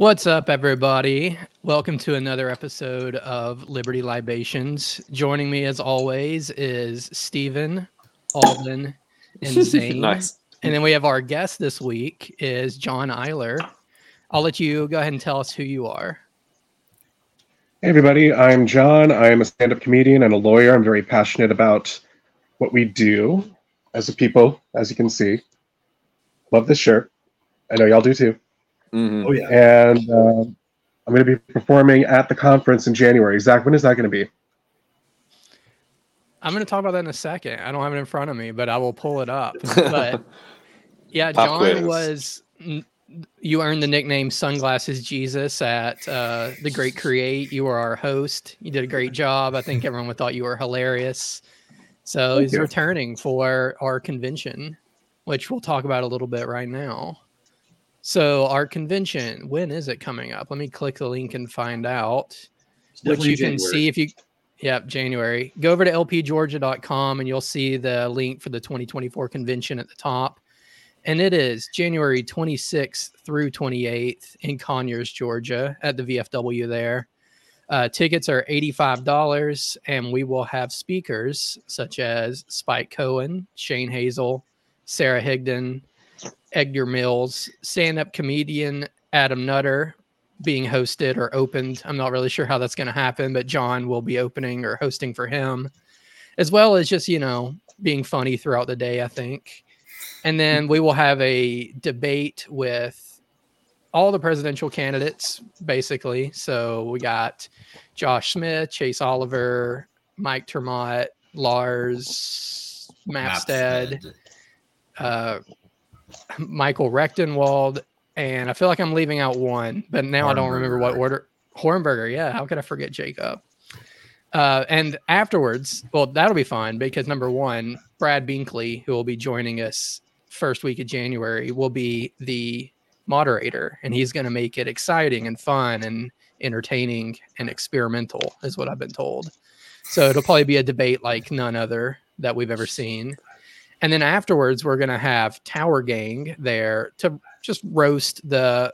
What's up, everybody? Welcome to another episode of Liberty Libations. Joining me, as always, is Stephen, Alden, and Zane. nice. And then we have our guest this week is John Eiler. I'll let you go ahead and tell us who you are. Hey everybody, I'm John. I'm a stand-up comedian and a lawyer. I'm very passionate about what we do as a people, as you can see. Love this shirt. I know y'all do too. Mhm. Oh yeah. And uh, I'm going to be performing at the conference in January. Zach, when is that going to be? I'm going to talk about that in a second. I don't have it in front of me, but I will pull it up. But yeah, Pop John quiz. was. You earned the nickname Sunglasses Jesus at uh, the Great Create. You were our host. You did a great job. I think everyone thought you were hilarious. So Thank he's you. returning for our convention, which we'll talk about a little bit right now. So our convention, when is it coming up? Let me click the link and find out which you can see if you yep january. Go over to lpgeorgia.com and you'll see the link for the 2024 convention at the top. And it is january 26th through 28th in conyers georgia at the vfw there. Uh, tickets are $85 and we will have speakers such as spike cohen shane hazel sara higdon edgar mills stand-up comedian adam nutter being hosted or opened. I'm not really sure how that's going to happen, but John will be opening or hosting for him, as well as just, you know, being funny throughout the day, I think. And then we will have a debate with all the presidential candidates, basically. So we got Josh Smith, Chase Oliver, Mike ter Maat, Lars Mapstead, uh, Michael Rectenwald, and I feel like I'm leaving out one, but now I don't remember what order. Hornberger, yeah. How could I forget Jacob? Uh, and afterwards, well, that'll be fun because number one, Brad Binkley, who will be joining us first week of January, will be the moderator, and he's going to make it exciting and fun and entertaining and experimental, is what I've been told. So it'll probably be a debate like none other that we've ever seen. And then afterwards, we're going to have Tower Gang there to just roast the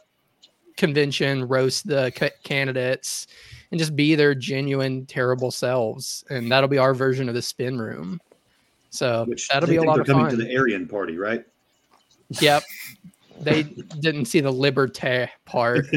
convention, roast the ca- candidates, and just be their genuine, terrible selves. And that'll be our version of the spin room. So Which that'll be a lot they're of coming fun. to the Aryan party, right? Yep. They didn't see the liberté part.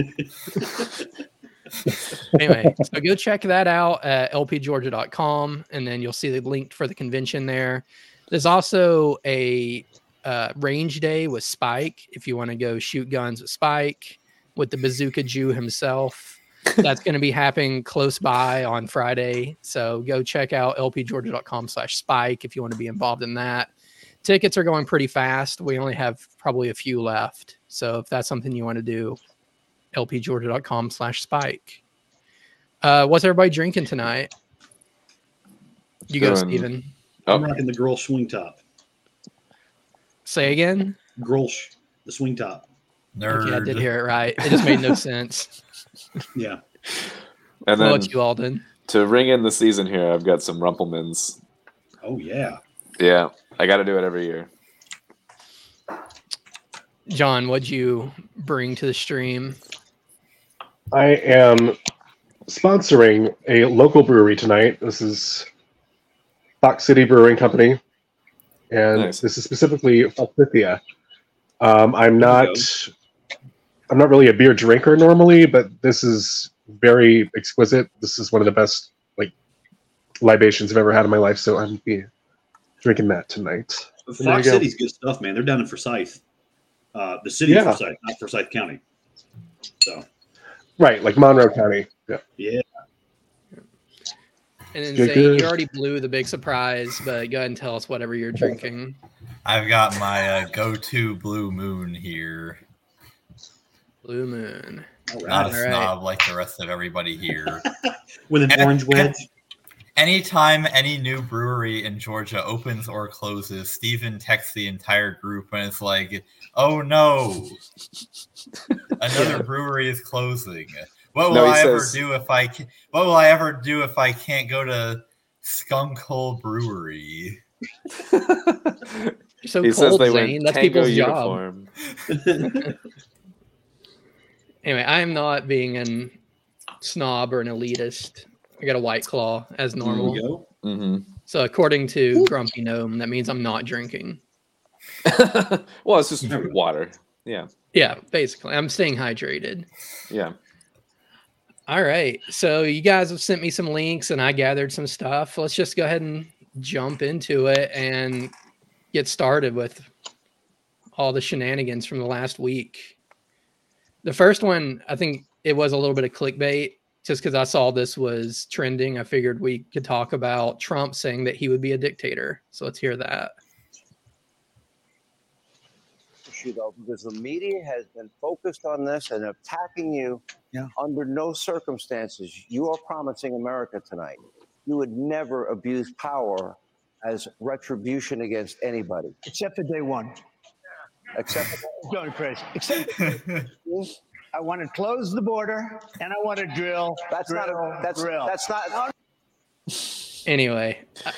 anyway, so go check that out at lpgeorgia.com and then you'll see the link for the convention there. There's also a uh, range day with Spike if you want to go shoot guns with Spike with the bazooka Jew himself. That's going to be happening close by on Friday. So go check out lpgeorgia.com slash spike if you want to be involved in that. Tickets are going pretty fast. We only have probably a few left. So if that's something you want to do, lpgeorgia.com slash spike. Uh, what's everybody drinking tonight? You go, Doing- Steven. I'm Oh, rocking the girl swing top. Say again. Grolsch, the swing top. Nerd. Okay, I did hear it right. It just made no sense. Yeah. and What then about you, Alden? to ring in the season here, I've got some Rumple Minze. Oh yeah. Yeah, I got to do it every year. John, what'd you bring to the stream? I am sponsoring a local brewery tonight. This is Fox City Brewing Company, and Nice. this is specifically Forsythia. Um, I'm not. I'm not really a beer drinker normally, but this is very exquisite. This is one of the best like libations I've ever had in my life, so I'm be drinking that tonight. But There you Fox go. City's good stuff, man. They're down in Forsyth. Uh, the city Yeah. of Forsyth, not Forsyth County. So Right, like Monroe County. Yeah. yeah. And then say you already blew the big surprise, but go ahead and tell us whatever you're drinking. I've got my uh, go-to Blue Moon here. Blue Moon. All Not a All right. snob like the rest of everybody here. With an And- orange wedge. Anytime any new brewery in Georgia opens or closes, Steven texts the entire group and it's like, "Oh no, another brewery is closing. What will No, he I ever do if I can, What will I ever do if I can't go to Skunk Hole Brewery?" So he cold, they Zane. That's tango people's job. Anyway, I am not being an snob or an elitist. I got a white claw as normal. we go. hmm So according to Grumpy Gnome, that means I'm not drinking. well, it's just water. Yeah, Yeah, basically, I'm staying hydrated. yeah. All right. So you guys have sent me some links and I gathered some stuff. Let's just go ahead and jump into it and get started with all the shenanigans from the last week. The first one, I think it was a little bit of clickbait just because I saw this was trending. I figured we could talk about Trump saying that he would be a dictator. So let's hear that. because the media has been focused on this and attacking you. Yeah. Under no circumstances, you are promising America tonight. You would never abuse power as retribution against anybody, except for day one. except Going crazy. Except I want to close the border and I want to drill. that's not a, that's drill. that's not Anyway, I,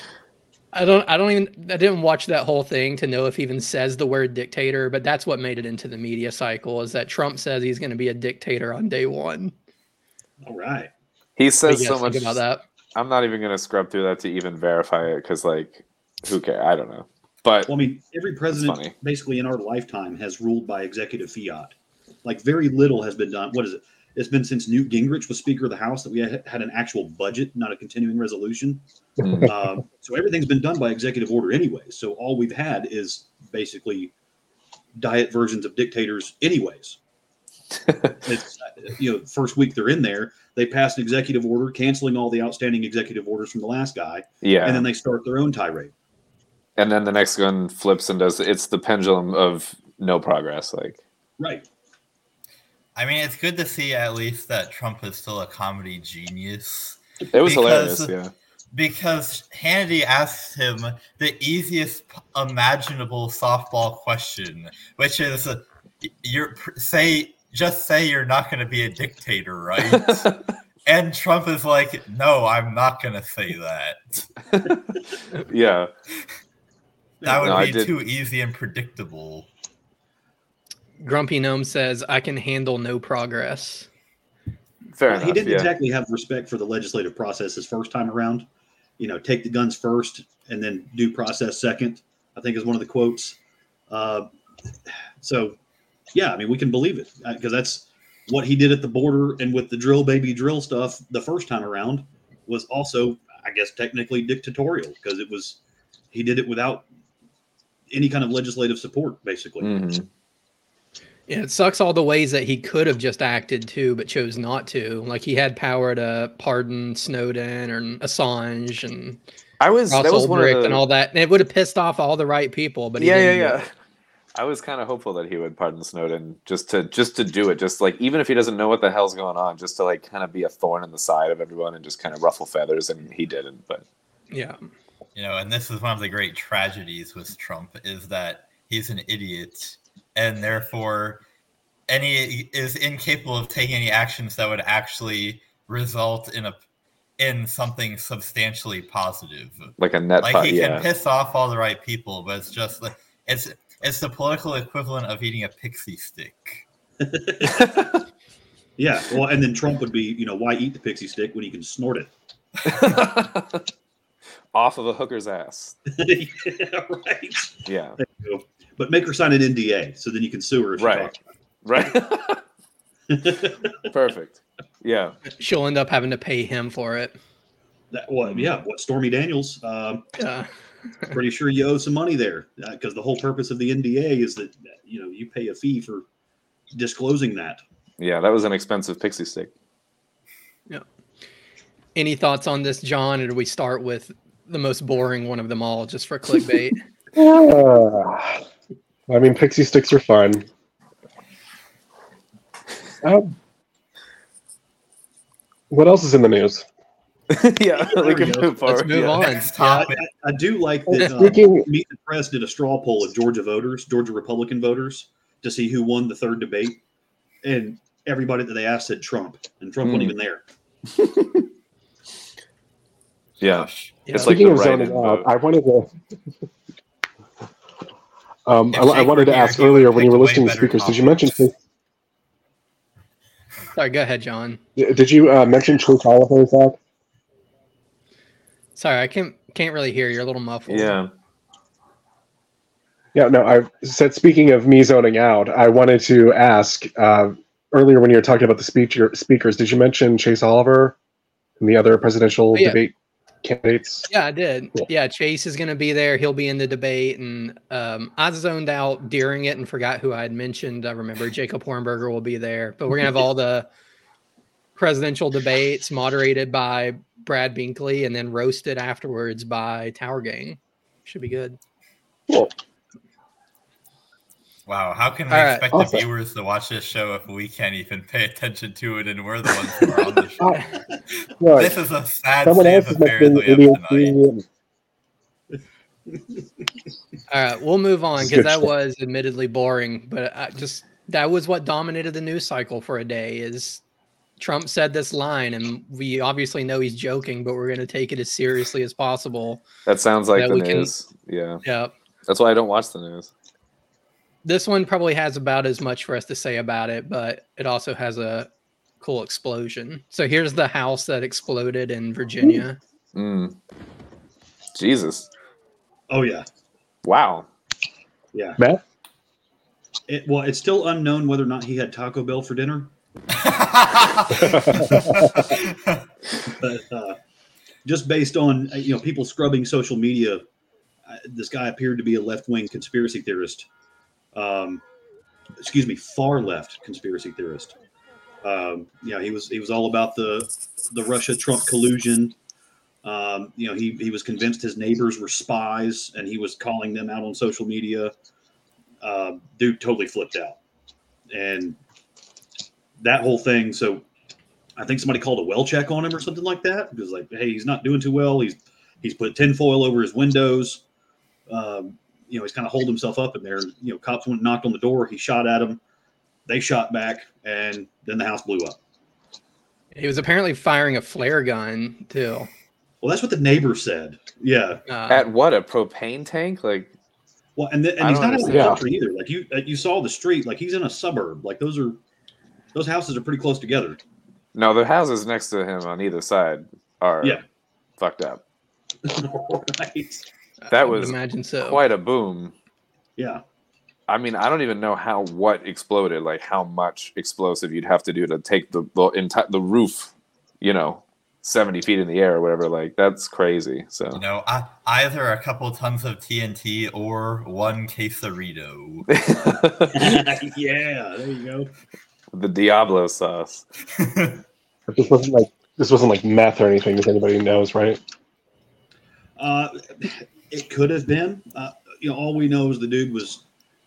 I don't I don't even I didn't watch that whole thing to know if he even says the word dictator, but that's what made it into the media cycle is that Trump says he's going to be a dictator on day one. All right. He says so much. about that? I'm not even gonna scrub through that to even verify it because, like, who cares? I don't know. But Well, I mean, every president basically in our lifetime has ruled by executive fiat. Like very little has been done. What is it? It's been since Newt Gingrich was Speaker of the House that we had, had an actual budget, not a continuing resolution. Mm, Um, so everything's been done by executive order anyway. So all we've had is basically diet versions of dictators, anyways. it's you know, first week they're in there, they pass an executive order canceling all the outstanding executive orders from the last guy, yeah, and then they start their own tirade. and then the next one flips and does. It's the pendulum of no progress. Like, Right. I mean, it's good to see at least that Trump is still a comedy genius. it was hilarious. Yeah. Because Hannity asked him the easiest imaginable softball question, which is, "You're say just say you're not going to be a dictator, right?" and Trump is like, "No, I'm not going to say that. yeah. That would No, be too easy and predictable." Grumpy Gnome says I can handle no progress. Fair Well, enough. he didn't yeah. exactly have respect for the legislative process his first time around. You know, take the guns first and then due process second. I think is one of the quotes. Uh, so, yeah, I mean, we can believe it because that's what he did at the border and with the drill baby drill stuff the first time around was also, I guess, technically dictatorial because it was he did it without any kind of legislative support, basically. Mhm. Yeah, it sucks all the ways that he could have just acted too, but chose not to. Like he had power to pardon Snowden or Assange and I was Ross that was one of the, and all that, and it would have pissed off all the right people. But he yeah, yeah, didn't do yeah. I was kind of hopeful that he would pardon Snowden just to just to do it, just like even if he doesn't know what the hell's going on, just to like kind of be a thorn in the side of everyone and just kind of ruffle feathers, and he didn't. But yeah. You know, and this is one of the great tragedies with Trump is that he's an idiot and therefore any is incapable of taking any actions that would actually result in a in something substantially positive. like a net, Like po- he yeah, can piss off all the right people, but it's just like it's it's the political equivalent of eating a pixie stick. Yeah. Well, and then Trump would be, you know, why eat the pixie stick when you can snort it? off of a hooker's ass. yeah, right. Yeah, But make her sign an NDA so then you can sue her. If she Right. talks. right. Perfect. Yeah, She'll end up having to pay him for it. That, what? Yeah. What? Stormy Daniels? Um, Yeah. pretty sure you owe some money there because the whole purpose of the NDA is that you know you pay a fee for disclosing that. yeah. That was an expensive pixie stick. Yeah. Any thoughts on this, John? Or do we start with the most boring one of them all, just for clickbait? Ah. I mean, pixie sticks are fun. Um, what else is in the news? yeah, we we can go. move forward. Let's move yeah. on. Yeah, I. I- I do like that. Uh, Speaking, Meet the Press did a straw poll of Georgia voters, Georgia Republican voters, to see who won the third debate, and everybody that they asked said Trump, and Trump wasn't Hmm. even there. Yeah, Gosh. Yeah. It's like speaking the of zoning out. I wanted to. Um, I, I wanted to ask earlier when you were picked way listing the speakers. Did you mention? topics. Sorry, go ahead, John. Did you uh, mention Chase Oliver, Zach? Sorry, I can't can't really hear. You're a little muffled. Yeah. Yeah, no, I said speaking of me zoning out, I wanted to ask uh, earlier when you were talking about the speaker, speakers, did you mention Chase Oliver and the other presidential Oh, yeah. debate candidates? Yeah, I did. Cool. Yeah, Chase is going to be there. He'll be in the debate, and um, I zoned out during it and forgot who I had mentioned. I remember Jacob Hornberger will be there, but we're going to have all the presidential debates moderated by Brad Binkley and then roasted afterwards by Tower Gang. Should be good. Cool. Wow, how can we All right. expect Awesome. the viewers to watch this show if we can't even pay attention to it and we're the ones who are on the show? Right. This is a sad Someone state else of is affairs mentioning we have tonight. All right, we'll move on because that stuff. was admittedly boring, but I just that was what dominated the news cycle for a day. Is Trump said this line, and we obviously know he's joking, but we're going to take it as seriously as possible. That sounds like That the we can- news. Yeah. Yeah, That's why I don't watch the news. This one probably has about as much for us to say about it, but it also has a cool explosion. So here's the house that exploded in Virginia. Mm. Jesus. Oh yeah, Wow. yeah. Matt? It, well, it's still unknown whether or not he had Taco Bell for dinner. but uh, just based on uh, you know people scrubbing social media, uh, this guy appeared to be a left wing conspiracy theorist. Um, excuse me, far left conspiracy theorist. Um, yeah, he was he was all about the the Russia Trump collusion. Um, you know, he he was convinced his neighbors were spies, and he was calling them out on social media. Uh, dude totally flipped out, and that whole thing. So I think somebody called a well check on him or something like that. Because like, hey, he's not doing too well. He's he's put tinfoil over his windows. Um, you know, he's kind of holed himself up in there. You know, cops went and knocked on the door. He shot at him. They shot back, and then the house blew up. He was apparently firing a flare gun too. Well, that's what the neighbor said. Yeah. Uh, At what? A propane tank? Like, Well, and, th- and he's don't out in the understand. country either. Like you, uh, you saw the street. Like he's in a suburb. Like those are, those houses are pretty close together. no, the houses next to him on either side are Yeah. fucked up. right. That I was imagine so. Quite a boom. Yeah. I mean, I don't even know how what exploded, like how much explosive you'd have to do to take the the entire the roof, you know, seventy feet in the air or whatever. Like that's crazy. So You know, I, either a couple tons of TNT or one quesarito. yeah. There you go. the Diablo sauce. This wasn't like this wasn't like meth or anything, as anybody knows, right? Uh, it could have been. Uh, you know, all we know is the dude was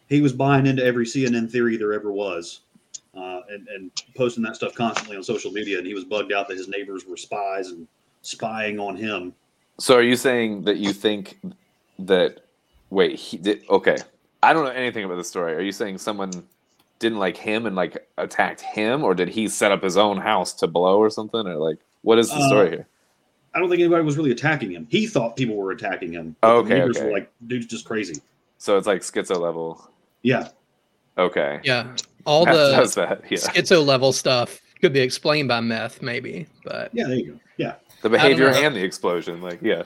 he was buying into every CNN theory there ever was, uh, and, and posting that stuff constantly on social media. And he was bugged out that his neighbors were spies and spying on him. So are you saying that you think that? Wait, he did. Okay, I don't know anything about the story. Are you saying someone didn't like him and like attacked him, or did he set up his own house to blow or something, or like what is the Uh, story here? I don't think anybody was really attacking him. He thought people were attacking him. Oh, but the okay, neighbors were like, dude's just crazy. So it's like schizo level. Yeah. Okay, Yeah, all That the does that. Yeah, schizo level stuff could be explained by meth, maybe, but Yeah. There you go. Yeah. the behavior and the explosion. Like, yeah.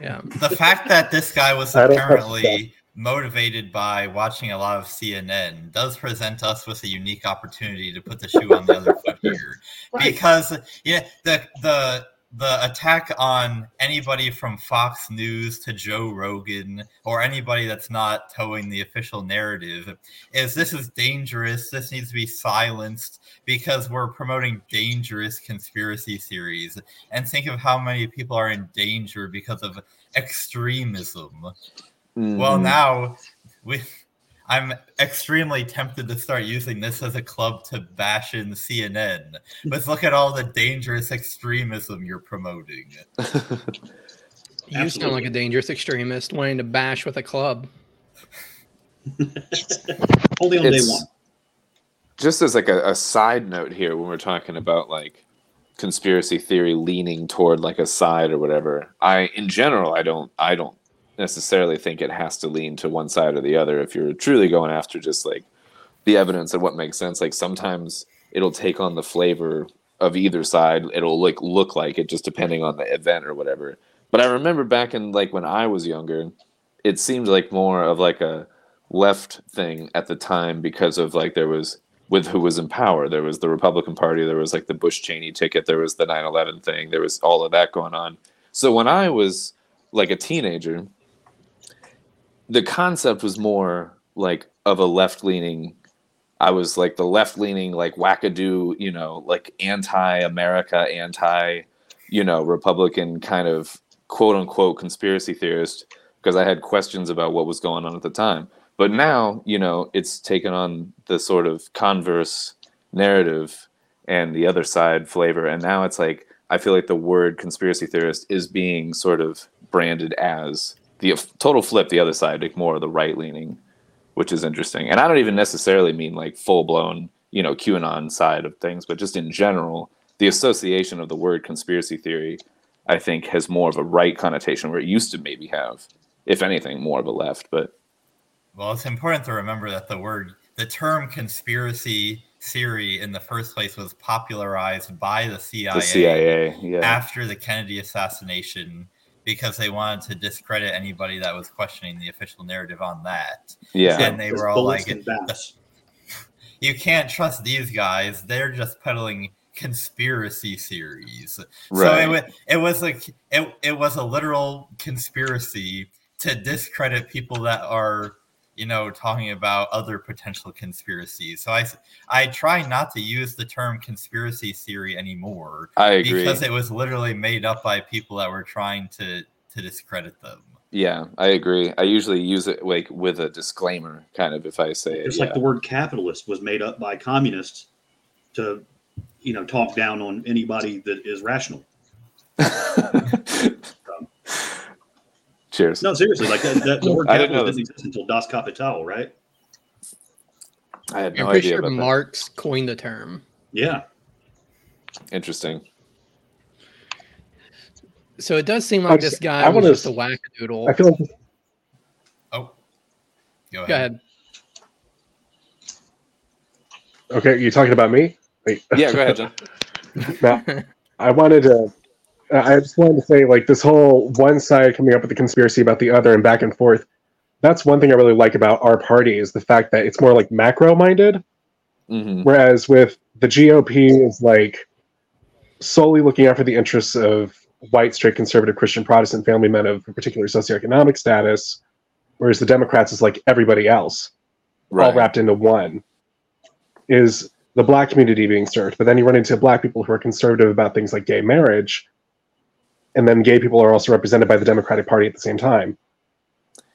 yeah. the fact that this guy was I don't trust apparently motivated by watching a lot of CNN does present us with a unique opportunity to put the shoe on the other foot here, because yeah, the the the attack on anybody from Fox News to Joe Rogan or anybody that's not towing the official narrative is this is dangerous. This needs to be silenced because we're promoting dangerous conspiracy theories. And think of how many people are in danger because of extremism. Well, Mhm. now we. I'm extremely tempted to start using this as a club to bash in CNN. Let's look at all the dangerous extremism you're promoting. You sound like a dangerous extremist wanting to bash with a club. Only on day one. just as like a, a side note here when we're talking about like conspiracy theory leaning toward like a side or whatever i in general i don't i don't necessarily think it has to lean to one side or the other if you're truly going after just like the evidence and what makes sense like sometimes it'll take on the flavor of either side. It'll like look like it just depending on the event or whatever. But I remember back in like when I was younger, it seemed like more of like a left thing at the time because of like there was with who was in power. There was the Republican Party, there was like the Bush Cheney ticket, there was the 9/11 thing, there was all of that going on. So when I was like a teenager, the concept was more like of a left-leaning I was like the left-leaning like wackadoo, you know, like anti-America, anti, you know, Republican kind of quote unquote conspiracy theorist because I had questions about what was going on at the time. But now, you know, it's taken on the sort of converse narrative and the other side flavor. And now it's like, I feel like the word conspiracy theorist is being sort of branded as the total flip, the other side, like more of the right leaning, which is interesting. And I don't even necessarily mean like full blown, you know, QAnon side of things, but just in general, the association of the word conspiracy theory, I think, has more of a right connotation where it used to maybe have, if anything, more of a left. But Well, it's important to remember that the word, the term conspiracy theory in the first place was popularized by the CIA, the CIA, yeah, after the Kennedy assassination because they wanted to discredit anybody that was questioning the official narrative on that. yeah, And they It's were all like, and bats. you can't trust these guys. They're just peddling conspiracy theories. So right. it, it was like it, it was a literal conspiracy to discredit people that are you know talking about other potential conspiracies. So I, I try not to use the term conspiracy theory anymore I agree. because it was literally made up by people that were trying to to discredit them. Yeah, I agree. I usually use it like with a disclaimer, kind of if I say it. Just yeah. like the word capitalist was made up by communists to, you know, talk down on anybody that is rational. Cheers. No, seriously, like that, that the word I didn't know capitalist exist until Das Kapital, right? I had I'm no pretty idea sure about that. Marx coined the term. Yeah. Interesting. So it does seem I like just- this guy I was wanna just a wackadoodle. I feel like Oh, go ahead. Go ahead. okay. you're talking about me? Wait. Yeah, go ahead, John. Now, I wanted to. I just wanted to say, like, this whole one side coming up with the conspiracy about the other and back and forth. That's one thing I really like about our party is the fact that it's more like macro minded, hmm whereas with the GOP is like solely looking out for the interests of white, straight, conservative, Christian, Protestant family men of a particular socioeconomic status, whereas the Democrats is like everybody else. all Right. wrapped into one is the black community being served but then you run into black people who are conservative about things like gay marriage and then gay people are also represented by the democratic party at the same time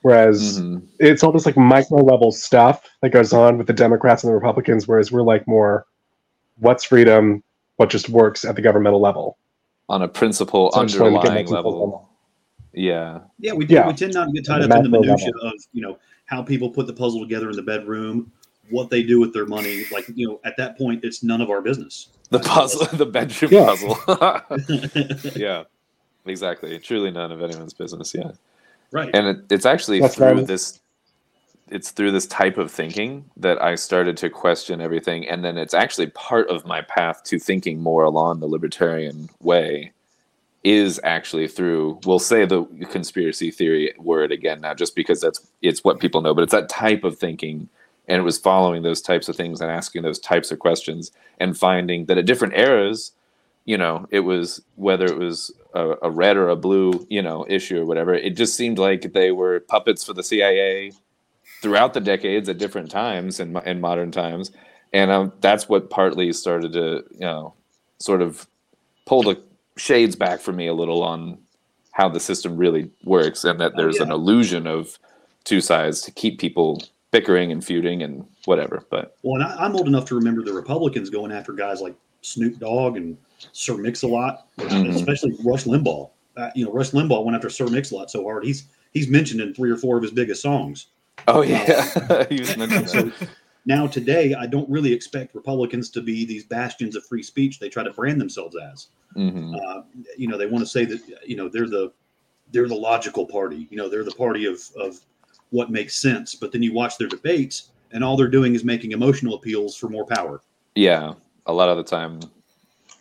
whereas Mhm. it's all this like micro level stuff that goes on with the democrats and the republicans whereas we're like more what's freedom what just works at the governmental level On a principle So I just wanted to get underlying my two cents on level. Yeah. Yeah, we do. Yeah. We tend not to get tied On up in the macro minutia of you know how people put the puzzle together in the bedroom, what they do with their money. Like you know, at that point, it's none of our business. The puzzle, the bedroom Yeah. puzzle. yeah. Exactly. Truly none of anyone's business. Yeah. right. and it, it's actually That's through right. this it's through this type of thinking that i started to question everything and then it's actually part of my path to thinking more along the libertarian way is actually through we'll say the conspiracy theory word again now just because that's it's what people know but it's that type of thinking and it was following those types of things and asking those types of questions and finding that at different eras you know it was whether it was a, a red or a blue you know issue or whatever it just seemed like they were puppets for the cia throughout the decades at different times in, in modern times. And um, that's what partly started to you know sort of pull the shades back for me a little on how the system really works and that Oh, there's an illusion of two sides to keep people bickering and feuding and whatever but Well, and I, I'm old enough to remember the Republicans going after guys like Snoop Dogg and Sir Mix-a-Lot, Mhm. especially Rush Limbaugh. Uh, you know, Rush Limbaugh went after Sir Mix-a-Lot so hard. He's he's mentioned in three or four of his biggest songs. oh yeah you just mentioned So now today, I don't really expect Republicans to be these bastions of free speech they try to brand themselves as. hmm Uh, you know, they want to say that you know they're the they're the logical party. You know, they're the party of of what makes sense. But then you watch their debates, and all they're doing is making emotional appeals for more power. Yeah, a lot of the time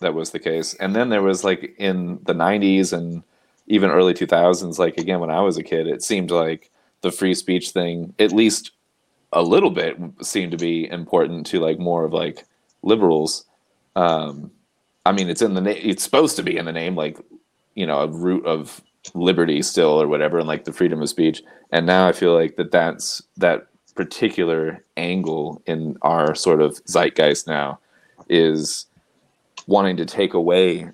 that was the case. And then there was like in the 90s and even early 2000s, like again, when I was a kid, it seemed like the free speech thing, at least a little bit, seemed to be important to like more of like liberals. Um, I mean, it's in the name, it's supposed to be in the name, like, you know, a root of liberty still or whatever, and like the freedom of speech. And now I feel like that that's that particular angle in our sort of zeitgeist now is wanting to take away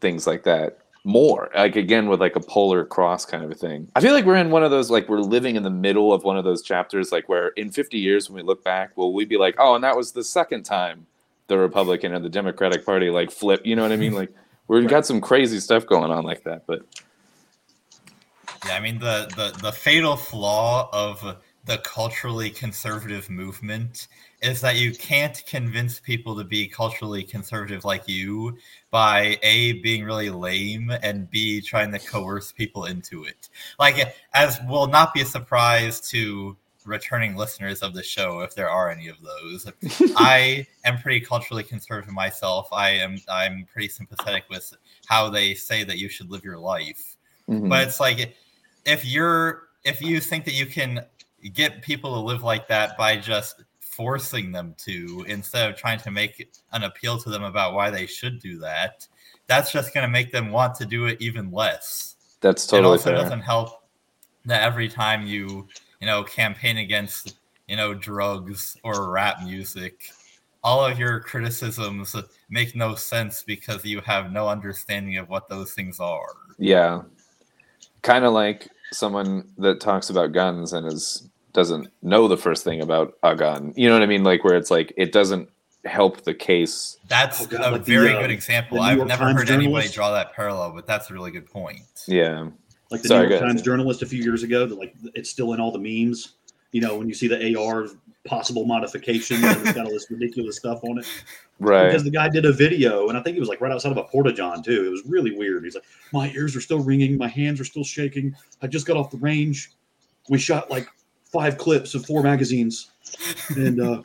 things like that more. Like again with like a polar cross kind of a thing. I feel like we're in one of those like we're living in the middle of one of those chapters like where in 50 years when we look back will we be like oh and that was the second time the republican and the democratic party like flip you know what i mean? Mm-hmm. Like we've got some crazy stuff going on like that but Yeah, I mean the the the fatal flaw of the culturally conservative movement is that you can't convince people to be culturally conservative like you by a being really lame and b trying to coerce people into it. Like as will not be a surprise to returning listeners of the show if there are any of those. I am pretty culturally conservative myself. I am I'm pretty sympathetic with how they say that you should live your life. mhm. But it's like if you're if you think that you can get people to live like that by just forcing them to instead of trying to make an appeal to them about why they should do that, that's just going to make them want to do it even less. that's totally. it also fair doesn't help that every time you you know campaign against you know drugs or rap music all of your criticisms make no sense because you have no understanding of what those things are Yeah. Kind of like someone that talks about guns and is doesn't know the first thing about a gun. You know what I mean? Like where it's like it doesn't help the case. That's Oh, God, a like the, very uh, good example. I've never Times heard anybody draw that parallel, but that's a really good point. Yeah. like the Sorry, New York. Times journalist a few years ago. That like it's still in all the memes. You know, when you see the AR possible modification and it's got all this ridiculous stuff on it. Right. Because the guy did a video, and I think it was like right outside of a porta john too. It was really weird. He's like, "My ears are still ringing, my hands are still shaking. I just got off the range. We shot like five clips of four magazines, and uh,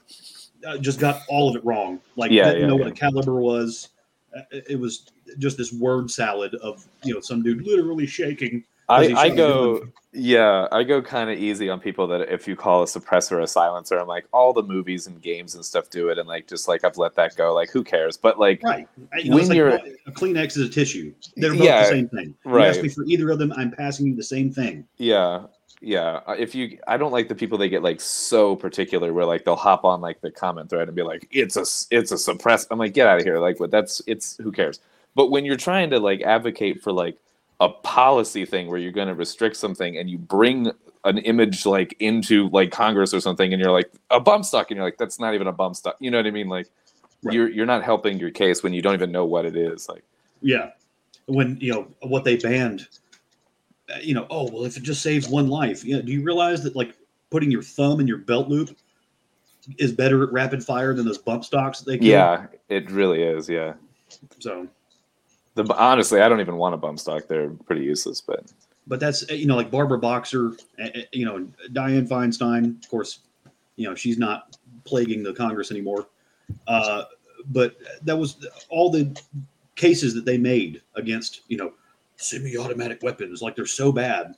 just got all of it wrong. Like, Yeah, didn't yeah, know yeah. what a caliber was. Uh, It was just this word salad of you know some dude literally shaking. I, I go yeah, I go kind of easy on people that if you call a suppressor a silencer, I'm like all the movies and games and stuff do it and like just like I've let that go. Like who cares? But like Right. You know, When like, you're- a Kleenex is a tissue. They're both Yeah, the same thing. You right. ask me for either of them, I'm passing you the same thing. Yeah, yeah. Uh, If you, I don't like the people they get like so particular where like they'll hop on like the comment thread and be like, "It's a it's a suppress." I'm like, get out of here. Like, what? That's it's who cares. But when you're trying to like advocate for like a policy thing where you're going to restrict something and you bring an image like into like Congress or something, and you're like a bump stock, and you're like, that's not even a bump stock. You know what I mean? Like, Right. you're you're not helping your case when you don't even know what it is. Like, Yeah. When, you know, what they banned, you know, oh, well, if it just saves one life. Yeah. Do you realize that, like, putting your thumb in your belt loop is better at rapid fire than those bump stocks that they yeah, it really is. Yeah. So, The, honestly, I don't even want a bump stock. They're pretty useless, but but that's, uh, you know, like Barbara Boxer, uh, uh, you know, Dianne Feinstein, of course, you know, she's not plaguing the Congress anymore. Uh, but that was all the cases that they made against, you know, semi-automatic weapons. Like they're so bad.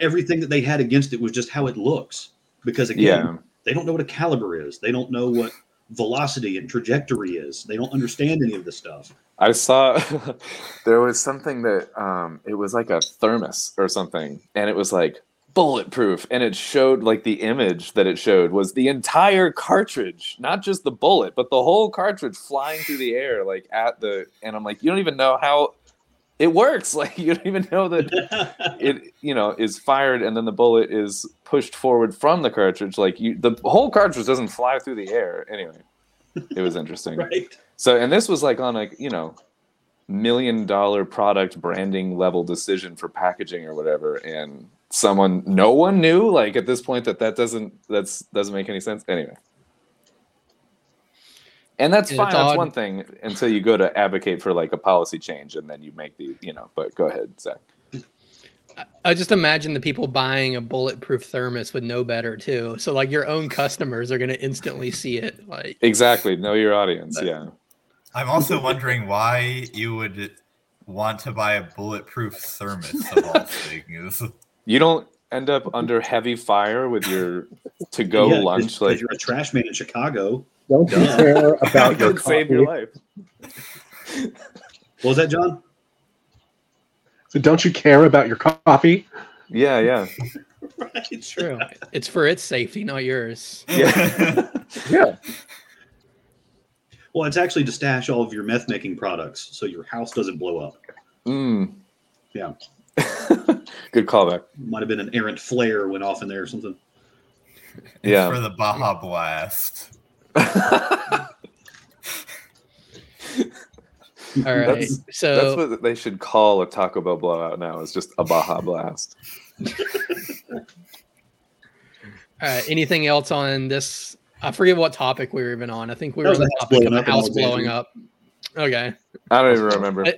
Everything that they had against it was just how it looks. Because again, yeah. they don't know what a caliber is. They don't know what velocity and trajectory is. They don't understand any of this stuff. I saw there was something that um it was like a thermos or something and it was like bulletproof and it showed like the image that it showed was the entire cartridge not just the bullet but the whole cartridge flying through the air like at the and I'm like you don't even know how it works like you don't even know that it you know is fired and then the bullet is pushed forward from the cartridge like you the whole cartridge doesn't fly through the air anyway it was interesting right? so, and this was like on a, you know, million dollar product branding level decision for packaging or whatever. And someone, no one knew like at this point that that doesn't, that's, doesn't make any sense. Anyway. And that's It's fine. That's odd. one thing until you go to advocate for like a policy change and then you make the, you know, but go ahead, Zach. I just imagine the people buying a bulletproof thermos would know better too. So like your own customers are going to instantly see it. Like Exactly. Know your audience. Yeah. I'm also wondering why you would want to buy a bulletproof thermos of all things. You don't end up under heavy fire with your to go Yeah, 'cause- lunch 'cause like you're a trash man in Chicago. Don't you care about your could save your life. What was that, John? So don't you care about your coffee? Yeah, yeah. Right. it's true. it's for its safety, not yours. Yeah. Yeah. Well, it's actually to stash all of your meth making products so your house doesn't blow up. mm. Yeah. Good callback. Might have been an errant flare went off in there or something. Yeah. For the Baja Blast. All right. That's- so That's what they should call a Taco Bell blowout now. It's just a Baja Blast. all right, anything else on this? I forget what topic we were even on. I think we were on the the topic of blowing the up house blowing up. Okay. I don't even remember. Uh,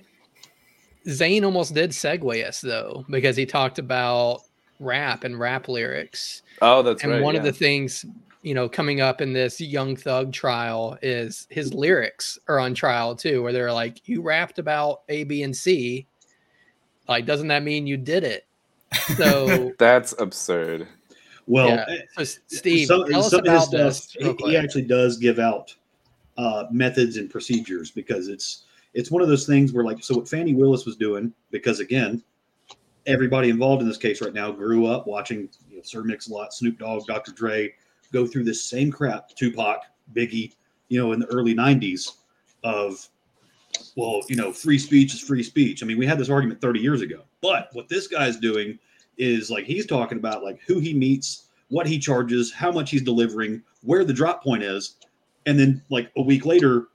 Zane almost did segue us though, because he talked about rap and rap lyrics. Oh, that's and right. one of the things, you know, coming up in this Young Thug trial is his lyrics are on trial too, where they're like, You rapped about A, B, and C. Like, doesn't that mean you did it? So That's absurd. Well, Yeah. So, Steve, some, tell us some of his about stuff, this. real he, he actually does give out uh, methods and procedures because it's it's one of those things where like so what Fani Willis was doing because again everybody involved in this case right now grew up watching you know, Sir Mix-a-Lot, Snoop Dogg, Dr. Dre go through this same crap, Tupac, Biggie, you know, in the early '90s of well, you know, free speech is free speech. I mean, we had this argument 30 years ago, but what this guy's doing is like he's talking about like who he meets, what he charges, how much he's delivering, where the drop point is, and then like a week later,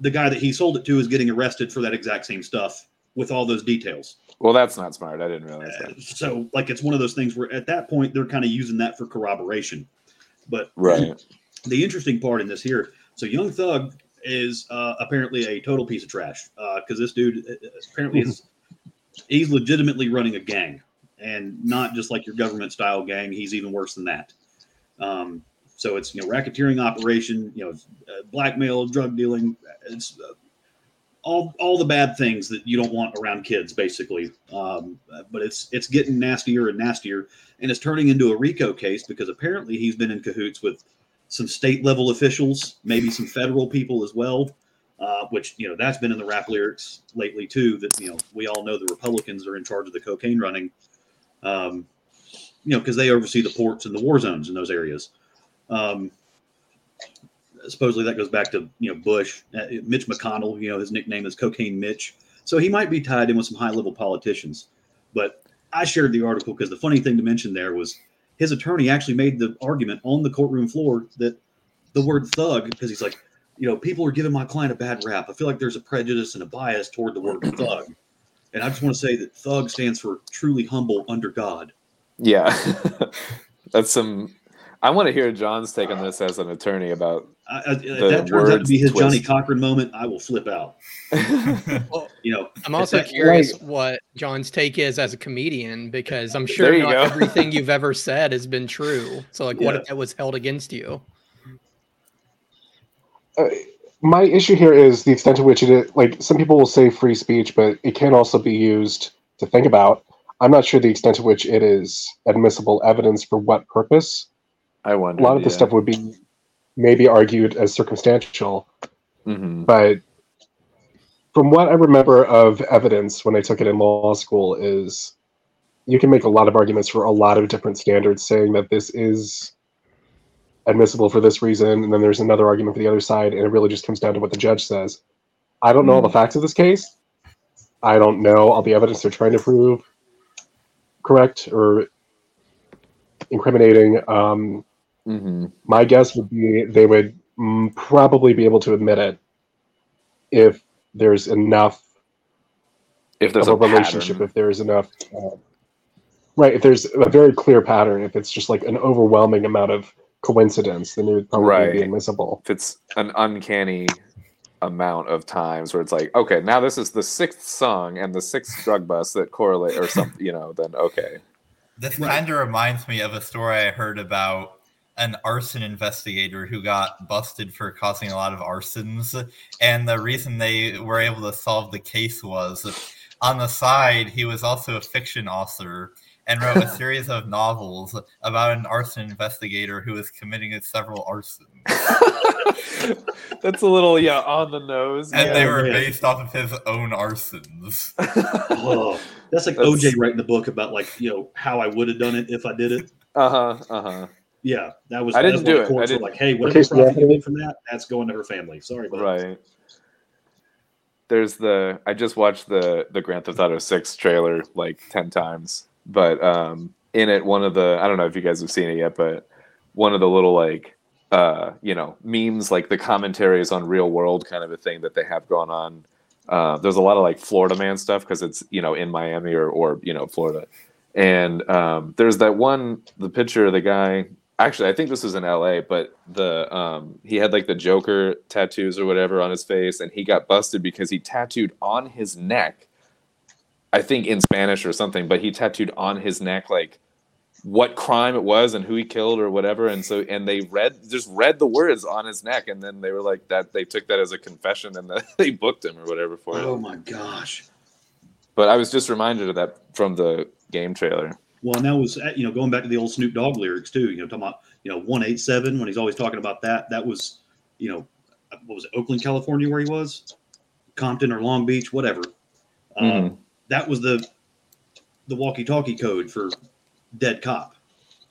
the guy that he sold it to is getting arrested for that exact same stuff with all those details. Well, that's not smart. I didn't realize Uh, that. so like it's one of those things where at that point they're kind of using that for corroboration. But Right. the interesting part in this here, so Young Thug is uh, apparently a total piece of trash because this dude uh, apparently is he's legitimately running a gang and not just like your government style gang. He's even worse than that. Um, so it's you know racketeering operation, you know, uh, blackmail, drug dealing. It's uh, all all the bad things that you don't want around kids, basically. Um, but it's it's getting nastier and nastier, and it's turning into a RICO case because apparently he's been in cahoots with some state level officials, maybe some federal people as well. Uh, which you know that's been in the rap lyrics lately too. That you know we all know the Republicans are in charge of the cocaine running. Um, you know because they oversee the ports and the war zones in those areas. Um, supposedly that goes back to you know Bush, uh, Mitch McConnell. You know his nickname is Cocaine Mitch, so he might be tied in with some high level politicians. But I shared the article because the funny thing to mention there was his attorney actually made the argument on the courtroom floor that the word thug because he's like, you know, people are giving my client a bad rap. I feel like there's a prejudice and a bias toward the word thug. And I just want to say that thug stands for truly humble under God. Yeah. that's some. I want to hear John's take on this as an attorney about. I, I, if that turns out to be his Johnnie. Cochran moment. I will flip out. You know, I'm also if that- curious what John's take is as a comedian because I'm sure not go. everything you've ever said has been true. So, like, what if that was held against you? Uh, my issue here is the extent to which it is, like some people will say free speech, but it can also be used to think about. I'm not sure the extent to which it is admissible evidence for what purpose. I wonder. A lot of the stuff would be maybe argued as circumstantial, hmm but from what I remember of evidence when I took it in law school is you can make a lot of arguments for a lot of different standards saying that this is admissible for this reason and then there's another argument for the other side and it really just comes down to what the judge says. I don't know all the facts of this case. I don't know all the evidence they're trying to prove correct or incriminating. Um, hmm my guess would be they would mm, probably be able to admit it if there's enough If there's of a, a relationship, pattern. if there's enough, uh, right? If there's a very clear pattern, if it's just like an overwhelming amount of coincidence, then it would probably be admissible. if it's an uncanny amount of times where it's like, okay, now this is the sixth song and the sixth drug bust that correlate or something, you know, then okay. This kind of reminds me of a story I heard about an arson investigator who got busted for causing a lot of arsons. And the reason they were able to solve the case was on the side, he was also a fiction author and wrote a series of novels about an arson investigator who was committing several arsons. That's a little yeah on the nose. And yeah. they were man. based off of his own arsons. Oh, that's like That's- OJ writing the book about like you know how I would have done it if I did it. uh huh. Uh huh. Yeah, that was. I didn't do it. I didn't- Like, hey, whatever Case profit you Anthony? get from that, that's going to her family. Sorry, but Right. There's the I just watched the the Grand Theft Auto 6 trailer like 10 times. But um in it one of the I don't know if you guys have seen it yet, but one of the little like uh you know memes like the commentaries on real world kind of a thing that they have going on. Uh, there's a lot of like Florida man stuff because it's you know in Miami or or you know Florida, and um, there's that one the picture of the guy actually i think this was in la but the um he had like the joker tattoos or whatever on his face and he got busted because he tattooed on his neck i think in spanish or something but he tattooed on his neck like what crime it was and who he killed or whatever and so and they read just read the words on his neck and then they were like that they took that as a confession and that they booked him or whatever for it oh my gosh. but i was just reminded of that from the game trailer Well, and that was uh, you know going back to the old Snoop Dogg lyrics too. You know, talking about you know one eight seven when he's always talking about that. That was you know what was it Oakland, California, where he was, Compton or Long Beach, whatever. Um, Mhm. that was the the walkie talkie code for dead cop.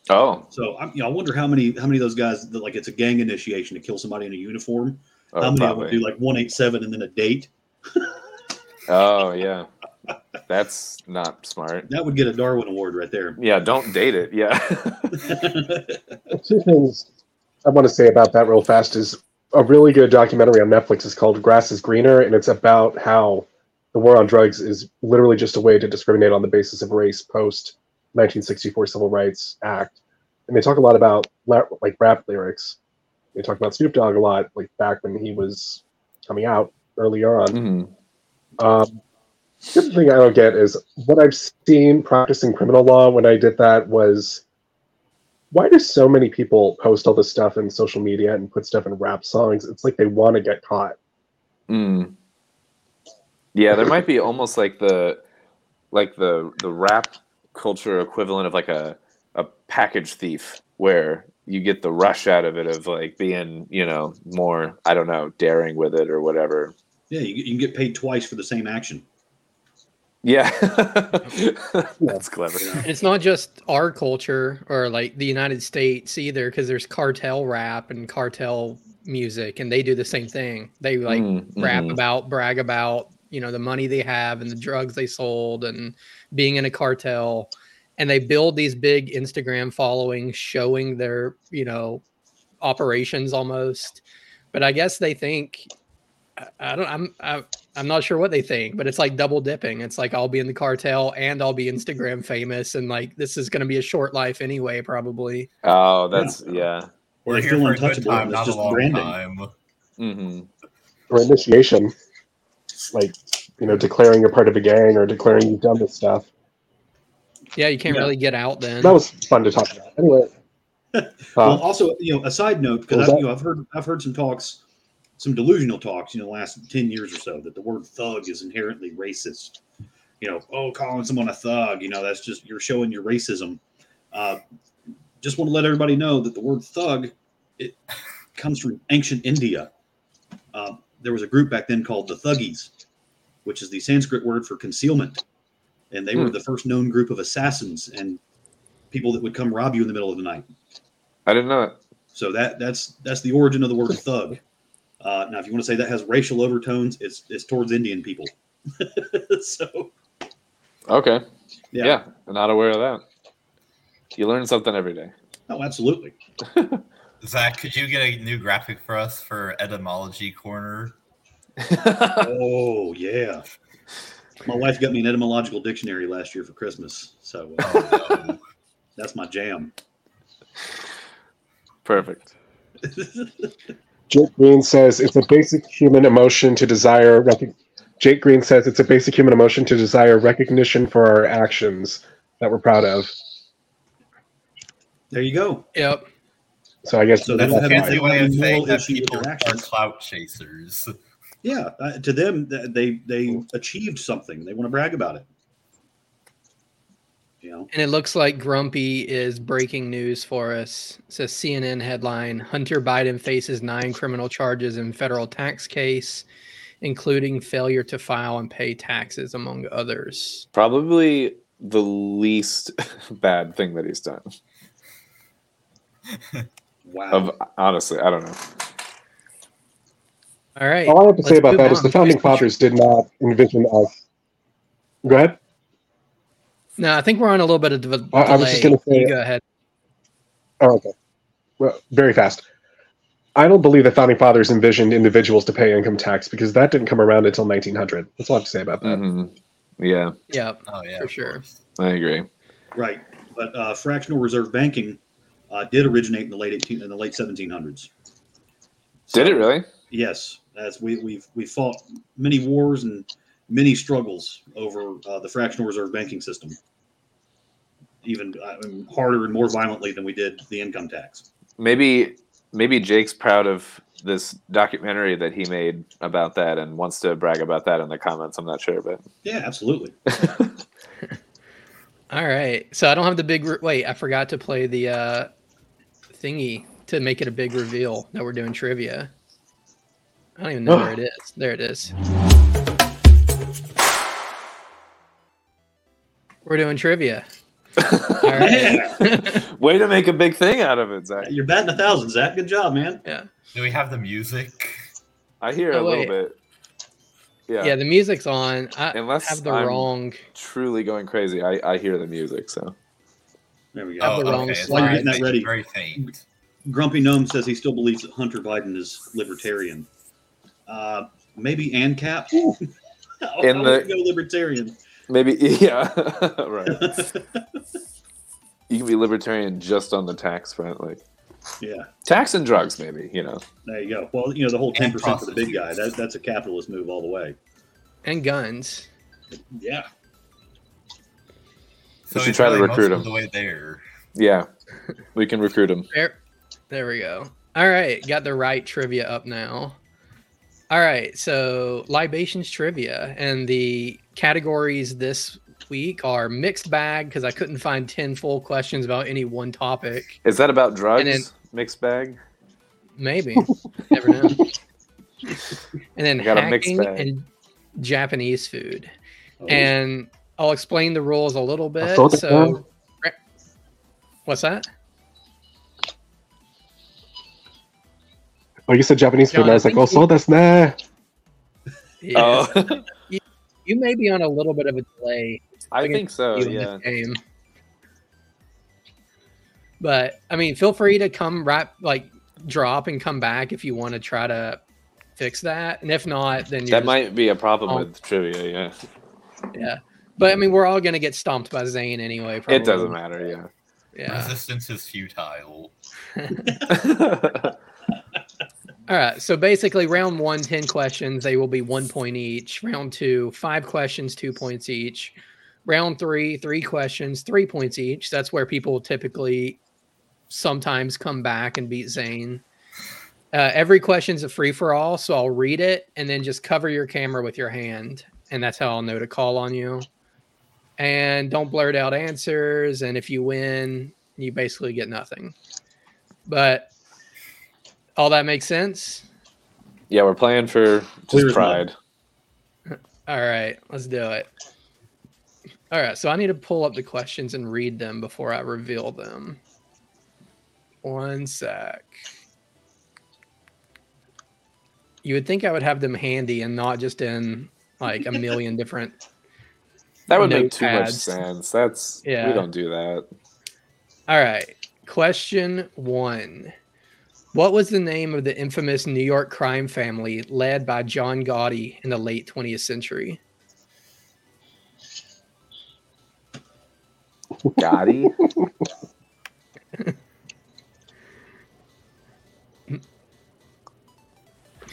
oh, So I, you know, I wonder how many how many of those guys that like it's a gang initiation to kill somebody in a uniform. oh how many of them do like one eight seven and then a date? Oh yeah, that's not smart. That would get a Darwin Award right there. Yeah, don't date it. Yeah. Two things I want to say about that real fast is a really good documentary on Netflix is called Grass is Greener, and it's about how the war on drugs is literally just a way to discriminate on the basis of race post 1964 Civil Rights Act. And they talk a lot about like rap lyrics. They talk about Snoop Dogg a lot, like back when he was coming out early on. Mhm. Um, the other thing I don't get is what I've seen practicing criminal law when I did that was why do so many people post all this stuff in social media and put stuff in rap songs? It's like they want to get caught. Mm. Yeah, there might be almost like the like the the rap culture equivalent of like a a package thief where you get the rush out of it of like being, you know, more I don't know, daring with it or whatever. Yeah, you, you can get paid twice for the same action. Yeah. That's clever. And it's not just our culture or like the United States either, because there's cartel rap and cartel music, and they do the same thing. They like Mm, rap mhm. about, brag about, you know, the money they have and the drugs they sold and being in a cartel. And they build these big Instagram followings showing their, you know, operations almost. But I guess they think, I- I don't, I'm, I, am I'm not sure what they think, but it's like double dipping. It's like I'll be in the cartel and I'll be Instagram famous, and like this is going to be a short life anyway, probably. Oh, that's yeah. Or We're they here for a good untouchable time, and it's not a just long branding. time. hmm Or initiation, like you know, declaring you're part of a gang or declaring you've done this stuff. Yeah, you can't Yeah. really get out then. That was fun to talk about. Anyway, Well, uh, also, you know, a side note because was I've, that? you know, I've heard I've heard some talks, some delusional talks, you know, the last ten years or so, that the word thug is inherently racist. You know, oh, calling someone a thug, you know, that's just you're showing your racism. Uh, just want to let everybody know that the word thug it comes from ancient India. Uh, there was a group back then called the Thuggees, which is the Sanskrit word for concealment, and they were Hmm. the first known group of assassins and people that would come rob you in the middle of the night. I didn't know that. So that that's that's the origin of the word thug. Uh, now, if you want to say that has racial overtones, it's it's towards Indian people. so Okay. yeah. Yeah. I'm not aware of that. You learn something every day. oh, absolutely. Zach, could you get a new graphic for us for etymology corner? Oh yeah. My wife got me an etymological dictionary last year for Christmas, so uh, Oh, that's my jam. Perfect. Jake Green says it's a basic human emotion to desire. Rec- Jake Green says it's a basic human emotion to desire recognition for our actions that we're proud of. There you go. Yep. So I guess So that's- that's. Fancy way of saying that people their are clout chasers. Yeah, uh, to them, they they achieved something. They want to brag about it. You know, And it looks like Grumpy is breaking news for us. It says CNN headline Hunter Biden faces nine criminal charges in federal tax case, including failure to file and pay taxes, among others. Probably the least bad thing that he's done. wow. Of honestly, I don't know. All right. All I have to say let's about move that is on. the founding fathers did not envision us. Go ahead. No, I think we're on a little bit of a delay. I- I was just gonna say- You go ahead. Oh, okay. Well, very fast. I don't believe the founding fathers envisioned individuals to pay income tax because that didn't come around until 1900. That's all I have to say about that. Mhm. Yeah, Yep. Oh yeah, For sure. I agree. Right, but uh, fractional reserve banking uh, did originate in the late 18 in the late 1700s. Did it really? Yes, as we we've we fought many wars and many struggles over uh, the fractional reserve banking system, even uh, harder and more violently than we did the income tax. Maybe maybe Jake's proud of this documentary that he made about that and wants to brag about that in the comments. I'm not sure, but Yeah, absolutely. All right. So I don't have the big. Re- Wait, I forgot to play the uh, thingy to make it a big reveal that we're doing trivia. I don't even know where it is. There it is. We're doing trivia. All right. way to make a big thing out of it, Zach. You're batting a thousand, Zach. Good job, man. Yeah. Do we have the music? I hear Oh, a little wait. bit. Yeah. yeah. the music's on. I Unless have the I'm- wrong. truly going crazy. I, I hear the music, so There we go. Have the wrong Oh, it's. While you're getting that very- ready. Very faint. Grumpy Gnome says he still believes that Hunter Biden is libertarian. Uh, maybe ANCAP. I'll, In I'll the- go libertarian. Maybe yeah, right. You can be libertarian just on the tax front, like yeah, tax and drugs, maybe. You know, there you go. Well, you know the whole ten percent for the big guy. prostitutes. That, that's a capitalist move all the way. And guns. Yeah, So should he's try to really most recruit of him. The way there. yeah, we can recruit them. There, there we go. All right, got the right trivia up now. All right, so libations trivia and the categories this week are mixed bag because I couldn't find ten full questions about any one topic. Is that about drugs? then- Mixed bag. Maybe, never know. And then I got a mixed hacking bag. and Japanese food, Oh, and I'll explain the rules a little bit. thought it So, what's that? Oh, you said Japanese food, John, and I was like, oh, so that's nah. Yeah. Oh, You may be on a little bit of a delay I think so. Yeah. game. But I mean, feel free to come right like drop and come back if you want to try to fix that. And if not, then you're That just- might be a problem Oh. with trivia. Yeah, yeah. But I mean, we're all gonna get stomped by Zane anyway. it doesn't matter. Yeah. Yeah. Resistance is futile. All right. So basically, round one, 10 questions. They will be one point each. Round two, five questions, two points each. Round three, three questions, three points each. That's where people typically sometimes come back and beat Zane. Uh, every question's a free for all. So I'll read it and then just cover your camera with your hand. And that's how I'll know to call on you. And don't blurt out answers. And if you win, you basically get nothing. But all that makes sense. yeah, we're playing for just as pride. All right, let's do it. All right, so I need to pull up the questions and read them before I reveal them. One sec. You would think I would have them handy and not just in like a million different. That would make too much sense. That's Yeah. we don't do that. All right, question one. What was the name of the infamous New York crime family led by John Gotti in the late 20th century? Gotti.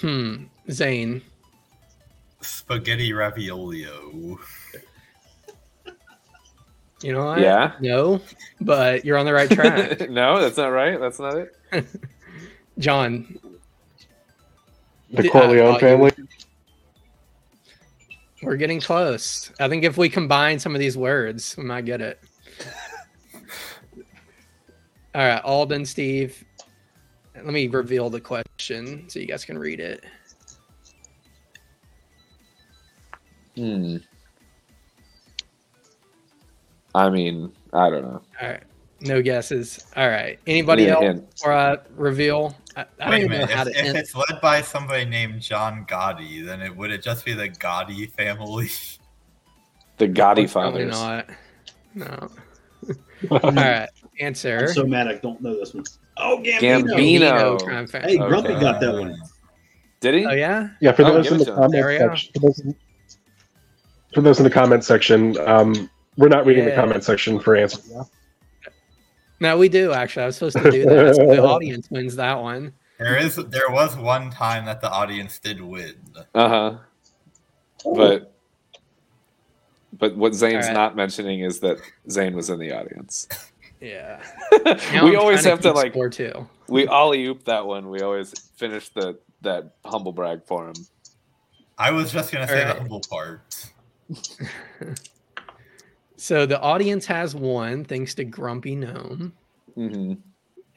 Hmm. Zane. Spaghetti raviolio. You know what? Yeah. No, but you're on the right track. no, that's not right. That's not it. John. The Did- Corleone thought you- family. We're getting close. I think if we combine some of these words, we might get it. All right, Alden, Steve. Let me reveal the question so you guys can read it. Hmm. I mean, I don't know. All right, no guesses. All right, anybody Need a else hint. for a reveal? I, I don't Wait a even know minute. how If, to if hint. it's led by somebody named John Gotti, then it would it just be the Gotti family? The Gotti Probably fathers. not. No. All right, answer. I'm so mad I don't know this one. Oh, Gambino. Gambino. crime family. Hey, Grumpy Okay. got that one. Did he? Oh yeah. Yeah, for Oh, those give in the to him. There we comment section, for those, in- for those in the comment section, um, we're not reading the comment section for answers. now. No, we do actually. I was supposed to do that. So the audience wins that one. There is there was one time that the audience did win. Uh huh. But but what Zane's Alright. not mentioning is that Zane was in the audience. Yeah. We I'm always have to keep like score too. we ollie oop that one. We always finish the that humble brag for him. I was just gonna say Alright. the humble part. So the audience has one thanks to Grumpy Gnome. hmm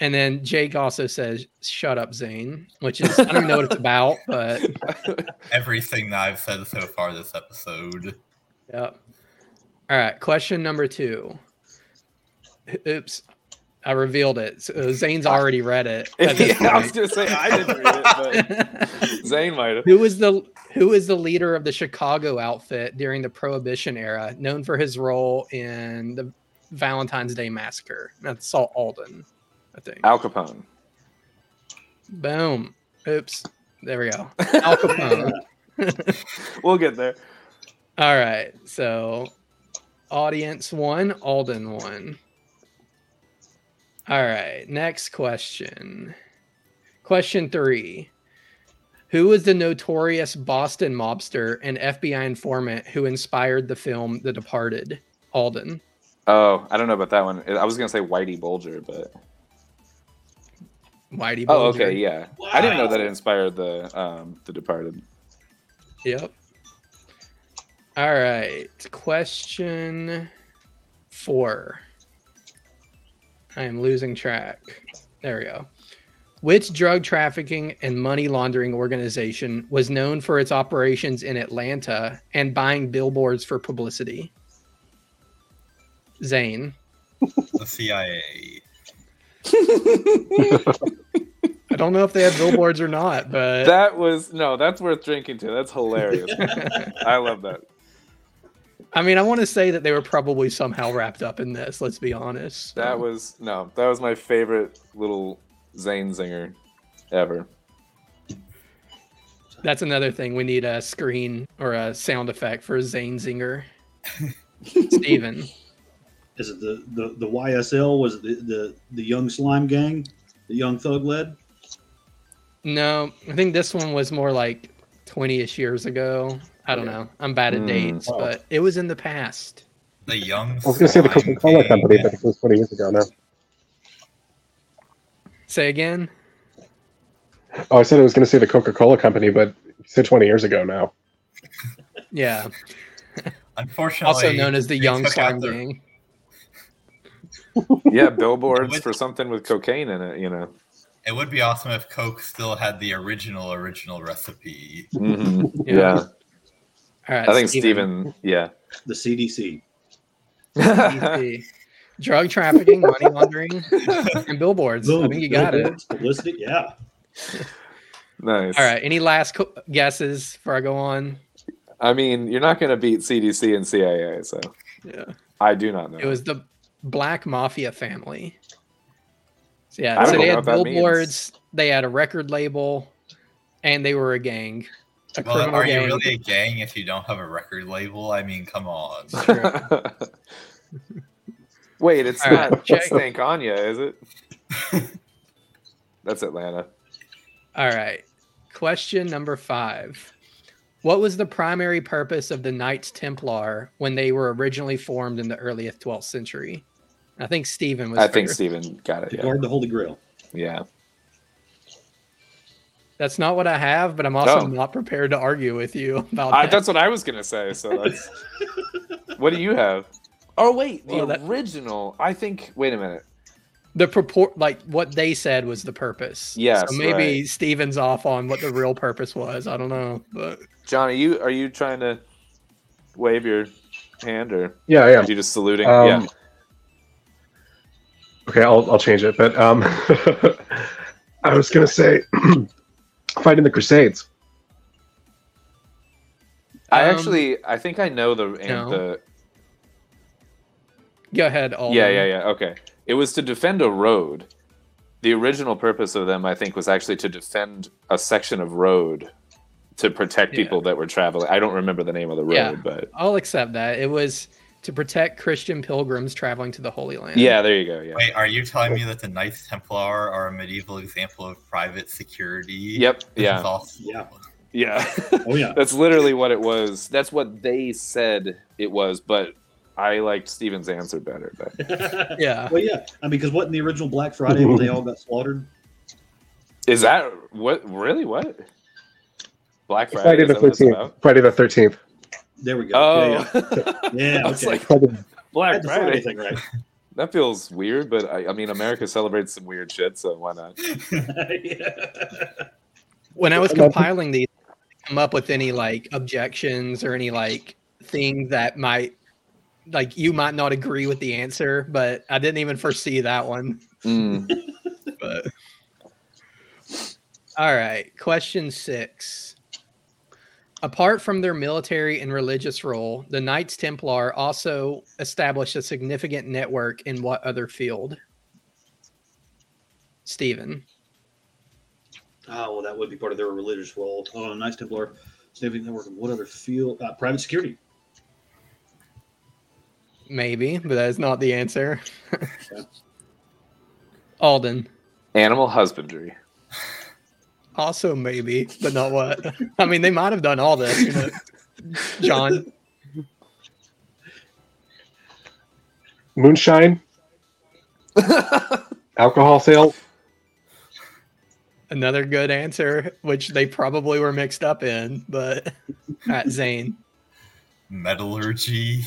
And then Jake also says, "Shut up, Zane," which is I don't even know what it's about, but Everything that I've said so far this episode. yep. All right, question number two. Oops, I revealed it. So uh, Zane's already read it. yeah, I was gonna say I didn't read it, but Zane might have. who was the who was the leader of the Chicago outfit during the Prohibition era, known for his role in the Valentine's Day massacre? That's Salt Alden, I think. Al Capone. Boom. Oops. There we go. Al Capone. We'll get there. All right. So, audience one, Alden one. All right. Next question. Question three. Who was the notorious Boston mobster and FBI informant who inspired the film The Departed? Alden. Oh, I don't know about that one. I was gonna say Whitey Bulger, but Whitey Bulger. oh, okay, yeah. I didn't know that it inspired the um the Departed. Yep. All right. Question four. I am losing track. There we go. Which drug trafficking and money laundering organization was known for its operations in Atlanta and buying billboards for publicity? Zane. The CIA. I don't know if they had billboards or not, but That was no, that's worth drinking to. That's hilarious. I love that. I mean, I want to say that they were probably somehow wrapped up in this. Let's be honest. That was no, that was my favorite little Zane zinger ever. That's another thing. We need a screen or a sound effect for a Zane Zinger. Steven. Is it the, the, the YSL? Was it the, the, the Young Slime Gang? The Young Thug led? No, I think this one was more like 20 ish years ago. I don't know. I'm bad at Mm. dates, but it was in the past. The young. I was going to say the Coca Cola King. company, but it was 20 years ago now. Say again. Oh, I said I was going to say the Coca Cola company, but you said 20 years ago now. Yeah. Unfortunately, Also known as the they Young took Slime out the- Gang. Yeah, billboards With- for something with cocaine in it, you know. It would be awesome if Coke still had the original original recipe. Mhm. Yeah. Yeah. All right. I think Steven, yeah. The CDC. DC. Drug trafficking, money laundering, and billboards. I Boom. think you got it. Billboards, Publicity? Yeah. nice. All right. Any last co- guesses before I go on? I mean, you're not going to beat CDC and CIA, so Yeah. I do not know. It was the Black Mafia family. So I yeah, don't so know they had that billboards, they had a record label, and they were a gang. A Well, criminal are you gang. really a gang if you don't have a record label? I mean, come on. Wait, it's All right, not check. Stank Anya, is it? That's Atlanta. All right. Question number five. What was the primary purpose of the Knights Templar when they were originally formed in the earliest 12th century? I think Stephen was I think Stephen got it. To Yeah. guard the Holy Grail. Yeah. That's not what I have, but I'm also Oh. not prepared to argue with you about I, that. that's what I was gonna say. So that's. what do you have? Oh wait, the Well, that- original. I think. Wait a minute. the purport like what they said was the purpose. Yes, So maybe right. Steven's off on what the real purpose was. I don't know. But John, are you are you trying to wave your hand or Yeah, I are you just saluting? Um, yeah. Okay, I'll I'll change it. But um, I was gonna say, fighting the Crusades. I um, actually I think I know the and no. the go ahead. Alden. Yeah, yeah, yeah. Okay. It was to defend a road. The original purpose of them, I think, was actually to defend a section of road to protect Yeah. people that were traveling. I don't remember the name of the road, Yeah. but I'll accept that. It was to protect Christian pilgrims traveling to the Holy Land. yeah, there you go. Yeah. Wait, are you telling me that the Knights Templar are a medieval example of private security? Yep. This Yeah. also- Yeah. Yeah. Oh yeah. That's literally what it was. That's what they said it was, but I liked Steven's answer better. But Yeah. Well, yeah. I mean, because what in the original Black Friday when they all got slaughtered? is that what really what? Black Friday. Friday the that thirteenth. Friday the thirteenth. There we go. Oh, Yeah, yeah. I was okay. like, Friday. I Black Friday Friday. thing right. That feels weird, but I, I mean, America celebrates some weird shit, so why not? yeah. When I was compiling these, come up with any like objections or any like thing that might like you might not agree with the answer, but I didn't even foresee that one. Mm. But all right, question six. Apart from their military and religious role, the Knights Templar also established a significant network in what other field? Stephen. Oh, well, that would be part of their religious role. Oh, Knights Templar, Civic Network, and what other field? Uh, private security. Maybe, but that is not the answer. Alden. Animal husbandry. Also maybe, but not what. I mean, they might have done all this, you know. John. Moonshine. Alcohol sales. Another good answer, which they probably were mixed up in, but at Zane. Metallurgy.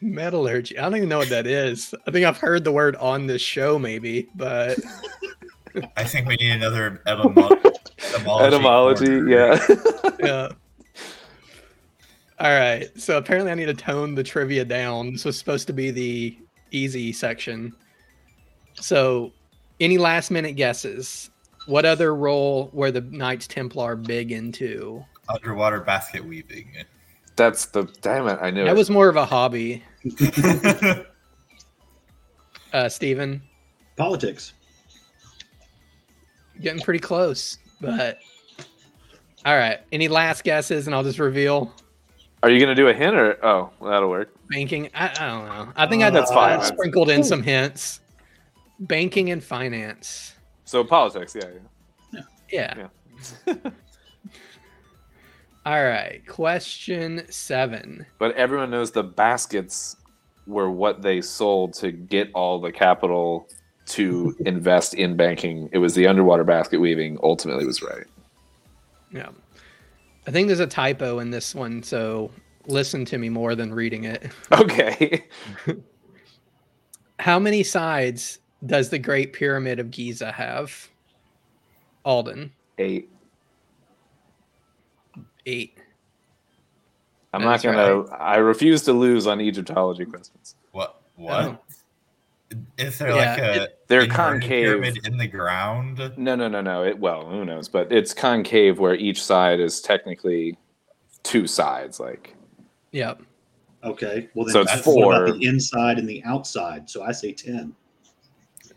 Metallurgy. I don't even know what that is. I think I've heard the word on this show, maybe, but I think we need another etymology. etymology, Etymology, yeah. yeah. All right. So apparently I need to tone the trivia down. This was supposed to be the easy section. So any last minute guesses? What other role were the Knights Templar big into? Underwater basket weaving. That's the damn it. I knew That it. was more of a hobby. Uh Steven, Politics. Getting pretty close, but all right. Any last guesses and I'll just reveal Are you gonna do a hint or oh that'll work. banking. I, I don't know. I think I That's fine. I sprinkled in some hints. Banking and finance. So politics, yeah. yeah. Yeah. Yeah. All right. Question seven. But everyone knows the baskets were what they sold to get all the capital to invest in banking. It was the underwater basket weaving ultimately was right. Yeah. I think there's a typo in this one, so listen to me more than reading it. Okay. How many sides does the Great Pyramid of Giza have? Alden, Eight. eight. I'm That's not gonna I refuse to lose on Egyptology questions. what? What? Oh. Is there Yeah, like a they're concave. pyramid in the ground? No, no, no, no. It well, who knows? But it's concave where each side is technically two sides. Like Yep. Okay. Well, then So it's that's what about the inside and the outside. So I say 10.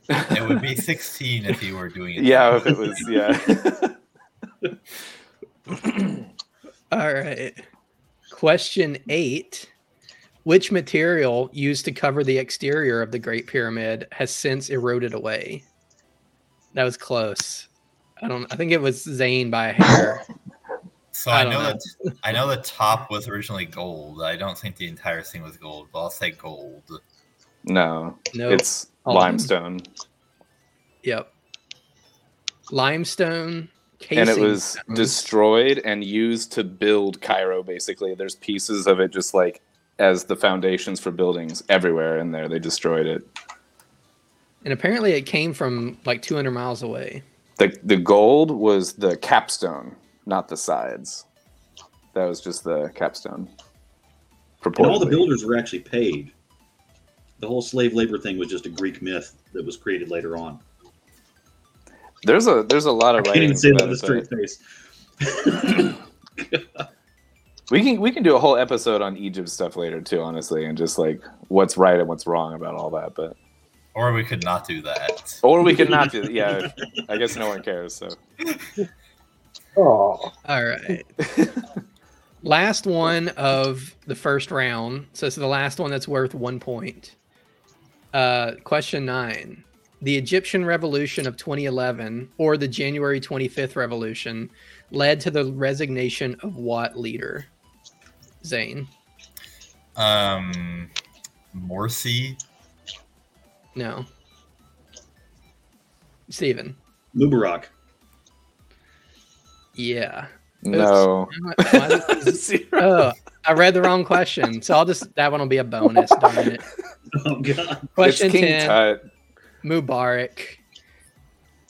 It would be 16 if you were doing it. yeah, if it was yeah. All right. Question eight. Which material used to cover the exterior of the Great Pyramid has since eroded away? That was close. I don't. I think it was Zane by a hair. So I I, know, know. that I know the top was originally gold. I don't think the entire thing was gold, but I'll say gold. No, No. it's Hold on. limestone, Yep. Limestone. and it was stones. destroyed and used to build Cairo. Basically, there's pieces of it just like as the foundations for buildings everywhere in there. They destroyed it. and apparently it came from like 200 miles away. The the gold was the capstone, not the sides. That was just the capstone. And all the builders were actually paid. The whole slave labor thing was just a Greek myth that was created later on. There's a there's a lot I of can't even say that about with a straight face. We can we can do a whole episode on Egypt stuff later too, honestly, and just like what's right and what's wrong about all that. But Or we could not do that. or we could not do that. Yeah, I guess no one cares. So Oh, All right. last one of the first round. So this is the last one that's worth one point. Uh, question nine. The Egyptian Revolution of 2011 or the January 25th Revolution led to the resignation of what leader? Zane. Um, Morsi. No. Steven. Mubarak. Yeah. no. Why- why does- oh, I read the wrong question. So I'll just, that one will be a bonus. Darn it. Oh god. It's Question King 10. Tut. Mubarak.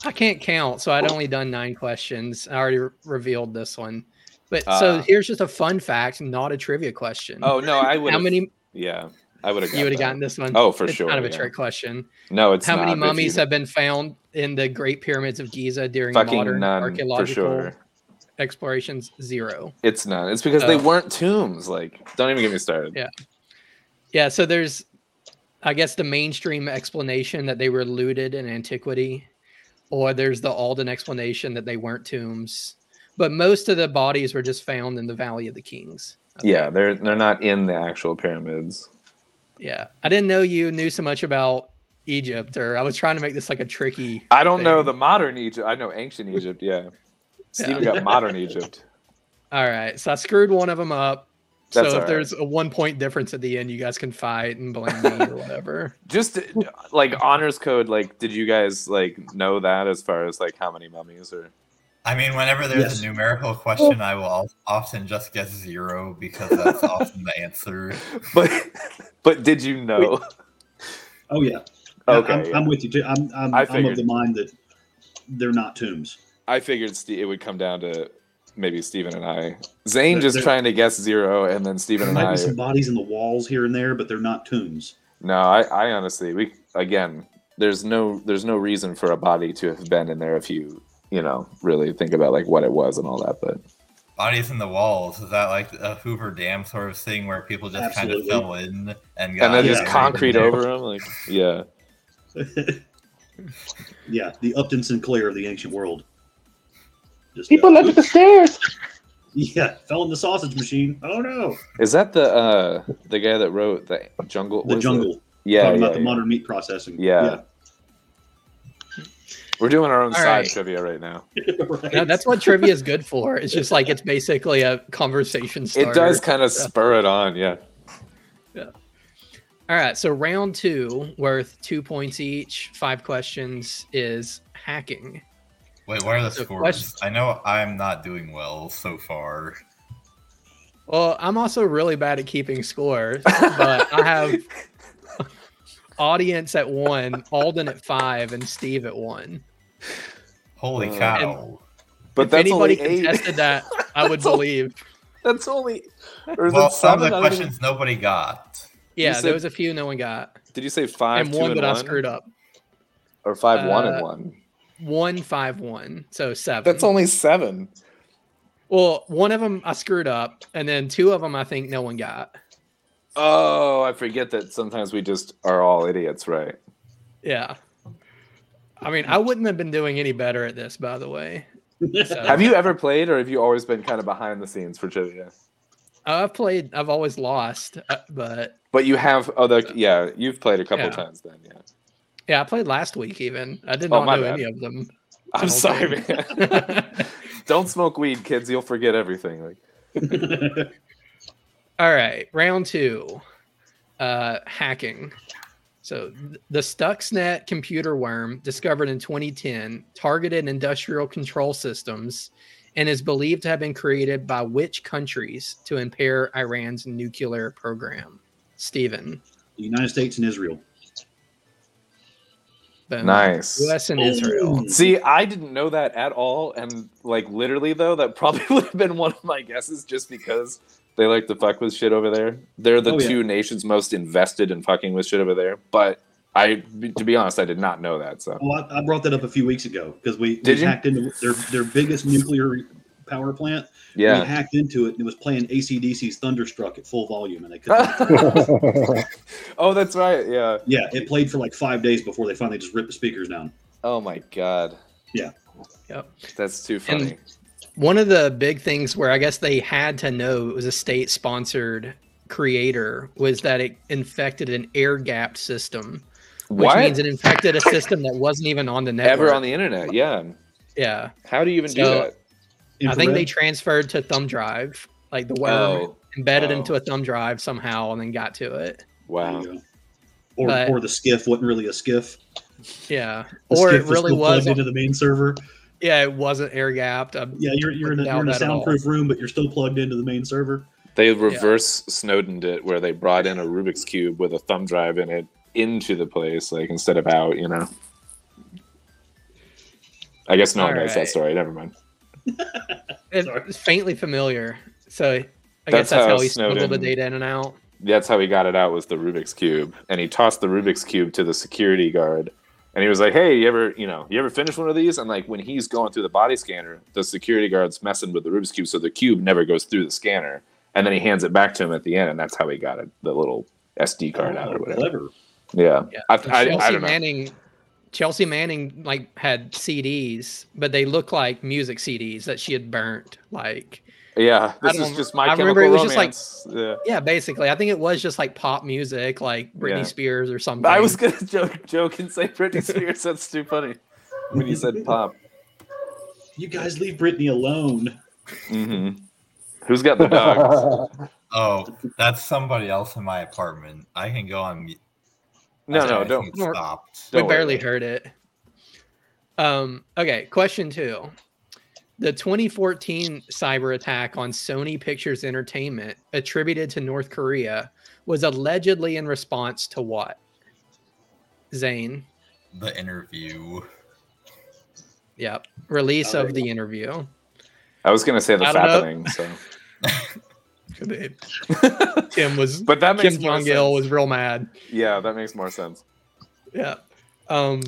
I can't count, so I'd only done nine questions. I already re- revealed this one. But so Ah. here's just a fun fact, not a trivia question. Oh no, I would. how many Yeah, I would have. you would have gotten this one? Oh, for It's sure, Kind of a trick question. No, it's how many not, if mummies you- have been found in the Great Pyramids of Giza during Fucking modern none archaeological sure. explorations? Zero. It's none. It's because they weren't tombs. Like, don't even get me started. Yeah. Yeah, so there's, I guess, the mainstream explanation that they were looted in antiquity, or there's the Alden explanation that they weren't tombs. But most of the bodies were just found in the Valley of the Kings. Yeah, they're they're not in the actual pyramids. Yeah. I didn't know you knew so much about Egypt, or I was trying to make this like a tricky. I don't know the modern Egypt. I know ancient Egypt. Yeah, Steven got modern Egypt. All right. So I screwed one of them up. That's so if there's a one point difference at the end, you guys can fight and blame me or whatever. Just like honors code. Like, did you guys like know that as far as like how many mummies or? I mean, whenever there's Yes. a numerical question, I will often just guess zero because that's often the answer. But but did you know? Oh yeah. Yeah, Okay, I'm, yeah. I'm with you too. I'm I'm, I I'm of the mind that they're not tombs. I figured it would come down to maybe Stephen and I. Zane There- just there- trying to guess zero, and then Stephen There and might I. be some bodies in the walls here and there, but they're not tombs. No, I, I honestly, we again, there's no, there's no reason for a body to have been in there if you, you know, really think about like what it was and all that. But Bodies in the walls is that like a Hoover Dam sort of thing where people just Absolutely. kind of fell in and got and then yeah, just concrete over them, like yeah. yeah, the Upton Sinclair of the ancient world. Just, people uh, under the stairs. Yeah, fell in the sausage machine. Oh no, Is that the uh the guy that wrote the jungle? the what is it? jungle. Yeah, Talking yeah, about the modern meat processing. Yeah. We're doing our own All side right. trivia right now. Right. No, that's what trivia is good for. It's just like it's basically a conversation starter. It does kind of spur it on, yeah. Yeah. All right, so round two, worth two points each, five questions, is hacking. Wait, what are the So scores? question- I know I'm not doing well so far. Well, I'm also really bad at keeping scores, but I have audience at one, Alden at five, and Steve at one. Holy Uh, cow! But if that's anybody only eight. contested that, I would That's all- believe. That's only. Or is Well, it some of the I don't even- questions nobody got. Yeah, said- there was a few no one got, Did you say five, and two, one and that I screwed up. Or five, one, and Uh, one? One five one, so seven. That's only seven. well, one of them I screwed up, and then two of them I think no one got. Oh, I forget that sometimes we just are all idiots, right? Yeah. I mean, I wouldn't have been doing any better at this, by the way. So, Have you ever played, or have you always been kind of behind the scenes for trivia? I've played. I've always lost, uh, but But you have other, yeah, you've played a couple Yeah. times then, yeah. yeah, I played last week. Even I did Oh, not my know bad. any of them. I'm sorry, man. Don't smoke weed, kids. You'll forget everything. Like, All right, round two, uh, hacking. So the Stuxnet computer worm, discovered in 2010, targeted industrial control systems and is believed to have been created by which countries to impair Iran's nuclear program? Stephen. the United States and Israel. Boom. nice. U.S. and Israel. Oh. See, I didn't know that at all, and like literally though, that probably would have been one of my guesses, just because they like to fuck with shit over there. They're the Oh, yeah. two nations most invested in fucking with shit over there. But I, to be honest, I did not know that. So Well, I, I brought that up a few weeks ago because we, Did we hacked into their their biggest nuclear power plant. Yeah, We hacked into it and it was playing ACDC's Thunderstruck at full volume, and they couldn't. oh, that's right. Yeah. yeah, it played for like five days before they finally just ripped the speakers down. Oh my god. Yeah. Yep. That's too funny. And one of the big things where I guess they had to know it was a state sponsored creator was that it infected an air gapped system, which what? means it infected a system that wasn't even on the network. Ever on the internet? Yeah. yeah. How do you even do So- that? I think they transferred to thumb drive, like the worm Oh, embedded oh. into a thumb drive somehow and then got to it. Wow. Or, But- or the SCIF wasn't really a SCIF. Yeah. The or it really still was. plugged into the main server. Yeah, it wasn't air gapped. Um, Yeah, you're you're in a, you're in a doubt that at all. soundproof room, but you're still plugged into the main server. They reverse Snowdened it, where they brought in a Rubik's cube with a thumb drive in it into the place, like instead of out. You know. I guess no one knows that story. Never mind. It's faintly familiar. So I That's guess that's how how he smuggled the data in and out. That's how he got it out was the Rubik's cube, and he tossed the Rubik's cube to the security guard, and he was like, "Hey, you ever, you know, you ever finish one of these?" And like when he's going through the body scanner, the security guard's messing with the Rubik's cube, so the cube never goes through the scanner, and then he hands it back to him at the end, and that's how he got it, the little SD card out or Oh, whatever. clever. Yeah, Yeah. I, And I, Chelsea I don't know. Manning Chelsea Manning like had CDs, but they look like music CDs that she had burnt. Like Yeah, this is just my I chemical remember it was just like- romance. yeah. yeah, basically. I think it was just like pop music, like Britney Yeah. Spears or something. I was gonna joke, joke and say Britney Spears. That's too funny when you said pop. You guys leave Britney alone. Mm-hmm. Who's got the dog? Oh, that's somebody else in my apartment. I can go on mute. No, I no, don't. it Stopped. we Don't worry barely about heard it. Um, okay, question two. The 2014 cyber attack on Sony Pictures Entertainment, attributed to North Korea, was allegedly in response to what? Zane. The interview. Yep. Release of the interview. I was gonna say the I happening. So, Kim was but that makes Kim more Jong Il sense. was real mad. Yeah, that makes more sense. Yeah. Um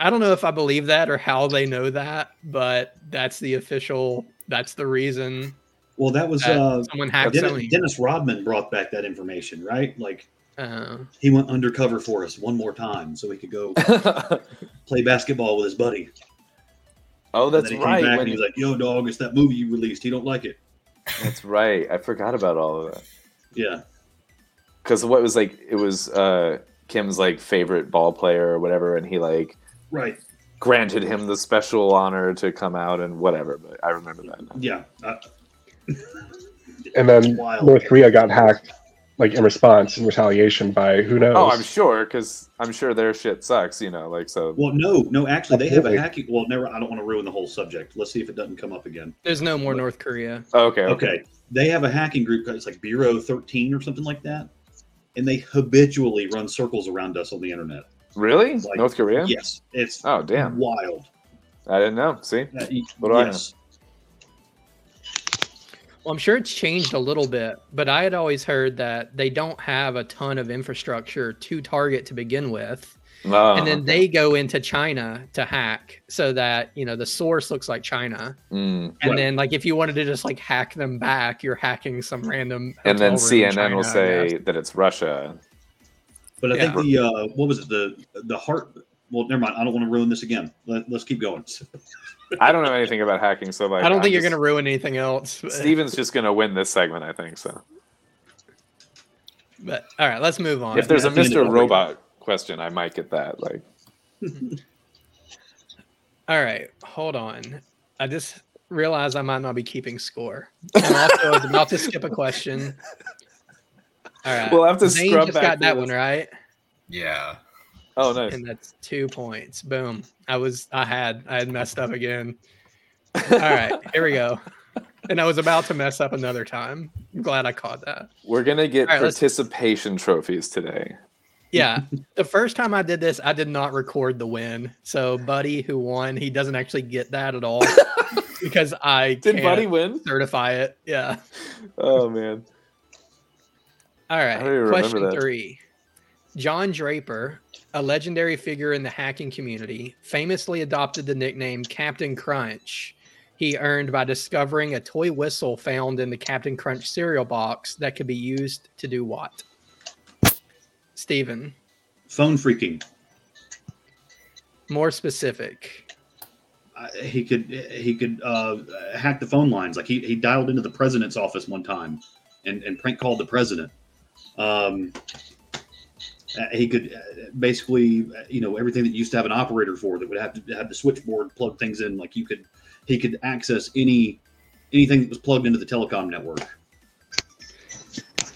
I don't know if I believe that or how they know that, but that's the official that's the reason Well, that was that uh, someone hacked Dennis, Sony. Dennis Rodman brought back that information, right? Like uh-huh. he went undercover for us one more time, so he could go play basketball with his buddy. oh, And that's then he came right. back when and he was like, "Yo, dog, it's that movie you released. He don't like it." that's right. I forgot about all of that. Yeah, Because what was like, it was uh, Kim's like favorite ball player or whatever, and he like right. granted him the special honor to come out and whatever. But I remember that. Now. Yeah, uh, and then wild. North Korea got hacked, like in response, in retaliation by who knows? Oh, I'm sure, because I'm sure their shit sucks. You know, like so. Well, no, no. Actually, they have a hacking. Well, never. I don't want to ruin the whole subject. Let's see if it doesn't come up again. there's no more North Korea. Oh, okay, okay. Okay, they have a hacking group. It's like Bureau 13 or something like that, and they habitually run circles around us on the internet. Really? Like, North Korea? Yes, it's Oh, damn. wild. I didn't know. See? Uh, What do I yes. Well, I'm sure it's changed a little bit, but I had always heard that they don't have a ton of infrastructure to target to begin with. Oh, and then okay. they go into China to hack so that, you know, the source looks like China. Mm. And Right. then like if you wanted to just like hack them back, you're hacking some random And then hotel room in CNN will say that it's Russia. But I Yeah. think the uh, what was it the the heart? Well, never mind. I don't want to ruin this again. Let, let's keep going. I don't know anything about hacking, so like I don't I'm think you're gonna ruin anything else. But, Steven's just gonna win this segment, I think. So but all right, let's move on. if there's a Yeah, I think Mr. it- Robot question, I might get that. Like, All right, hold on. I just realized I might not be keeping score. And also, I was about to skip a question. All right. We'll have to Zane scrub just back got that this. one right, Yeah. Oh, nice. and that's two points. Boom. I was, I had, I had messed up again. All right, here we go. And I was about to mess up another time. I'm glad I caught that. We're gonna get All right, let's- participation trophies today. Yeah. The first time I did this, I did not record the win. So Buddy, who won, he doesn't actually get that at all because I Did can't Buddy win? certify it. Yeah. Oh man. All don't right. even remember Question three. John Draper, a legendary figure in the hacking community, famously adopted the nickname Captain Crunch. He earned by discovering a toy whistle found in the Captain Crunch cereal box that could be used to do what? Steven, Phone phreaking. more specific. Uh, he could he could uh, hack the phone lines. Like he, he dialed into the president's office one time and, and prank called the president. Um, uh, he could uh, basically uh, you know everything that used to have an operator for that would have to have the switchboard plug things in. Like you could he could access any anything that was plugged into the telecom network.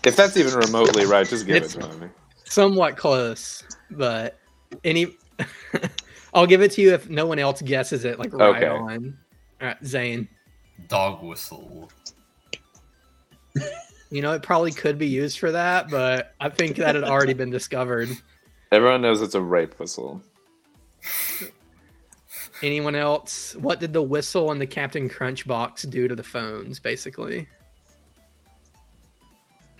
If that's even remotely right, just give It's- it to me. Somewhat close, but any. I'll give it to you if no one else guesses it like right Okay. on. All right, Zane. Dog whistle. You know, it probably could be used for that, but I think that had already been discovered. Everyone knows it's a rape whistle. Anyone else? What did the whistle and the Captain Crunch box do to the phones, basically?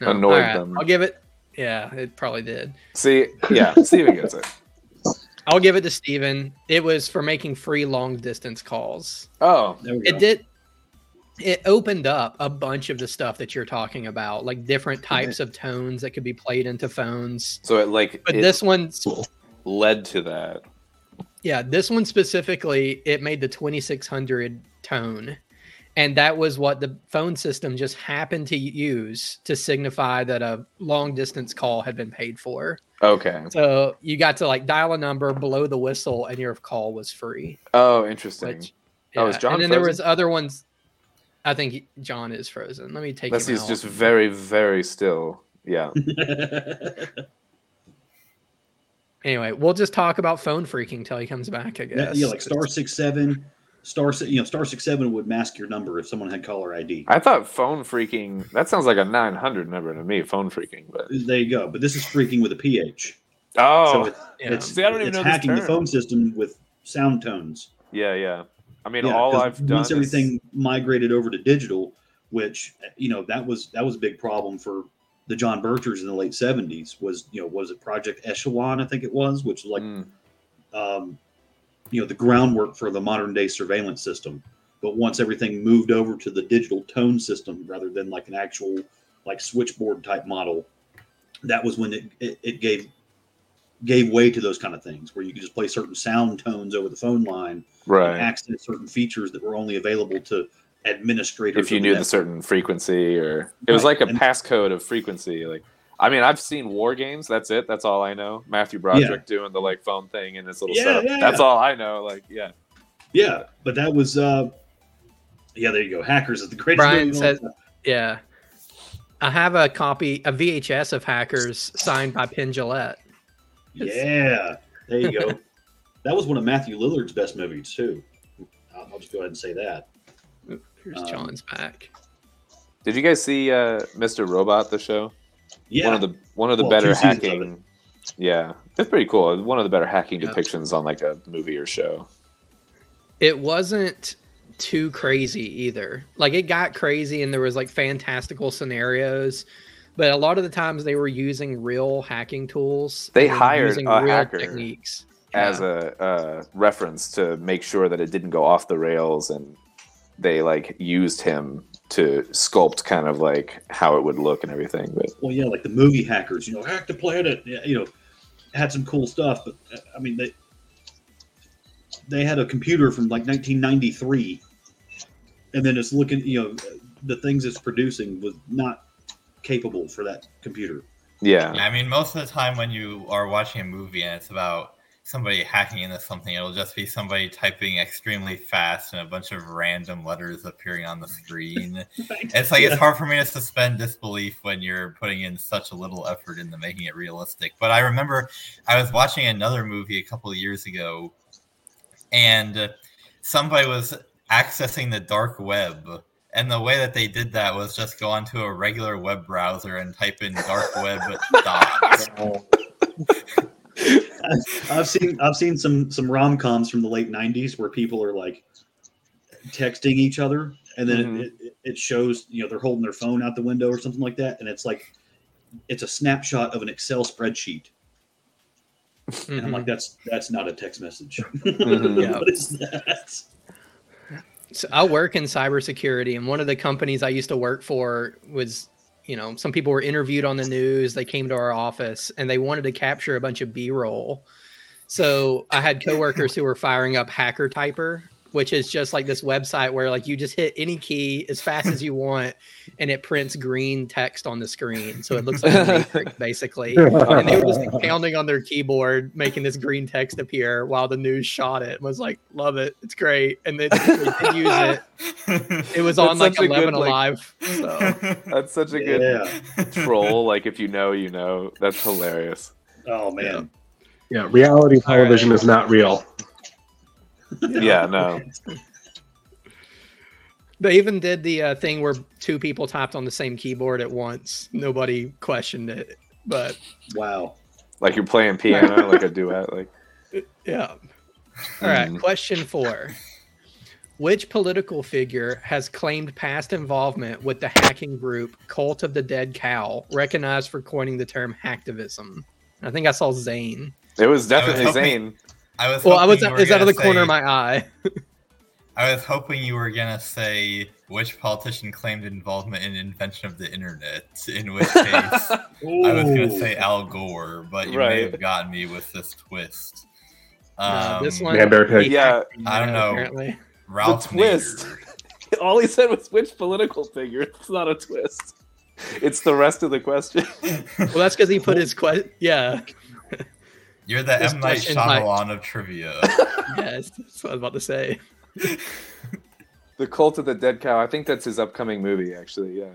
Annoyed All them. I'll give it. Yeah, it probably did. See, yeah, Steven gets it. I'll give it to Steven. It was for making free long distance calls. Oh, we go. It did. It opened up a bunch of the stuff that you're talking about, like different mm-hmm. types of tones that could be played into phones. so it like But it this one, led to that. yeah, this one specifically, it made the 2600 tone. And that was what the phone system just happened to use to signify that a long distance call had been paid for. Okay. So you got to like dial a number blow the whistle and your call was free. Oh, interesting. Which, Oh, is John and then there was other ones. I think he- John is frozen. Let me take Unless he's out. just very, very still. Yeah. Anyway, we'll just talk about phone phreaking till he comes back. I yeah, guess. yeah, like star six seven, star si- you know star six seven would mask your number if someone had caller ID. I thought phone phreaking. That sounds like a 900 number to me. Phone phreaking, but There you go. But this is phreaking with a ph. oh, so it's, Yeah. it's, See, I don't even it's know this hacking the phone system with sound tones. yeah, yeah. I mean, Yeah, all I've done once is- everything migrated over to digital, which you know that was that was a big problem for the John Birchers in the late seventies. Was you know was it Project Echelon? I think it was, which was like Mm, um, you know the groundwork for the modern day surveillance system. But once everything moved over to the digital tone system rather than like an actual like switchboard type model, that was when it, it, it gave gave way to those kind of things where you could just play certain sound tones over the phone line and right. access certain features that were only available to administrators. If you knew the certain frequency, or it was Right, like a and- passcode of frequency. Like, I mean, I've seen WarGames. That's it. That's all I know. Matthew Broderick doing the like phone thing and his little Yeah, setup. yeah, That's yeah. all I know. Like, yeah. yeah, but that was uh, yeah. There you go. Hackers is the greatest. Brian movie says- Yeah. I have a copy, a VHS of Hackers signed by Penn Jillette. Yeah, there you go. that was one of Matthew Lillard's best movies too. I'll, I'll just go ahead and say that. Here's Um, John's back. Did you guys see uh, Mr. Robot the show? Yeah, One of the one of the Well, better two seasons hacking. Yeah, it's pretty cool. One of the better hacking Yeah. depictions on like a movie or show. It wasn't too crazy either. Like it got crazy and there was like fantastical scenarios, but a lot of the times they were using real hacking tools. They and hired using a real hacker techniques as Yeah. a uh, reference to make sure that it didn't go off the rails and they like used him to sculpt kind of like how it would look and everything but well, yeah, like the movie hackers. You know, hack the planet. yeah, You know, had some cool stuff, but uh, I mean they they had a computer from like 1993, and then it's looking. You know, the things it's producing was not capable for that computer. yeah Yeah, I mean, most of the time when you are watching a movie and it's about somebody hacking into something. It'll just be somebody typing extremely fast and a bunch of random letters appearing on the screen. It's like it's hard for me to suspend disbelief when you're putting in such a little effort into making it realistic. But I remember I was watching another movie a couple of years ago, and somebody was accessing the dark web. And the way that they did that was just go onto a regular web browser and type in dark web dot. I've seen I've seen some some rom coms from the late '90s where people are like texting each other, and then Mhm. it, it, it shows you know they're holding their phone out the window or something like that, and it's like it's a snapshot of an Excel spreadsheet, and I'm like, that's that's not a text message. Mhm. What is that? So I work in cybersecurity, and one of the companies I used to work for was, you know, some people were interviewed on the news. They came to our office and they wanted to capture a bunch of B roll. So I had coworkers who were firing up Hacker Typer, which is just like this website where like you just hit any key as fast as you want, and it prints green text on the screen, so it looks like a matrix basically. And they were just like, pounding on their keyboard, making this green text appear while the news shot it. Was like, love it, it's great, and then they use it. It was on That's like such a good, 11 like- alive. So That's such a good Yeah. troll. Like if you know, you know. That's hilarious. Oh man. Yeah, reality television is not real. Yeah, no. they even did the uh, thing where two people typed on the same keyboard at once. Nobody questioned it, but Wow. Like you're playing piano, like a duet. Like yeah. All right, Mhm. question four. Which political figure has claimed past involvement with the hacking group Cult of the Dead Cow, recognized for coining the term hacktivism? I think I saw Zane. it was definitely hoping- Zane. I was Well, I was hoping you were it's out of gonna the corner of my eye. I was hoping you were gonna say which politician claimed involvement in invention of the internet. In which case, I was gonna say Al Gore, but you may have gotten me with this twist. No, Um, this one, Man, Bear Pig. he Yeah, I don't know. Apparently, Ralph The twist. All he said was which political figure. It's not a twist. It's the rest of the question. well, that's because he put his question. Yeah, You're the This M Night question might- Shyamalan of trivia. yes, that's what I was about to say. The Cult of the Dead Cow. I think that's his upcoming movie, actually. Yeah.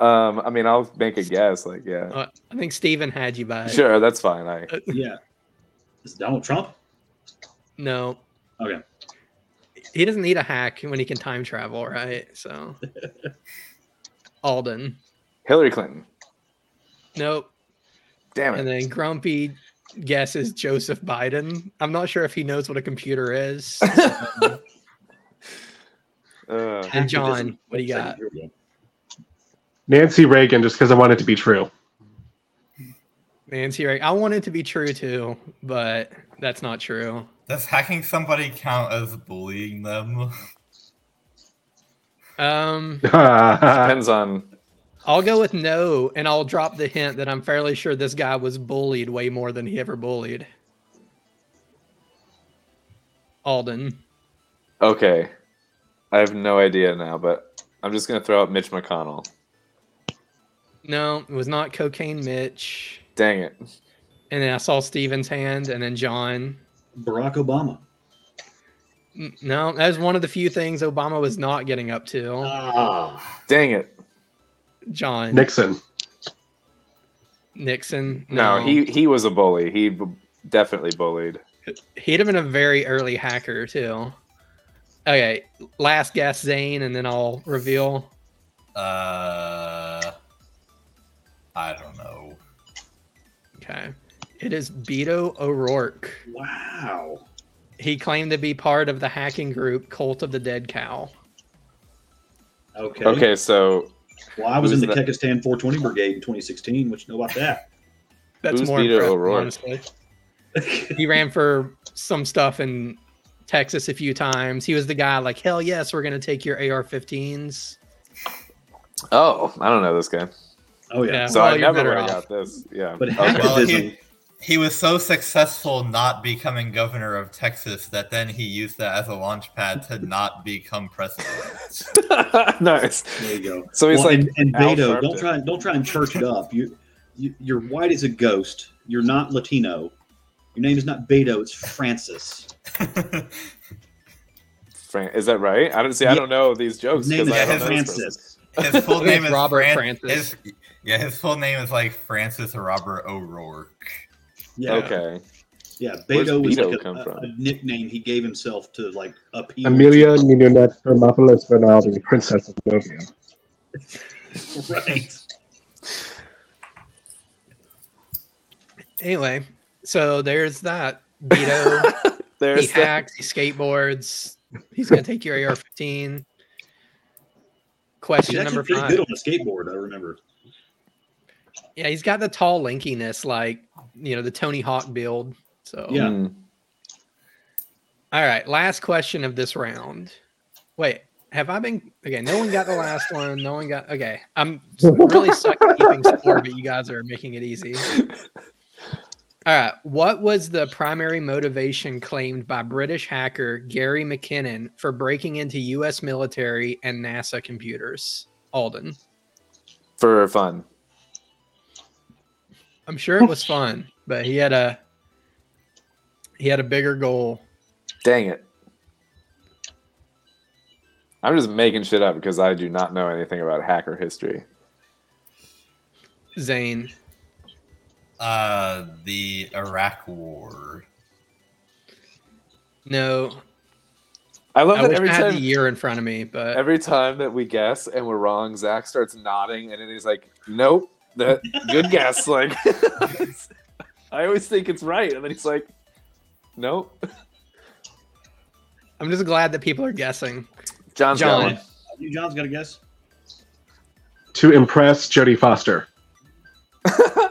Um, I mean, I'll make a guess. Like, yeah, Uh, I think Steven had you by sure, that's fine. I Yeah. Is it Donald Trump? no. Okay. He doesn't need a hack when he can time travel, right? So, Alden, Hillary Clinton. nope. Damn And then Grumpy guesses Joseph Biden. I'm not sure if he knows what a computer is. Uh, and John, what do you got? Here we go. Nancy Reagan, just because I want it to be true. Nancy, Reagan. I want it to be true too, but that's not true. Does hacking somebody count as bullying them? Um, depends on. I'll go with no, and I'll drop the hint that I'm fairly sure this guy was bullied way more than he ever bullied. Alden. Okay, I have no idea now, but I'm just gonna throw out Mitch McConnell. No, it was not cocaine Mitch. Dang it. And then I saw Steven's hand, and then John. Barack Obama. N- No, that was one of the few things Obama was not getting up to. Ah. Dang it. John Nixon. Nixon. No, he he was a bully. He b- definitely bullied. he'd have been a very early hacker too. Okay, last guess, Zane, and then I'll reveal. Uh, I don't know. Okay, it is Beto O'Rourke. Wow. He claimed to be part of the hacking group Cult of the Dead Cow. Okay. Okay, so Well, I was in Who's the that? Kekistan 420 Brigade in 2016. which you know about that? That's Who's more Beto impressive, O'Rourke? honestly. He ran for some stuff in Texas a few times. He was the guy like, hell yes, we're gonna take your AR-15s. oh, I don't know this guy. Oh yeah. Yeah. So well, I never better would have got this. Yeah. But okay. hacker- Well, Activism. He, he was so successful not becoming governor of Texas that then he used that as a launch pad to not become president. nice. There you go. So he's Well, like and, and Al Beto, don't Sharpton. try don't try and church it up. You, you you're white as a ghost. You're not Latino. Your name is not Beto, it's Francis. Fran- is that right? I don't see. I don't know these jokes His name is I don't know this Francis. His full name is Robert Fran- Francis. his- yeah, his full name is like Francis Robert O'Rourke. Yeah. Okay. yeah. Where's Beto was Beto like a, a- a nickname he gave himself to like appeal. Amelia Mignonette Thermopolis Renaldi, Princess of Novia. right. Anyway, so there's that. Beto, he There's the, hacks, he skateboards. He's gonna take your AR-15. Question actually number pretty five. good on the skateboard. I remember. Yeah, he's got the tall linkiness, like you know the Tony Hawk build. So Yeah. Mm. All right, last question of this round. Wait, have I been okay? No one got the last one. No one got okay. I'm really stuck at keeping score, but you guys are making it easy. All right, what was the primary motivation claimed by British hacker Gary McKinnon for breaking into U.S. military and NASA computers? Alden, for fun. I'm sure it was fun, but he had a he had a bigger goal. Dang it. I'm just making shit up because I do not know anything about hacker history. Zane, Uh, the Iraq War. no, I love I that wish every I had time the year in front of me, but every time that we guess and we're wrong, Zach starts nodding and then he's like, Nope, that good guess. Like I always think it's right, and then he's like, Nope. I'm just glad that people are guessing. John's John. got You, John's got a guess. To impress Jodie Foster.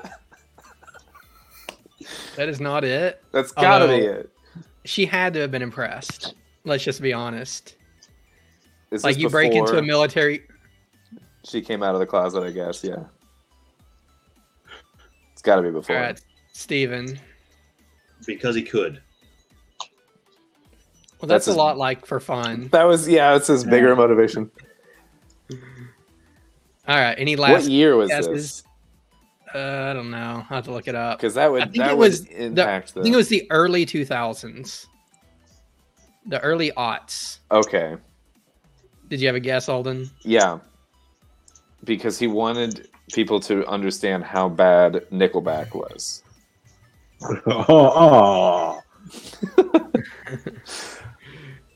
That is not it. That's gotta be it. She had to have been impressed. Let's just be honest. Is like you break into a military. She came out of the closet, I guess, yeah. It's gotta be before. right, Steven. Because he could. Well, That's that's, a his- lot like for fun. That was yeah, it's his bigger motivation. All right. Any last What last year was guesses? this? Uh, I don't know. I will have to look it up. Because that would I think that it would was the- impact I think it was the early 2000s. The early aughts. Okay. Did you have a guess, Alden? Yeah. Because he wanted people to understand how bad Nickelback was. Oh, oh.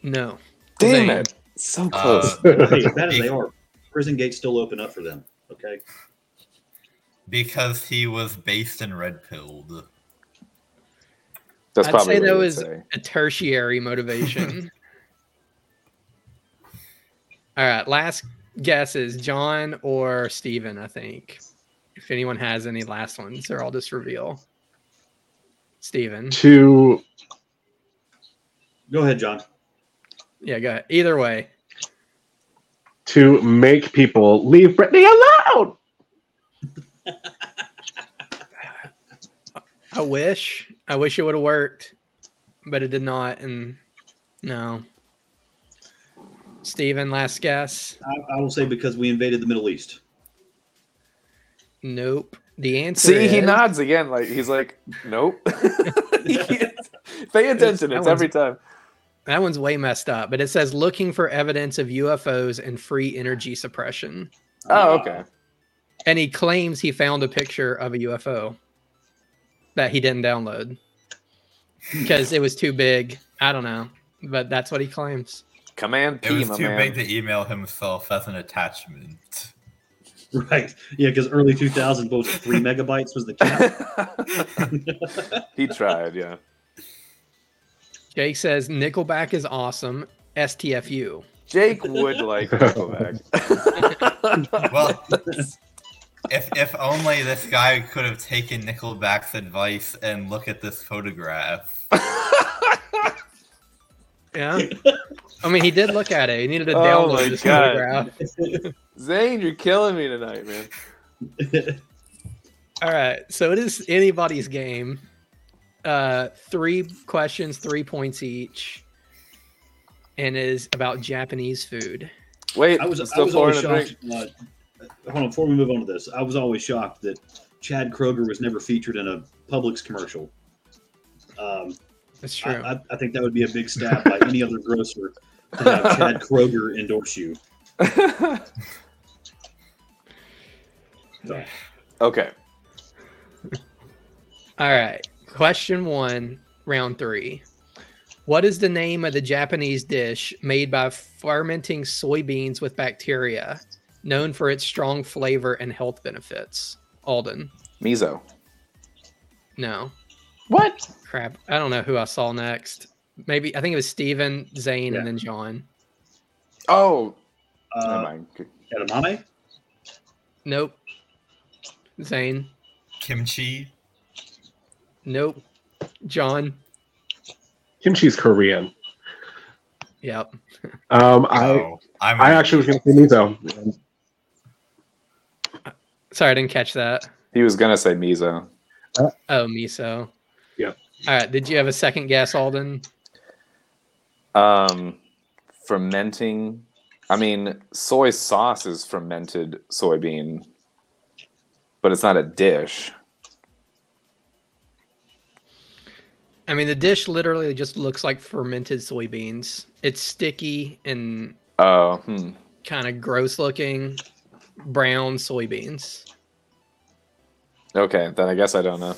No. Damn Zane. it. So Uh, close. Hey, as bad as they are, prison gates still open up for them. Okay. because he was based in red pilled. That's I'd probably say that was say. a tertiary motivation. All right, last guess is John or Steven, I think. If anyone has any last ones, or I'll just reveal. Steven. to Go ahead, John. Yeah, go ahead. Either way. to make people leave Brittany alone. I wish. I wish it would have worked, but it did not. And no. Steven, last guess. I, I will say because we invaded the Middle East. Nope. The answer See, he nods again, like he's like, Nope. Pay attention, That it's every time. That one's way messed up, but it says looking for evidence of UFOs and free energy suppression. Oh, okay. And he claims he found a picture of a UFO that he didn't download because it was too big. I don't know, but that's what he claims. Command It was my too man. big to email himself as an attachment. Right. Yeah, because early 2000s, both three megabytes was the cap? he tried, yeah. Jake says Nickelback is awesome. STFU. Jake would like Nickelback. Well, if if only this guy could have taken Nickelback's advice and look at this photograph. Yeah. I mean, he did look at it. He needed to Oh download my this God. photograph. Zane, you're killing me tonight, man. All right. So it is anybody's game. Uh, three questions, three points each, and is about Japanese food. Wait, I was, I'm I was always shocked. Uh, hold on, before we move on to this, I was always shocked that Chad Kroeger was never featured in a Publix commercial. Uh, That's I, true. I, I think that would be a big stab by any other grocer to have Chad Kroeger endorse you. So, okay. All right. Question one, round three. What is the name of the Japanese dish made by fermenting soybeans with bacteria, known for its strong flavor and health benefits? Alden. Miso. No. What? Crap. I don't know who I saw next. Maybe I think it was Steven, Zane, Yeah. and then John. Oh, never uh, mind. edamame? Nope. Zane. Kimchi. Nope. John. Kimchi's Korean. Yep. Um, I Oh, I'm I actually was going to say miso. Sorry, I didn't catch that. He was gonna say Mizo. Oh, miso. Yep. All right. Did you have a second guess, Alden? Um, fermenting. I mean, soy sauce is fermented soybean, but it's not a dish. I mean, the dish literally just looks like fermented soybeans. It's sticky and Oh, hmm. kind of gross looking brown soybeans. Okay, then I guess I don't know.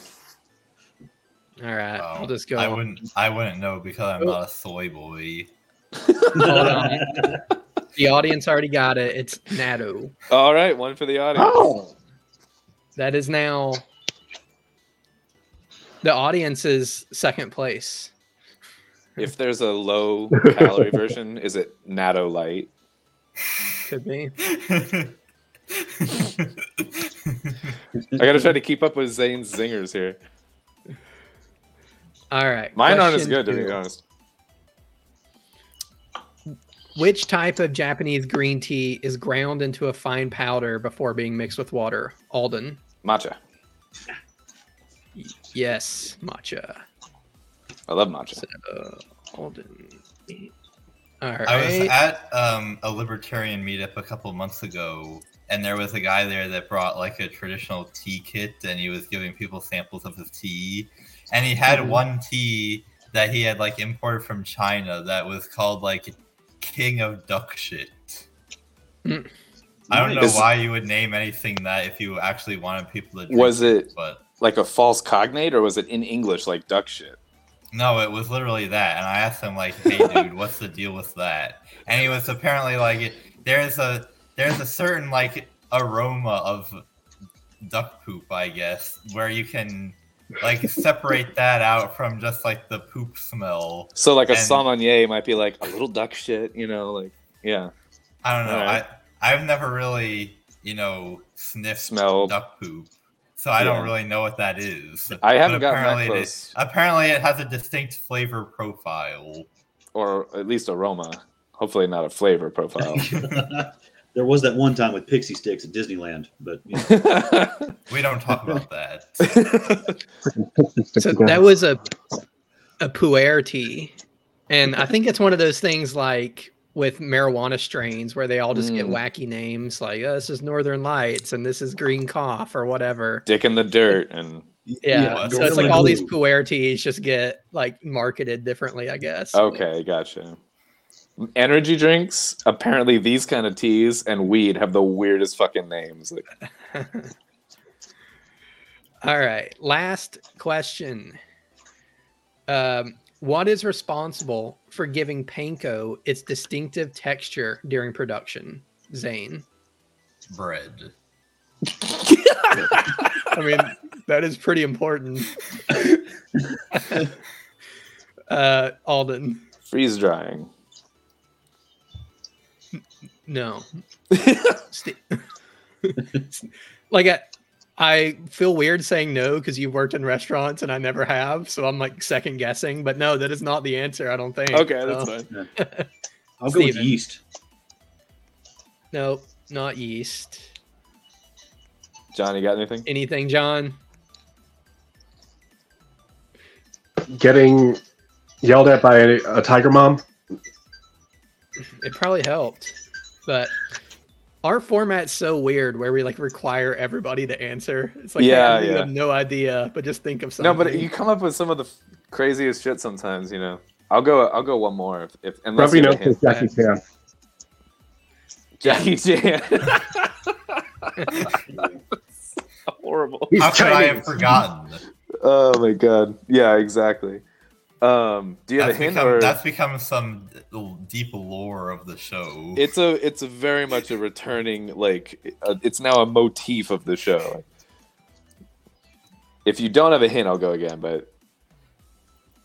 All right. Oh, I'll just go. I wouldn't. I wouldn't know because I'm Oh. not a soy boy. The audience already got it. It's natto. All right, one for the audience. Oh, That is now the audience's second place. If there's a low calorie version, is it Natto Light? Could be. I gotta try to keep up with Zane's zingers here. All right. Mine aren't as question good, to be honest. Which type of Japanese green tea is ground into a fine powder before being mixed with water? Alden. Matcha. Yes, matcha. I love matcha. So, Alden. All right. I was at um, a libertarian meetup a couple months ago, and there was a guy there that brought like a traditional tea kit, and he was giving people samples of his tea. And he had Mhm. one tea that he had like imported from China that was called like King of Duck Shit. Mm. I don't know Is- why you would name anything that if you actually wanted people to drink Was it but like a false cognate or was it in English like duck shit? No, it was literally that. And I asked him like, "Hey, dude, what's the deal with that?" And he was apparently like, "There's a there's a certain like aroma of duck poop, I guess, where you can like separate that out from just like the poop smell." So like a And- sommelier might be like a little duck shit, you know, like yeah. I don't know. Alright. I I've never really you know sniffed Smelled. duck poop, so I don't really know what that is. I haven't But gotten that apparently it- close. apparently, it has a distinct flavor profile. Or at least aroma. Hopefully not a flavor profile. there was that one time with pixie sticks at Disneyland, but you know, We don't talk about that. So that was a a puer tea, and I think it's one of those things like with marijuana strains where they all just get Mm. wacky names like oh, this is Northern Lights and this is Green Cough or whatever. Dick in the dirt and Yeah, Yeah, so it's like all these Glue. puer teas just get like marketed differently, I guess. Okay, gotcha. Energy drinks, apparently these kind of teas and weed have the weirdest fucking names. Like, All right. Last question. Um, what is responsible for giving panko its distinctive texture during production? Zane. Bread. I mean, that is pretty important. uh, Alden. freeze drying. No. Like I, I feel weird saying no because you've worked in restaurants and I never have, so I'm like second guessing. But no, that is not the answer. I don't think. Okay, that's So, fine. I'll go with yeast. No, not yeast. John, you got anything? Anything, John? Getting yelled at by a, a tiger mom. It probably helped, but our format's so weird where we like require everybody to answer. It's like, Yeah, yeah, you yeah. have no idea, but just think of something. No, but you come up with some of the f- crazy shit sometimes. You know. I'll go. I'll go one more. If, if unless Probably you knows have. Jackie Chan. Jackie Chan. Horrible. He's How could I have forgotten? Oh my god. Yeah, exactly. Um, do you have That's a hint become, or that's become some deep lore of the show. it's a it's a very much a returning like uh, it's now a motif of the show. If you don't have a hint, I'll go again. But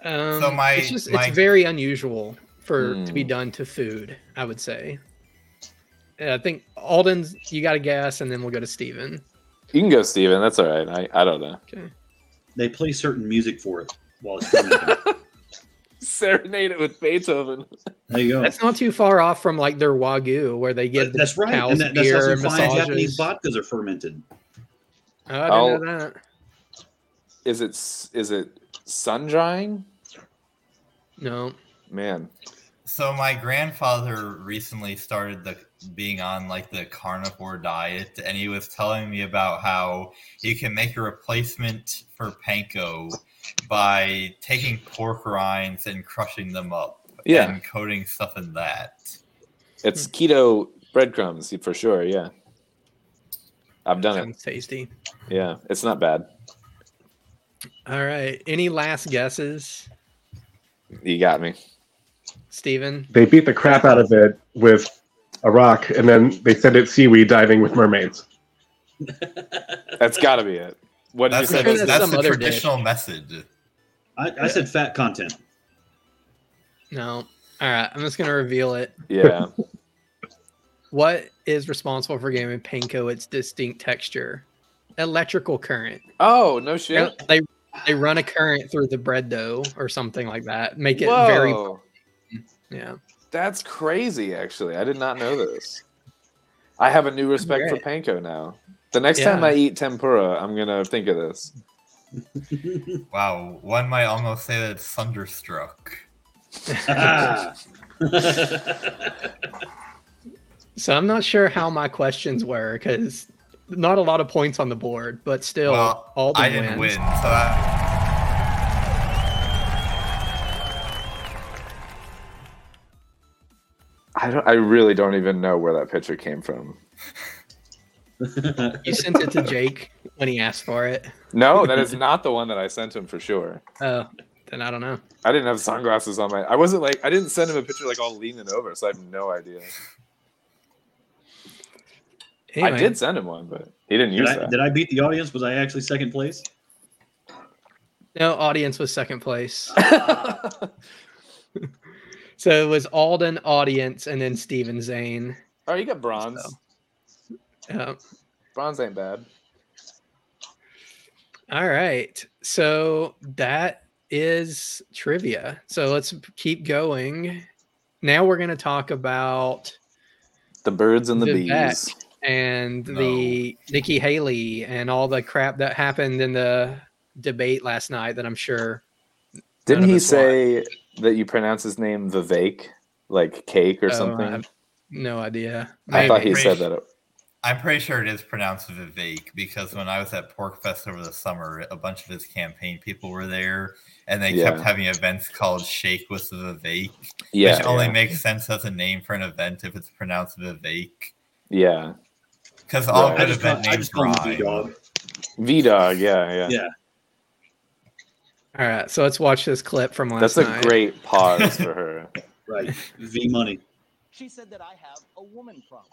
Um, So my- it's just my- it's very unusual for to be Hmm. done to food. I would say. Yeah, I think Alden's. You got to guess, and then we'll go to Steven. you can go, Steven. That's all right. I, I don't know. Okay. They play certain music for it while it's fermenting. Serenade it with Beethoven. there you go. That's not too far off from like their wagyu, where they give the That's right. cows And that, that's how beer some and fine. Japanese vodkas are fermented. Oh, I didn't I'll- know that. Is it is is it sun drying? No. Man, So my grandfather recently started the being on like the carnivore diet, and he was telling me about how you can make a replacement for panko by taking pork rinds and crushing them up, Yeah. and coating stuff in that. it's hmm. keto breadcrumbs for sure. Yeah, I've done it. Tasty. Yeah, it's not bad. All right. Any last guesses, You got me. Steven? They beat the crap out of it with a rock, and then they send it seaweed diving with mermaids. That's got to be it. What did you That's, say? the, that's that's the other traditional message. I, I said fat content. No. All right. I'm just gonna reveal it. Yeah. What is responsible for giving panko its distinct texture? Electrical current. Oh no shit. They they run a current through the bread dough or something like that. Make it Whoa, very yeah. that's crazy. Actually, I did not know this. I have a new respect for panko now. The next time I eat tempura, I'm gonna think of this. Wow, one might almost say that it's thunderstruck. So I'm not sure how my questions were because not a lot of points on the board, but still Well, all the I didn't wins. win, so that, I don't. I really don't even know where that picture came from. You sent it to Jake when he asked for it. No, that is not the one that I sent him for sure. Oh, then I don't know. I didn't have sunglasses on my. I wasn't like. I didn't send him a picture like all leaning over, so I have no idea. I did send him one, but he didn't Did use I, that. did I beat the audience? Was I actually second place? No, audience was second place. So it was Alden, audience, and then Steven Zane. oh, you got bronze. So. Uh, Bronze ain't bad. all right. So that is trivia. So let's keep going. Now we're going to talk about The birds and the Vivek bees. and the Nikki Haley and all the crap that happened in the debate last night that I'm sure Didn't he say that you pronounce his name Vivek, like cake or Oh, something? I have no idea. I thought he said that. I'm pretty sure it is pronounced Vivek because when I was at PorcFest over the summer, a bunch of his campaign people were there, and they kept having events called Shake with Vivek, Yeah, which only yeah. makes sense as a name for an event if it's pronounced Vivek. yeah. Because all Right. I good just, call, event I names just call rhyme. V-Dog. V Dog. Yeah, yeah, Yeah. All right, so let's watch this clip from last That's a night. great pause for her. Right. V Money. She said that I have a woman problem.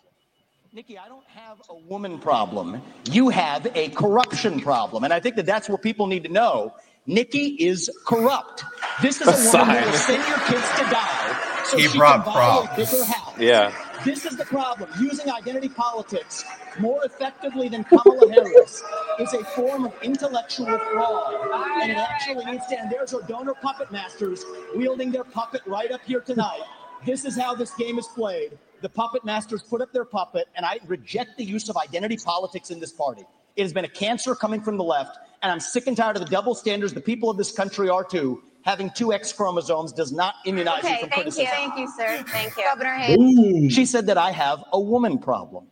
Nikki, I don't have a woman problem. You have a corruption problem. And I think that that's what people need to know. Nikki is corrupt. This is a woman Aside. who will send your kids to die so He she brought can buy a bigger house. Yeah. This is the problem. Using identity politics more effectively than Kamala Harris is a form of intellectual fraud. And it actually needs to end. There's our donor puppet masters wielding their puppet right up here tonight. This is how this game is played. The puppet masters put up their puppet, and I reject the use of identity politics in this party. It has been a cancer coming from the left, and I'm sick and tired of the double standards the people of this country are too. Having two X chromosomes does not immunize you Okay, from thank you. criticism. Thank you, sir. Thank you. Governor Haley. She said that I have a woman problem.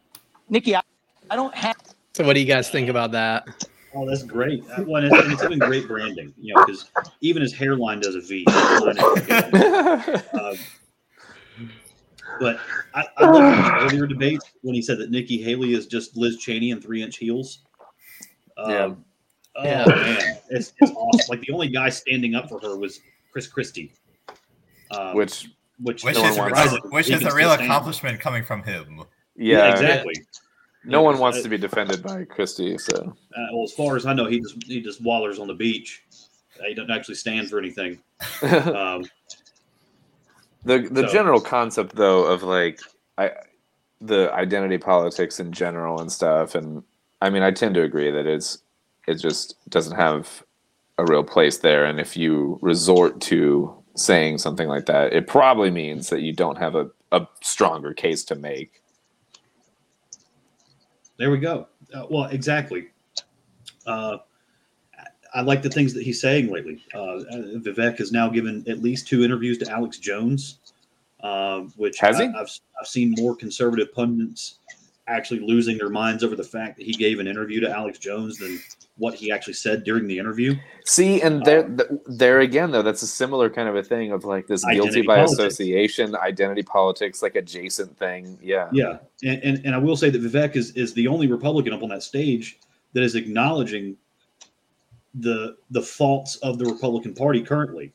Nikki, I, I don't have. So what do you guys think about that? Oh, that's great. Uh, Well, and it's, and it's even great branding, you know, because even his hairline does a V. Um, but I, I love his earlier debates when he said that Nikki Haley is just Liz Cheney in three inch heels. Um, Yeah. Oh Yeah. man, it's, it's awesome. Like the only guy standing up for her was Chris Christie, um, Which which Which No is, wants- surprising. which is a real stand. accomplishment coming from him. yeah, exactly. no Yeah, one 'cause wants I- to be defended by Christie, so Uh, well, as far as I know, he just he just wallers on the beach. Uh, he doesn't actually stand for anything. Um, the the So- general concept though of like I the identity politics in general and stuff and I mean I tend to agree that it's it just doesn't have a real place there and if you resort to saying something like that it probably means that you don't have a, a stronger case to make There we go. Uh, well, exactly. Uh, I like the things that he's saying lately. Uh, Vivek has now given at least two interviews to Alex Jones, um, which Has he? I, have I've seen more conservative pundits actually losing their minds over the fact that he gave an interview to Alex Jones than what he actually said during the interview. See, and there, th- there again, though, that's a similar kind of a thing of like this guilty by politics. association, identity politics, like adjacent thing. Yeah, Yeah, and, and and I will say that Vivek is is the only Republican up on that stage that is acknowledging the the faults of the Republican Party currently.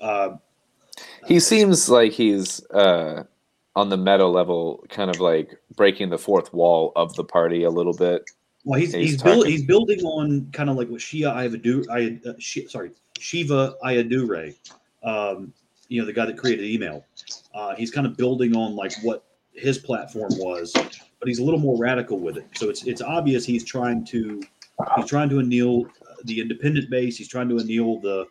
Uh, he seems like he's uh, on the meta level, kind of like breaking the fourth wall of the party a little bit. Well, he's He's he's, build, he's building on kind of like what Shia Ayadu, I, uh, sorry Shiva Ayyadurai, um, you know the guy that created email. Uh, he's kind of building on like what his platform was, but he's a little more radical with it. So it's it's obvious he's trying to he's trying to anneal the independent base. He's trying to anneal the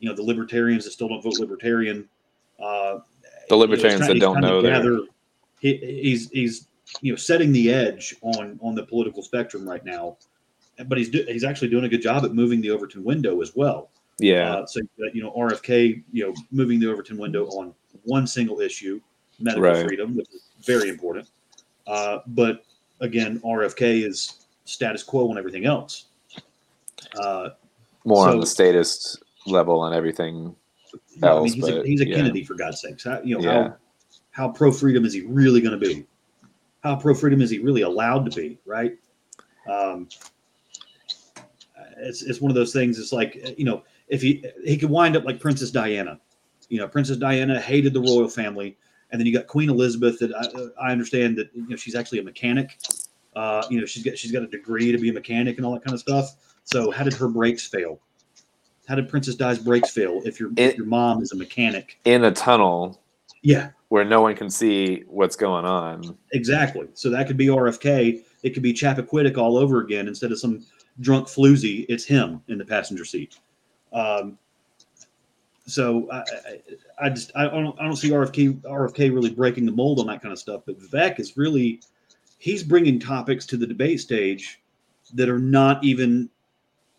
you know the libertarians that still don't vote libertarian. Uh, The you know, libertarians trying- that don't know gather- he, he's he's you know setting the edge on on the political spectrum right now but he's do, he's actually doing a good job at moving the overton window as well Yeah, uh, so uh, you know rfk you know moving the overton window on one single issue medical Right. freedom which is very important uh, but again rfk is status quo on everything else uh, more on the statist level and everything. yeah, I mean, he's, a, he's a yeah. Kennedy for God's sakes. How, you know Yeah. how how pro freedom is he really going to be? How pro freedom is he really allowed to be? Right? Um, it's it's one of those things. It's like you know if he he could wind up like Princess Diana. You know, Princess Diana hated the royal family, and then you got Queen Elizabeth. That I, I understand that you know she's actually a mechanic. Uh, you know, she's got she's got a degree to be a mechanic and all that kind of stuff. So how did her brakes fail? How did Princess Di's brakes fail if your if your mom is a mechanic? In a tunnel Yeah, where no one can see what's going on. exactly. So that could be RFK. It could be Chappaquiddick all over again instead of some drunk floozy. It's him in the passenger seat. Um, so I, I, I just I don't I don't see RFK RFK really breaking the mold on that kind of stuff. But Vivek is really he's bringing topics to the debate stage that are not even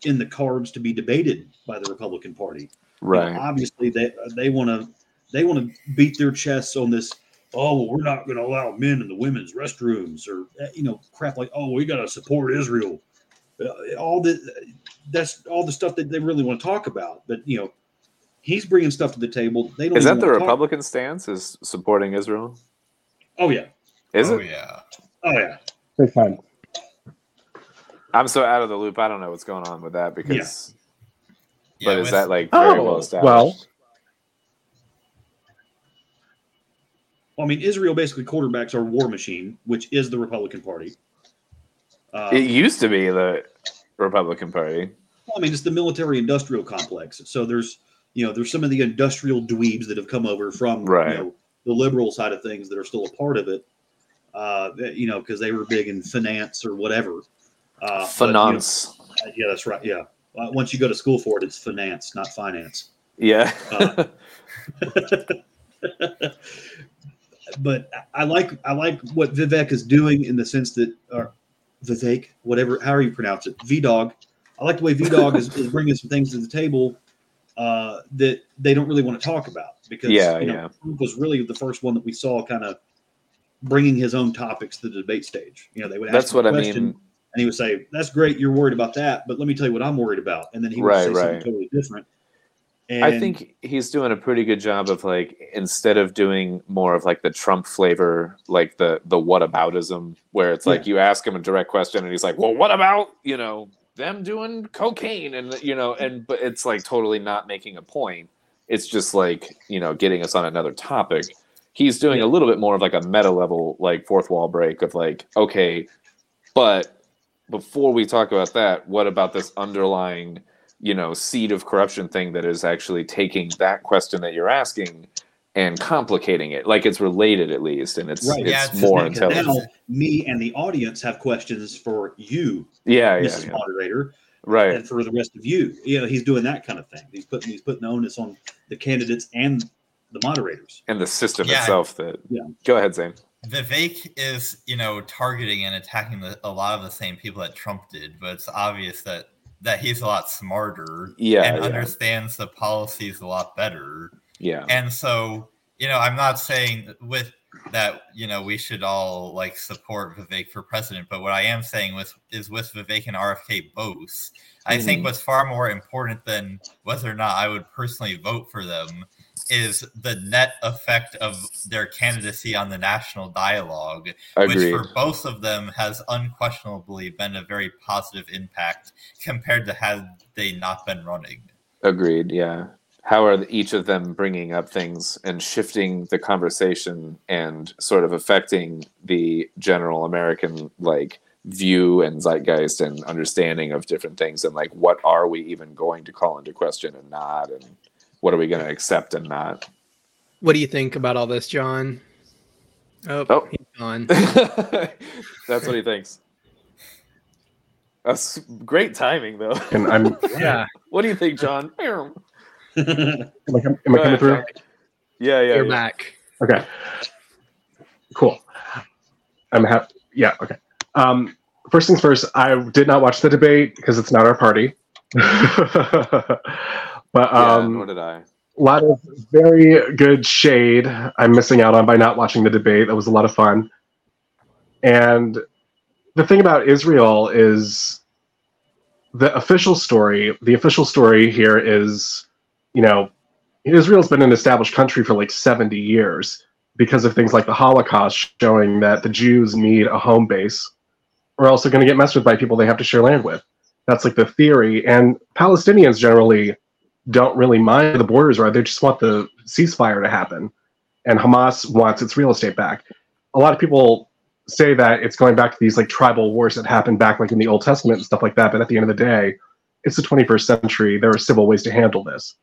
in the cards to be debated by the Republican Party. You know, Right. obviously, they they want to they want to beat their chests on this. Oh, well, we're not going to allow men in the women's restrooms, or uh, you know, crap like, oh, we got to support Israel. Uh, all the that's all the stuff that they really want to talk about. But you know, he's bringing stuff to the table. They don't. Is that the wanna talk- Republican stance? Is supporting Israel? Oh yeah, Is oh it? yeah. oh yeah. Big time. I'm so out of the loop. I don't know what's going on with that because. Yeah, but is with- that like very Oh, well established? well. Well, I mean, Israel basically quarterbacks our war machine, which is the Republican Party. Uh, it used to be the Republican Party. Well, I mean, it's the military-industrial complex. So there's, you know, there's some of the industrial dweebs that have come over from, Right. you know, the liberal side of things that are still a part of it. Uh, you know, because they were big in finance or whatever. Uh, but, you know, Finance. yeah, that's right. Yeah. Uh, once you go to school for it, it's finance, not finance. yeah. Uh, but I like I like what Vivek is doing in the sense that, or Vivek, whatever, however you pronounce it, V Dog. I like the way V Dog is, is bringing some things to the table uh, that they don't really want to talk about because Yeah, you know, yeah. Trump was really the first one that we saw kind of bringing his own topics to the debate stage. You know, they would ask That's what I mean. And he would say, "That's great, you're worried about that, but let me tell you what I'm worried about," and then he would Right, say something totally different. And I think he's doing a pretty good job of like instead of doing more of like the Trump flavor, like the the whataboutism, where it's like you ask him a direct question and he's like, "Well, what about you know them doing cocaine?" and you know, and but it's like totally not making a point. It's just like you know getting us on another topic. He's doing a little bit more of like a meta level, like fourth wall break of like, okay, but before we talk about that, what about this underlying, you know, seed of corruption thing that is actually taking that question that you're asking and complicating it? Like it's related at least, and it's Right. it's Yeah, it's more Because intelligent. Now, me and the audience have questions for you, Yeah, yeah, Mrs. yeah. Moderator, Right. and for the rest of you. You know, he's doing that kind of thing. He's putting he's putting onus on the candidates and the moderators. And the system Yeah. itself that Yeah. go ahead, Zane. Vivek is, you know, targeting and attacking the, a lot of the same people that Trump did, but it's obvious that that he's a lot smarter Yeah, and yeah. understands the policies a lot better. Yeah. And so, you know, I'm not saying with that, you know, we should all like support Vivek for president, but what I am saying with is with Vivek and RFK both, I think Mhm. what's far more important than whether or not I would personally vote for them is the net effect of their candidacy on the national dialogue, which for both of them has unquestionably been a very positive impact compared to had they not been running. Agreed. Yeah. How are each of them bringing up things and shifting the conversation and sort of affecting the general American like view and zeitgeist and understanding of different things and like what are we even going to call into question and not and what are we going to accept and not? What do you think about all this, John? Oh, Oh. he's gone. That's what he thinks. That's great timing though. And I'm Yeah, What do you think, John? am I, am I coming ahead, through? John. Yeah, yeah. you're yeah. back. Okay. Cool. I'm happy. Yeah. Okay. Um, first things first. I did not watch the debate because it's not our party. But Yeah, um, nor did I. a lot of very good shade I'm missing out on by not watching the debate. That was a lot of fun. And the thing about Israel is the official story, the official story here is, you know, Israel's been an established country for like 70 years because of things like the Holocaust showing that the Jews need a home base or else they're going to get messed with by people they have to share land with. That's like the theory. And Palestinians generally don't really mind the borders right? They just want the ceasefire to happen. And hamas wants its real estate back. A lot of people say that it's going back to these like tribal wars that happened back like in the old testament and stuff like that. But at the end of the day it's the 21st century. There are civil ways to handle this.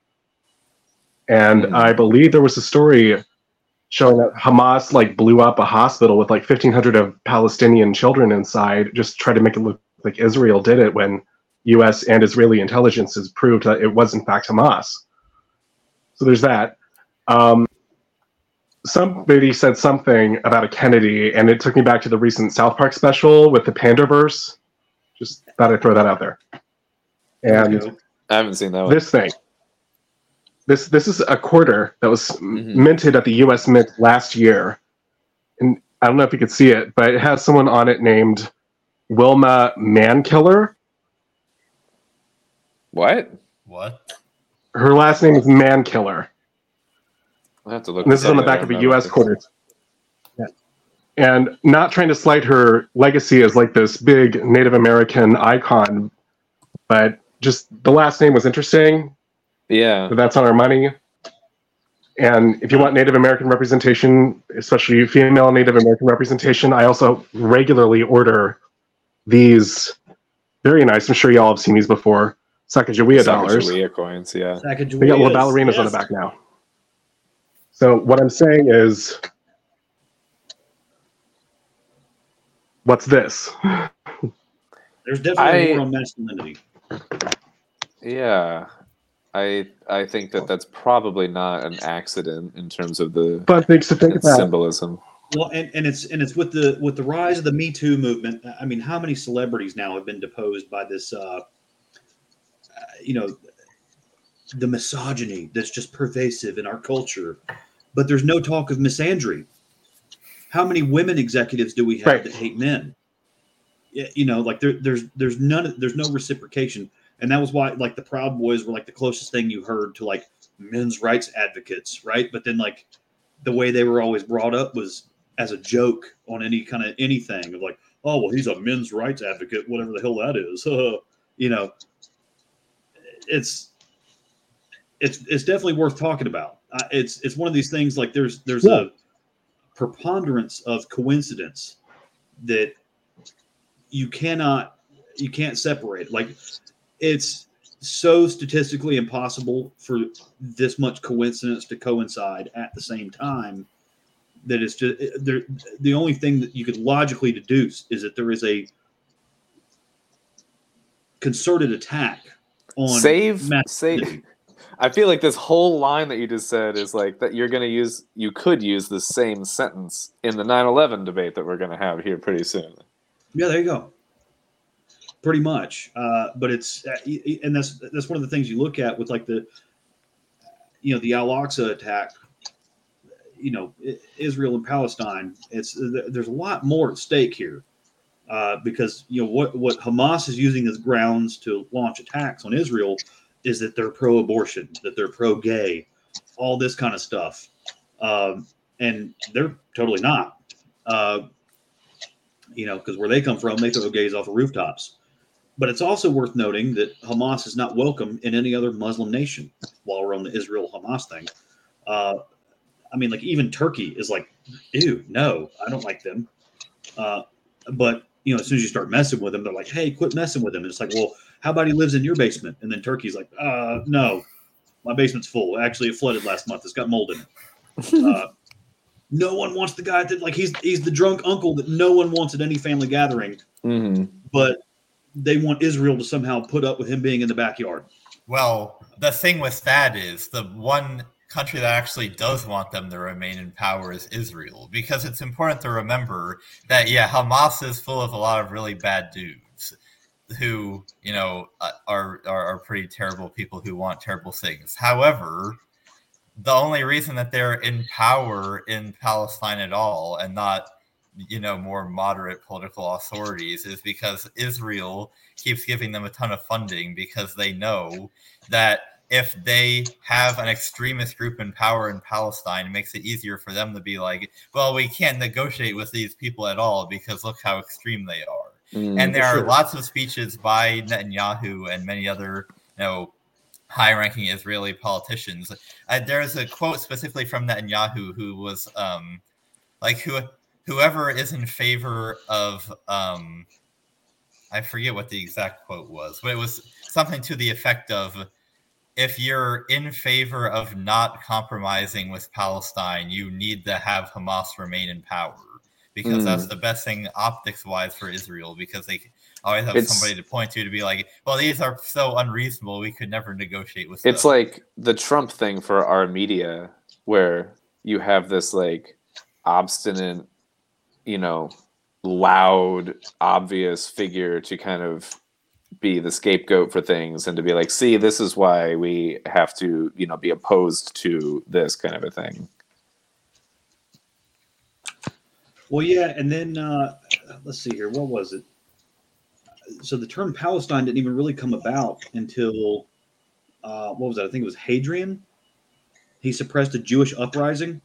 And Mhm. i believe there was a story showing that hamas like blew up a hospital with like 1500 of palestinian children inside just try to make it look like israel did it when U.S. and Israeli intelligence has proved that it was in fact Hamas. So there's that. Um, somebody said something about a Kennedy, and it took me back to the recent South Park special with the Panderverse. Just thought I'd throw that out there. And I haven't seen that one. this thing, this this is a quarter that was Mhm. minted at the U.S. Mint last year, and I don't know if you could see it, but it has someone on it named Wilma Mankiller. What? What? Her last name is Mankiller. I have to look. And this is on the back of a U.S. about quarter. Yeah. And not trying to slight her legacy as like this big Native American icon, but just the last name was interesting. Yeah. So that's on our money. And if you want Native American representation, especially female Native American representation, I also regularly order these very nice. I'm sure y'all have seen these before. Sacagawea dollars. Sacagawea coins. Yeah. They got little ballerinas on the back now. So what I'm saying is, what's this? There's definitely I- more masculinity. Yeah. I I think that that's probably not an accident in terms of the Fun things to think about. symbolism. Well, and, and it's and it's with the with the rise of the Me Too movement. I mean, how many celebrities now have been deposed by this? Uh, you know, the misogyny that's just pervasive in our culture. But there's no talk of misandry. How many women executives do we have Right. that hate men? you know, like there, there's there's none there's no reciprocation, and that was why like the Proud Boys were like the closest thing you heard to like men's rights advocates, right? But then like the way they were always brought up was as a joke on any kind of anything of like, oh well, he's a men's rights advocate, whatever the hell that is, you know. It's it's it's definitely worth talking about. Uh, it's it's one of these things like there's there's Yeah. a preponderance of coincidence that you cannot you can't separate. Like it's so statistically impossible for this much coincidence to coincide at the same time that it's just there the only thing that you could logically deduce is that there is a concerted attack on save save i feel like this whole line that you just said is like that you're going to use you could use the same sentence in the 9-11 debate that we're going to have here pretty soon Yeah, there you go. Pretty much, uh, but it's uh, and that's that's one of the things you look at with like the, you know, the Al Aqsa attack. You know, Israel and Palestine. It's there's a lot more at stake here, uh, because you know what what Hamas is using as grounds to launch attacks on Israel is that they're pro-abortion, that they're pro-gay, all this kind of stuff, um, and they're totally not. Uh, you know, because where they come from, they throw gays off of rooftops. But it's also worth noting that Hamas is not welcome in any other Muslim nation. While we're on the Israel Hamas thing, uh, I mean, like even Turkey is like, ew, no, I don't like them. Uh, but you know, as soon as you start messing with them, they're like, hey, quit messing with him. And it's like, well, how about he lives in your basement? And then Turkey's like, uh, no, my basement's full. Actually, it flooded last month. It's got mold in it. Uh, no one wants the guy that like he's he's the drunk uncle that no one wants at any family gathering, mm-hmm. but they want Israel to somehow put up with him being in the backyard. Well, the thing with that is the one country that actually does want them to remain in power is Israel, because it's important to remember that yeah, Hamas is full of a lot of really bad dudes who you know uh, are are, are pretty terrible people who want terrible things. However, the only reason that they're in power in Palestine at all and not you know more moderate political authorities is because Israel keeps giving them a ton of funding because they know that if they have an extremist group in power in Palestine, it makes it easier for them to be like, well, we can't negotiate with these people at all because look how extreme they are. Mm, and there for are lots of speeches by Netanyahu and many other, you know, high-ranking Israeli politicians. Uh, there's a quote specifically from Netanyahu who was um, like, who whoever is in favor of um, I forget what the exact quote was, but it was something to the effect of if you're in favor of not compromising with Palestine, you need to have Hamas remain in power because Mm. that's the best thing optics wise for Israel because they always have It's- somebody to point to to be like, well, these are so unreasonable, we could never negotiate with it's them. like the trump thing for our media where you have this like obstinate you know loud obvious figure to kind of be the scapegoat for things and to be like see this is why we have to you know be opposed to this kind of a thing Well, yeah, and then uh, let's see here. What was it? So the term Palestine didn't even really come about until uh, what was that? I think it was Hadrian. He suppressed a Jewish uprising,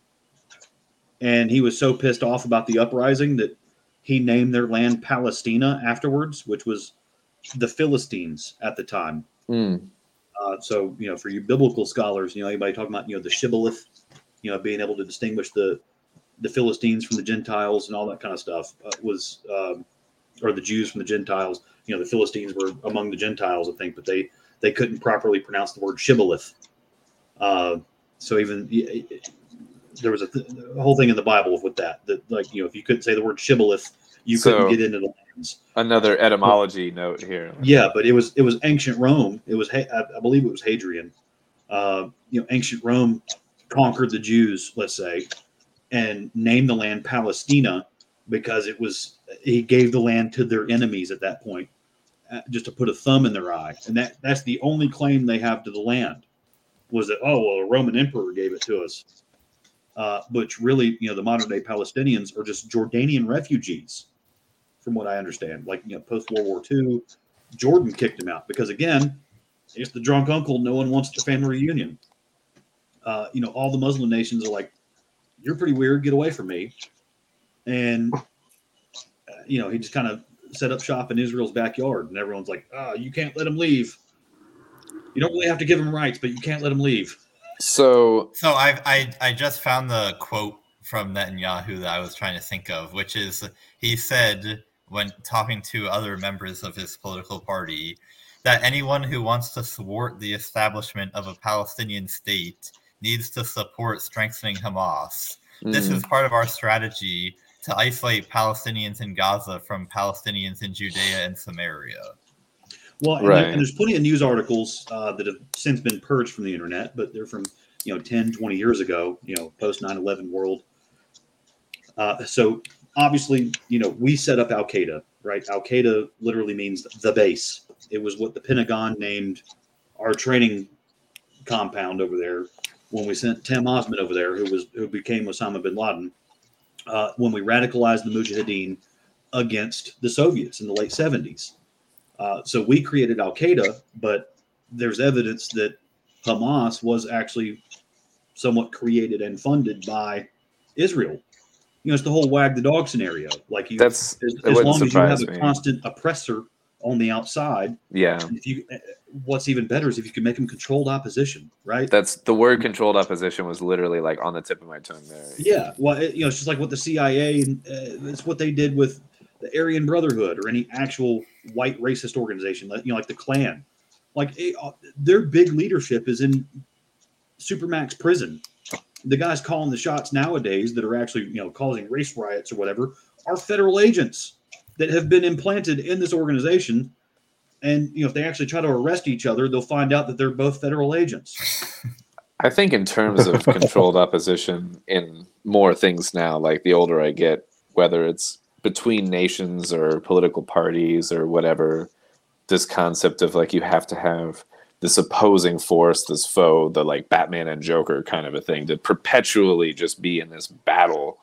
and he was so pissed off about the uprising that he named their land Palestina afterwards, which was the Philistines at the time. Mm. Uh, so you know, for you biblical scholars, you know, anybody talking about you know the shibboleth, you know, being able to distinguish the the Philistines from the Gentiles and all that kind of stuff uh, was, um, or the Jews from the Gentiles. You know, the Philistines were among the Gentiles, I think, but they they couldn't properly pronounce the word shibboleth. Uh, so even there was a, th- a whole thing in the Bible with that. That like you know, if you couldn't say the word shibboleth, you So- couldn't get into the lands. another etymology note here Yeah, but it was it was ancient Rome. It was I I believe it was Hadrian. Uh, you know, ancient Rome conquered the Jews, let's say, and named the land Palestina because it was he gave the land to their enemies at that point, uh, just to put a thumb in their eye, and that that's the only claim they have to the land was that oh well a Roman emperor gave it to us, uh, which really you know the modern day Palestinians are just Jordanian refugees from what I understand. Like you know, post World War II, Jordan kicked them out because again, it's the drunk uncle. No one wants their family reunion. Uh, you know, all the Muslim nations are like, "You're pretty weird. Get away from me." And uh, you know, he just kind of set up shop in Israel's backyard, and everyone's like, "Ah, you can't let him leave. You don't really have to give him rights, but you can't let him leave." So So I, I I just found the quote from Netanyahu that I was trying to think of, which is he said when talking to other members of his political party that anyone who wants to thwart the establishment of a Palestinian state needs to support strengthening Hamas. This mm, is part of our strategy to isolate Palestinians in Gaza from Palestinians in Judea and Samaria. Well, and, Right. and there's plenty of news articles uh, that have since been purged from the internet, but they're from, you know, 10, 20 years ago, you know, post 9 11 world. Uh, so obviously, you know, we set up Al Qaeda, right? Al Qaeda literally means the base. It was what the Pentagon named our training compound over there when we sent Tim Osman over there, who was who became Osama bin Laden. Uh, when we radicalized the Mujahideen against the Soviets in the late 70s. Uh, so we created Al Qaeda, but there's evidence that Hamas was actually somewhat created and funded by Israel. You know, it's the whole wag the dog scenario. Like you, that's as, as long as you have surprise a me. constant oppressor on the outside, yeah. if you, what's even better is if you can make them controlled opposition, right? That's the word controlled opposition was literally like on the tip of my tongue there. Yeah, well, it, you know, it's just like what the CIA and uh, it's what they did with the Aryan Brotherhood or any actual white racist organization, like you know, like the Klan. Like it, uh, their big leadership is in Supermax prison. The guys calling the shots nowadays that are actually you know causing race riots or whatever are federal agents that have been implanted in this organization. And you know, if they actually try to arrest each other, they'll find out that they're both federal agents. I think in terms of controlled opposition in more things now, like the older I get, whether it's between nations or political parties or whatever, this concept of like you have to have this opposing force, this foe, the like Batman and Joker kind of a thing, to perpetually just be in this battle,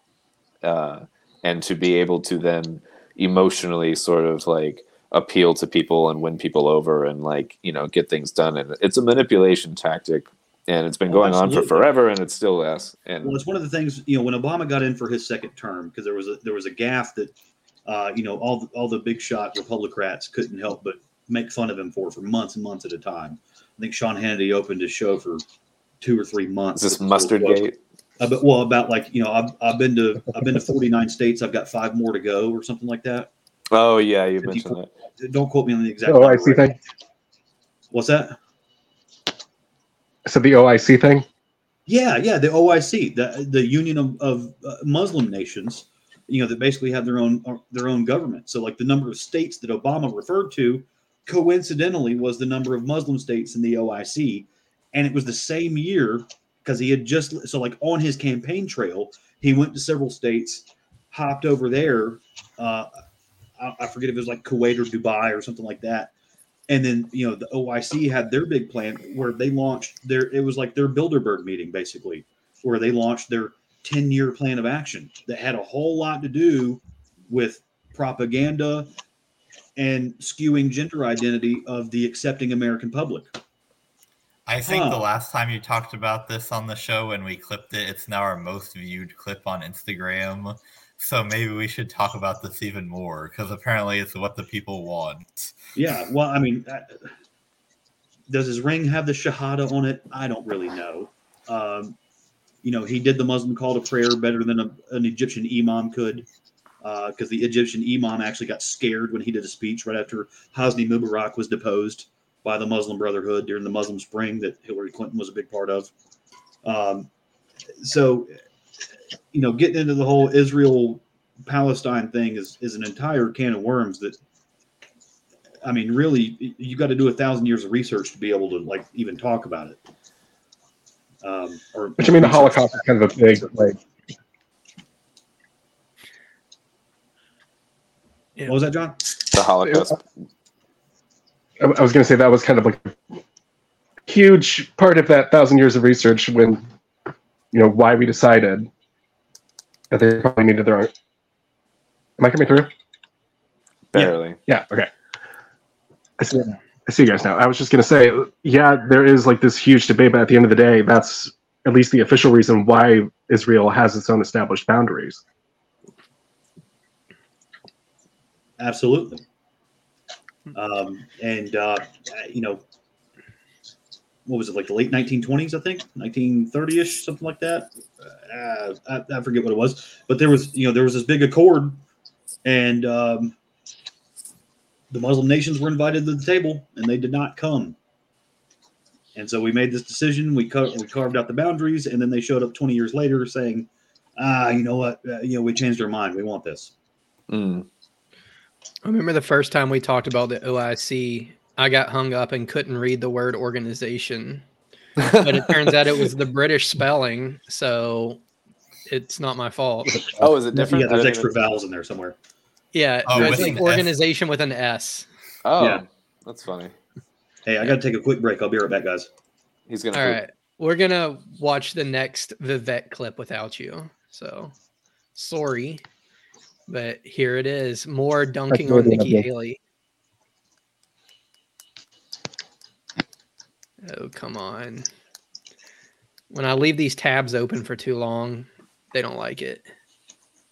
uh, and to be able to then emotionally sort of like appeal to people and win people over and like you know get things done. And it's a manipulation tactic, and it's been Oh, going on for forever, and it's still less. And Well, it's one of the things you know when Obama got in for his second term because there was a there was a gaff that uh, you know all the, all the big shot Republicans couldn't help but make fun of him for for months and months at a time. I think Sean Hannity opened his show for two or three months. is this mustard gate? Uh, but well, about like you know, I've, I've been to I've been to 49 states. I've got five more to go, or something like that. Oh yeah, you Fifty mentioned four- that. Don't quote me on the exact. Oh, I see right thing. now. What's that? So the OIC thing. Yeah, yeah, the OIC, the the Union of, of uh, Muslim Nations, you know, that basically have their own their own government. So, like the number of states that Obama referred to, coincidentally, was the number of Muslim states in the OIC, and it was the same year because he had just so like on his campaign trail, he went to several states, hopped over there. Uh, I, I forget if it was like Kuwait or Dubai or something like that. And then you know the OIC had their big plan where they launched their it was like their Bilderberg meeting basically, where they launched their 10 year plan of action that had a whole lot to do with propaganda and skewing gender identity of the accepting American public. I think the last time you talked about this on the show when we clipped it, it's now our most viewed clip on Instagram. So maybe we should talk about this even more because apparently it's what the people want. Yeah, well, I mean, uh, does his ring have the Shahada on it? I don't really know. Um, you know, he did the Muslim call to prayer better than a, an Egyptian imam could, because the Egyptian imam actually got scared when he did a speech right after Hosni Mubarak was deposed by the Muslim Brotherhood during the Muslim Spring that Hillary Clinton was a big part of. Um, so, you know, getting into the whole Israel Palestine thing is is an entire can of worms that I mean, really, you got to do a thousand years of research to be able to like even talk about it. Um, or, Which I mean, the Holocaust is kind of a big like. What was that, John? The Holocaust. I I was going to say that was kind of like a huge part of that thousand years of research when, you know, why we decided that they probably needed their own. Am I coming through? Barely. Yeah. Okay. I see. I see you guys now. I was just gonna say, yeah, there is like this huge debate, but at the end of the day, that's at least the official reason why Israel has its own established boundaries. Absolutely. Um, and uh, you know, what was it like the late 1920s? I think 1930ish, something like that. Uh, I, I forget what it was, but there was you know there was this big accord, and um, the Muslim nations were invited to the table, and they did not come. And so we made this decision. We cut, we carved out the boundaries, and then they showed up 20 years later saying, "Ah, you know what? Uh, you know, we changed our mind. We want this." Mm. I remember the first time we talked about the OIC, I got hung up and couldn't read the word organization. But it turns out it was the British spelling, so it's not my fault. Oh, is it different? Yeah, there's extra vowels in there somewhere. Yeah, Oh, it's with like an S. organization with an S. Oh, Yeah. that's funny. Hey, I got to take a quick break. I'll be right back, guys. He's gonna. All poop. right, we're gonna watch the next Vivek clip without you. So sorry, but here it is. More dunking on Nikki. Haley. Oh come on! When I leave these tabs open for too long, they don't like it.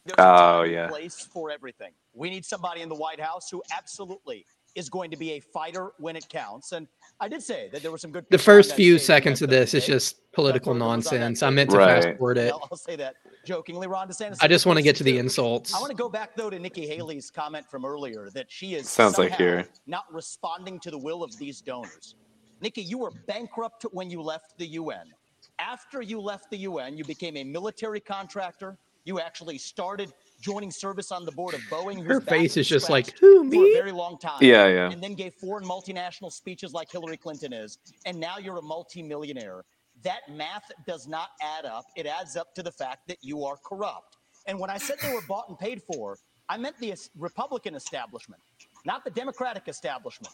There's Oh, yeah. Place for everything. We need somebody in the White House who absolutely is going to be a fighter when it counts. And I did say that there were some good. The first few seconds of that this is just political That further was on that nonsense. I meant to Right. fast forward it. I'll, I'll say that jokingly. Ron DeSantis. I just want to get to the insults. I want to go back though to Nikki Haley's comment from earlier that she is Sounds like somehow here. not responding to the will of these donors. Nikki, you were bankrupt when you left the UN. After you left the UN, you became a military contractor. You actually started joining service on the board of Boeing. Her face is just like, scratched who for a very long time. Yeah, yeah. And then gave foreign multinational speeches like Hillary Clinton is. And now you're a multimillionaire. That math does not add up. It adds up to the fact that you are corrupt. And when I said they were bought and paid for, I meant the Republican establishment, not the Democratic establishment.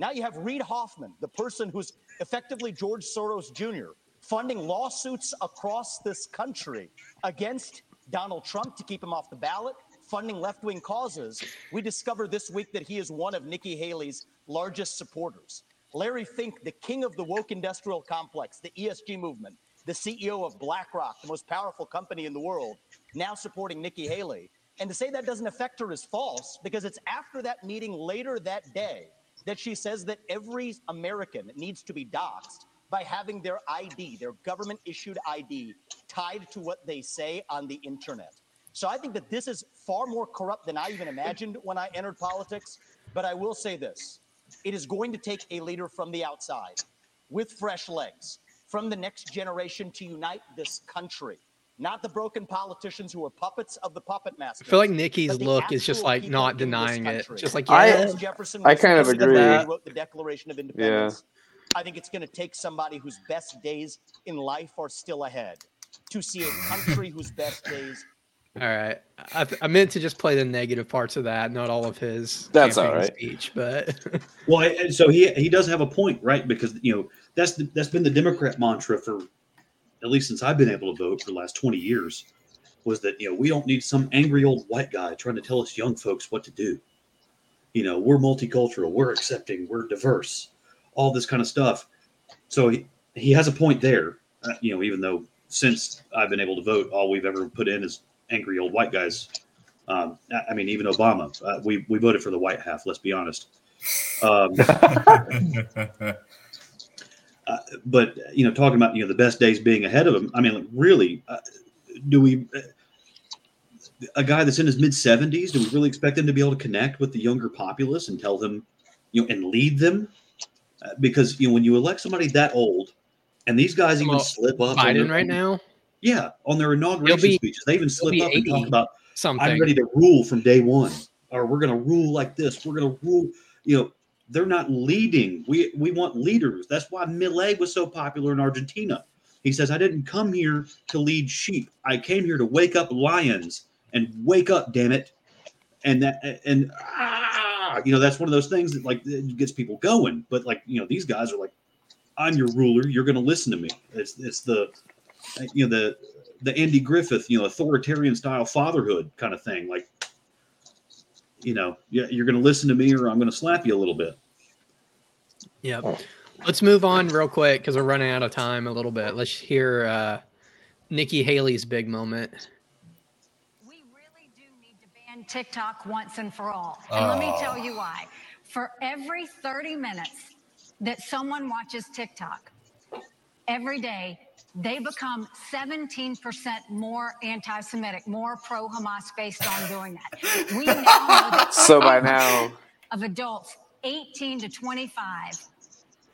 Now you have Reid Hoffman, the person who's effectively George Soros Jr., funding lawsuits across this country against Donald Trump to keep him off the ballot, funding left wing causes. We discovered this week that he is one of Nikki Haley's largest supporters. Larry Fink, the king of the woke industrial complex, the ESG movement, the CEO of BlackRock, the most powerful company in the world, now supporting Nikki Haley. And to say that doesn't affect her is false because it's after that meeting later that day that she says that every American needs to be doxxed by having their ID, their government issued ID, tied to what they say on the internet. So I think that this is far more corrupt than I even imagined when I entered politics. But I will say this it is going to take a leader from the outside with fresh legs from the next generation to unite this country. Not the broken politicians who are puppets of the puppet master. I feel like Nikki's look is just like not denying it. Just like, I- yeah, Thomas Jefferson I kind of agree. who wrote the Declaration of Independence. I think it's going to take somebody whose best days in life are still ahead to see a country whose best days All right. I, I meant to just play the negative parts of that, not all of his That's all campaign right. speech, but Well, so he he does have a point, right? Because you know that's the, that's been the Democrat mantra for at least since I've been able to vote for the last twenty years, was that you know we don't need some angry old white guy trying to tell us young folks what to do. You know, we're multicultural, we're accepting, we're diverse, all this kind of stuff. So he, he has a point there. Uh, you know, even though since I've been able to vote, all we've ever put in is angry old white guys. Um, I- I mean, even Obama, uh, we we voted for the white half. Let's be honest. Um, uh, but you know, talking about you know the best days being ahead of him. I mean, like, really, uh, do we? Uh, a guy that's in his mid seventies, do we really expect him to be able to connect with the younger populace and tell them, you know, and lead them? Uh, because you know, when you elect somebody that old, and these guys even slip up. Biden their- right now, yeah, on their inauguration be- speeches, they even slip up and talk about something. I'm ready to rule from day one, or we're going to rule like this. We're going to rule. You know, they're not leading. We we want leaders. That's why Milei was so popular in Argentina. He says, "I didn't come here to lead sheep. I came here to wake up lions and wake up, damn it." And that and ah, you know, that's one of those things that like gets people going. But like you know, these guys are like, "I'm your ruler. You're to listen to me." It's it's the you know the the Andy Griffith, you know, authoritarian style fatherhood kind of thing. Like you know, yeah, you're to listen to me or I'm to slap you a little bit. Yep. Let's move on real quick because we're running out of time a little bit. Let's hear uh, Nikki Haley's big moment. We really do need to ban TikTok once and for all. And let me Oh. tell you why. For every 30 minutes that someone watches TikTok every day, they become 17% more anti Semitic, more pro Hamas based on doing that. We now know that So by now, of adults 18 to 25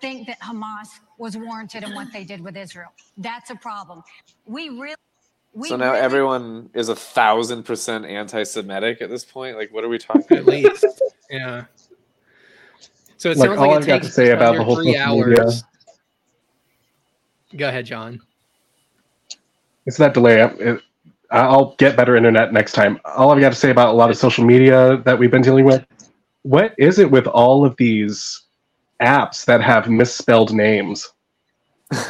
think that Hamas was warranted in what they did with Israel. That's a problem. We really. We so now really- everyone is a thousand percent anti-Semitic at this point. Like, what are we talking At about? least, yeah. So it Like, sounds all like I've got to say about the whole three social media- Go ahead, John. It's that delay. It, I'll get better internet next time. All I've got to say about a lot of social media that we've been dealing with. What is it with all of these apps that have misspelled names? yeah.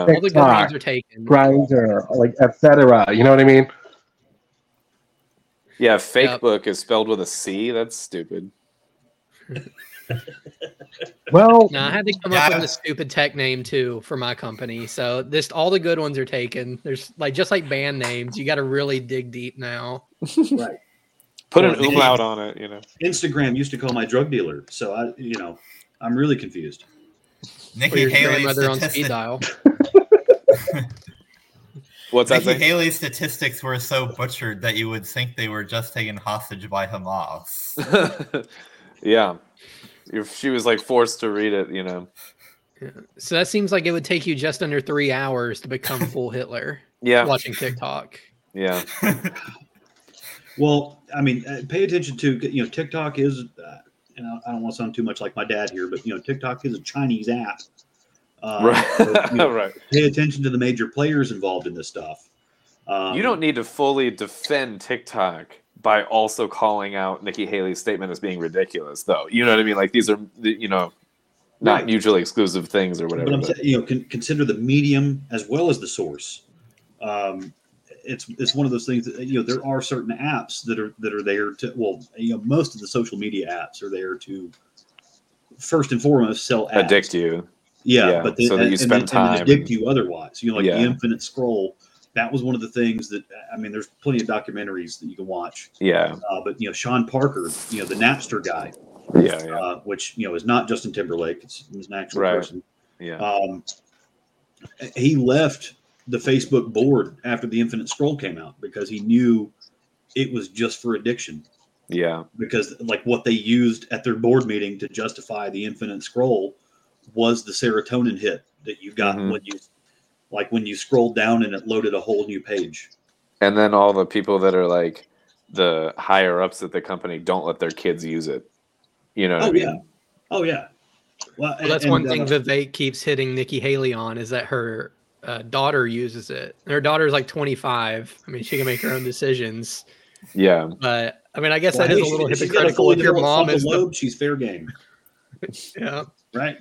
All the good TikTok, names are taken. Grindr, like etc. You know what I mean? Yeah, fake Yep. book is spelled with a C. That's stupid. Well, No, I had to come Yeah. up with a stupid tech name too for my company. So this all the good ones are taken. There's like just like band names, you got to really dig deep now. Right. Put an Well, Nikki- umlaut on it, you know. Instagram used to call my drug dealer. So I, you know, I'm really confused. Nikki your Haley's on speed dial. What's that Nikki thing? Haley's statistics were so butchered that you would think they were just taken hostage by Hamas. yeah. If she was like forced to read it, you know. So that seems like it would take you just under three hours to become full Hitler Yeah. watching TikTok. Yeah. Well, I mean, uh, pay attention to you know TikTok is, uh, and I- I don't want to sound too much like my dad here, but you know TikTok is a Chinese app. Uh, Right. so, you know, right. Pay attention to the major players involved in this stuff. Um, You don't need to fully defend TikTok by also calling out Nikki Haley's statement as being ridiculous, though. You know what I mean? Like these are, you know, not Right. mutually exclusive things or whatever. But I'm but- saying, you know, con- consider the medium as well as the source. Um, it's it's one of those things that you know there are certain apps that are that are there to well you know most of the social media apps are there to first and foremost sell ads. addict you. Yeah, Yeah, but then, so that you spend and, time addict and- you otherwise. You know, like Yeah. the infinite scroll. That was one of the things that I mean. There's plenty of documentaries that you can watch. Yeah. Uh, but you know, Sean Parker, you know, the Napster guy, Yeah. Yeah. uh, which you know is not Justin Timberlake. It's, it's an actual Right. person. Yeah. Um, he left the Facebook board after the Infinite Scroll came out because he knew it was just for addiction. Yeah. Because like what they used at their board meeting to justify the Infinite Scroll was the serotonin hit that you got Mhm. when you like when you scrolled down and it loaded a whole new page. And then all the people that are like the higher ups at the company don't let their kids use it. You know what Oh I mean? yeah. Oh yeah. Well, Well, that's and, one thing uh, Vivek keeps hitting Nikki Haley on is that her uh, daughter uses it. Her daughter's like 25. I mean, she can make her own decisions. Yeah. But I mean, I guess well, that is hey, a little she- she's got a hypocritical fully if your mom frontal is the, lobe, she's fair game, yeah. right?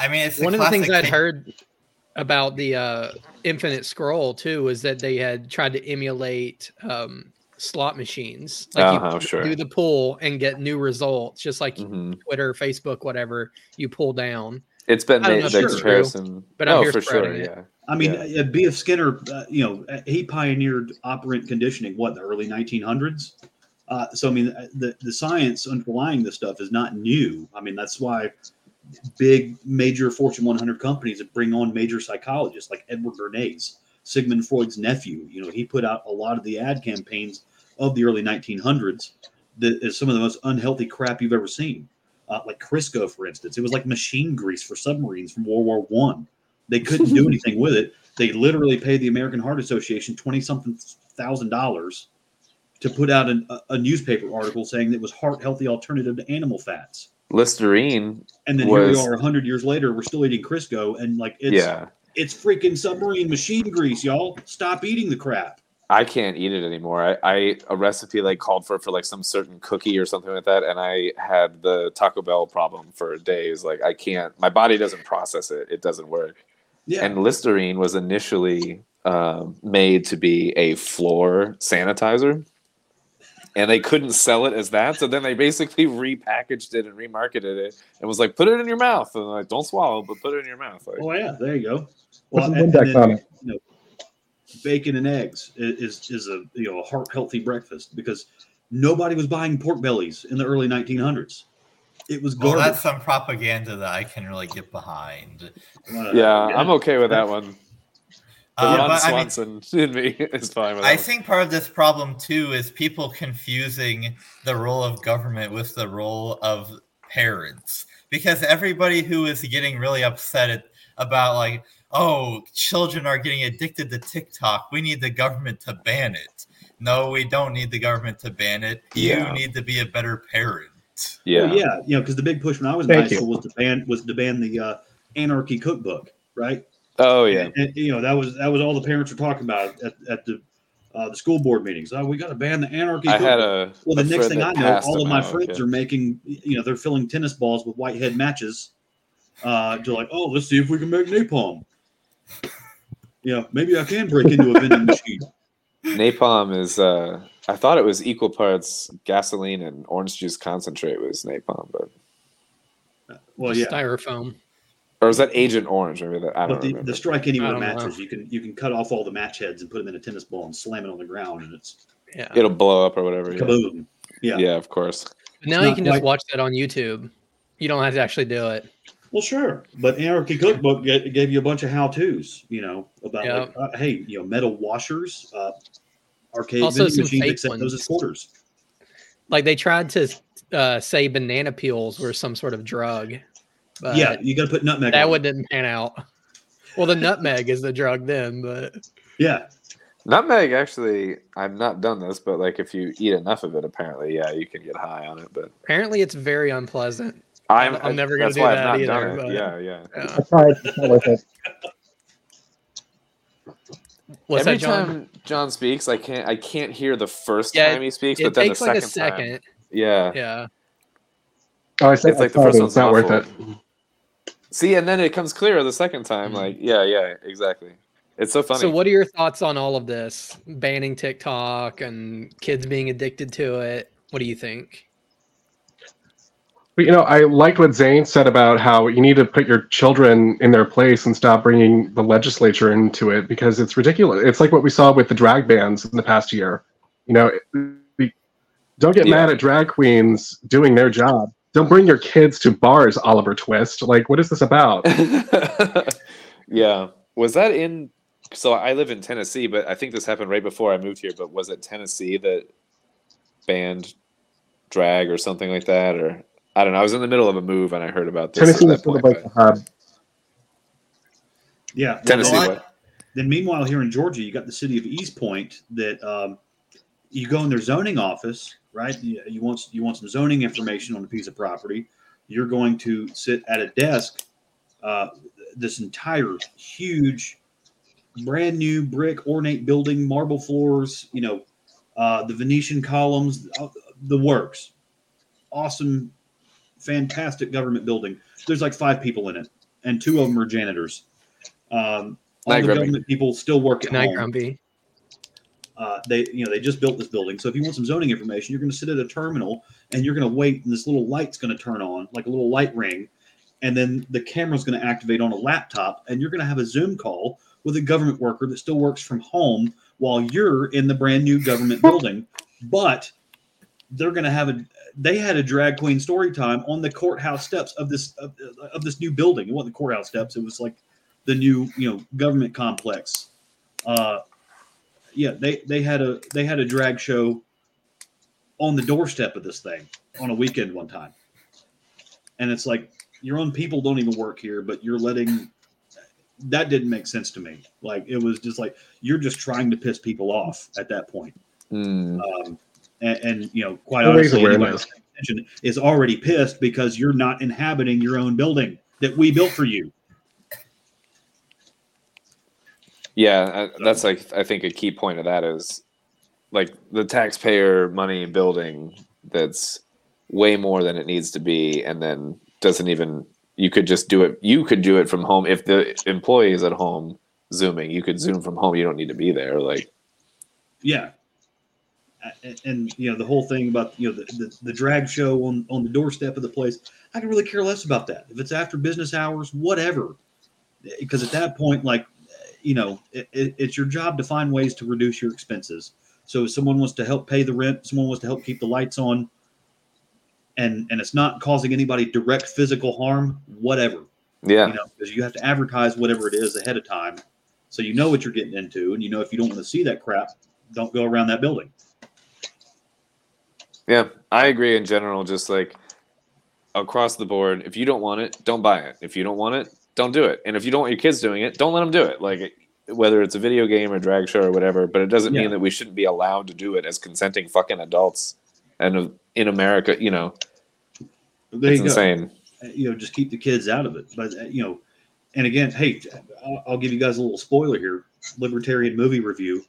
I mean, it's One of the things classic I'd heard about the uh, Infinite Scroll too was that they had tried to emulate um, slot machines. Like Uh-huh, you sure. do the pull and get new results, just like hmm Twitter, Facebook, whatever. You pull down. It's been I made know the it's true, comparison. but I'm oh, here for sure. it. Yeah. I mean, Yeah. uh, B.F. Skinner, uh, you know, uh, he pioneered operant conditioning. What the early 1900s. Uh, so I mean, uh, the the science underlying this stuff is not new. I mean, that's why big major Fortune 100 companies that bring on major psychologists like Edward Bernays, Sigmund Freud's nephew. You know, he put out a lot of the ad campaigns of the early 1900s. That is some of the most unhealthy crap you've ever seen. Uh, like Crisco, for instance, it was like machine grease for submarines from World War One. They couldn't do anything with it. They literally paid the American Heart Association twenty something thousand dollars to put out an, a, a newspaper article saying that it was heart healthy alternative to animal fats. Listerine. And then here we Was- are, hundred years later, we're still eating Crisco, and like it's yeah. it's freaking submarine machine grease, y'all. Stop eating the crap. I can't eat it anymore. I, I a recipe like called for for like some certain cookie or something like that, and I had the Taco Bell problem for days. Like I can't. My body doesn't process it. It doesn't work. Yeah, And Listerine was initially um, made to be a floor sanitizer, and they couldn't sell it as that. So then they basically repackaged it and remarketed it and was like, "Put it in your mouth," and like, "Don't swallow, but put it in your mouth." Like, Oh yeah, there you go. Well, and, and then, you know, bacon and eggs is is a you know a heart healthy breakfast because nobody was buying pork bellies in the early 1900s. It was Well, that's some propaganda that I can really get behind. Uh, yeah, I'm okay with that one. Uh, Ron but I mean, Swanson in me is fine with that. I one. think part of this problem too is people confusing the role of government with the role of parents because everybody who is getting really upset at, about like oh children are getting addicted to TikTok we need the government to ban it no we don't need the government to ban it Yeah. you need to be a better parent yeah, Well, yeah, you know, because the big push when I was in Thank high you. school was to ban was to ban the uh, anarchy cookbook, right? Oh yeah. And, and, you know that was that was all the parents were talking about at, at the uh, the school board meetings. Oh, we got to ban the anarchy. I cookbook. had a Well, the a next thing I know, all of my out, friends yeah. are making, you know, they're filling tennis balls with whitehead matches. Uh, to like, oh, let's see if we can make napalm. Yeah, maybe I can break into a vending machine. Napalm is. uh I thought it was equal parts gasoline and orange juice concentrate was napalm, but Well, yeah, Styrofoam. or was that Agent Orange? Maybe that I don't but the, remember. the strike I anywhere don't know. matches, you can you can cut off all the match heads and put them in a tennis ball and slam it on the ground, and it's Yeah. It'll blow up or whatever. Yeah, kaboom. Yeah. yeah of course. But now you not can just watch that on YouTube. You don't have to actually do it. Well, sure, but Anarchy Cookbook gave you a bunch of how tos, you know, about Yeah. like, uh, hey, you know, metal washers, uh, arcade Also vending some machines, fake accept those as ones. quarters. Like they tried to uh, say banana peels were some sort of drug. But yeah, you got to put nutmeg. that on one didn't pan out. Well, the nutmeg is the drug then, but Yeah, Nutmeg, actually, I've not done this, but like if you eat enough of it, apparently, yeah, you can get high on it. But apparently it's very unpleasant. I'm, I'm never gonna do why that I've not either, done but- Yeah, yeah. Yeah. I tried. It's not worth it. What's Every that, John? time John speaks, I can't I can't hear the first Yeah, time he speaks, it but then the takes like second, a second. time, yeah. Yeah. Oh, I said It's like the first one's It's not worth it. See, and then it comes clear the second time. Mhm. Like, yeah, yeah, exactly. It's so funny. So, what are your thoughts on all of this banning TikTok and kids being addicted to it? What do you think? But you know, I liked what Zane said about how you need to put your children in their place and stop bringing the legislature into it because it's ridiculous. It's like what we saw with the drag bans in the past year. You know, we, don't get Yeah. mad at drag queens doing their job. Don't bring your kids to bars, Oliver Twist. Like, what is this about? yeah. Was that in? So I live in Tennessee, but I think this happened right before I moved here. But was it Tennessee that banned drag or something like that? Or I don't know. I was in the middle of a move and I heard about this. Tennessee at was that sort of point, like the but- hub. yeah. Tennessee. then- What? Then, meanwhile, here in Georgia, you got the city of East Point that um, you go in their zoning office, right? You, you want you want some zoning information on a piece of property. You're going to sit at a desk. Uh, this entire huge, brand new brick ornate building, marble floors. You know, uh, the Venetian columns, uh, the works. Awesome, fantastic government building. There's like five people in it, and two of them are janitors. Um, all Night, the Grumpy. government people still work at Good night, home. Grumpy. Uh, they, you know, they just built this building. So if you want some zoning information, you're going to sit at a terminal and you're going to wait, and this little light's going to turn on, like a little light ring, and then the camera's going to activate on a laptop, and you're going to have a Zoom call with a government worker that still works from home while you're in the brand new government building. But they're going to have a. They had a drag queen story time on the courthouse steps of this of, of this new building. It wasn't the courthouse steps. It was like the new you know government complex. Uh, yeah, they they had a they had a drag show on the doorstep of this thing on a weekend one time, and it's like your own people don't even work here, but you're letting. That didn't make sense to me. Like it was just like you're just trying to piss people off at that point. Hmm. Um, and, and you know, quite To honestly, anybody awareness. attention is already pissed because you're not inhabiting your own building that we built for you. Yeah, uh, I- that's like I think a key point of that is like the taxpayer money building that's way more than it needs to be, and then doesn't even. You could just do it. You could do it from home if the employee is at home zooming. You could zoom from home. You don't need to be there. Like Yeah. And, and you know the whole thing about you know the, the, the drag show on on the doorstep of the place. I can really care less about that. If it's after business hours, whatever. Because at that point, like you know, it, it, it's your job to find ways to reduce your expenses. So if someone wants to help pay the rent, someone wants to help keep the lights on, and and it's not causing anybody direct physical harm, whatever. Yeah. You know, because you have to advertise whatever it is ahead of time, so you know what you're getting into, and you know if you don't want to see that crap, don't go around that building. Yeah, I agree in general. Just like across the board, if you don't want it, don't buy it. If you don't want it, don't do it. And if you don't want your kids doing it, don't let them do it. Like whether it's a video game or drag show or whatever. But it doesn't Yeah. mean that we shouldn't be allowed to do it as consenting fucking adults. And in America, you know, There it's you insane. Uh, You know, just keep the kids out of it. But uh, you know, and again, hey, I'll, I'll give you guys a little spoiler here. Libertarian movie review.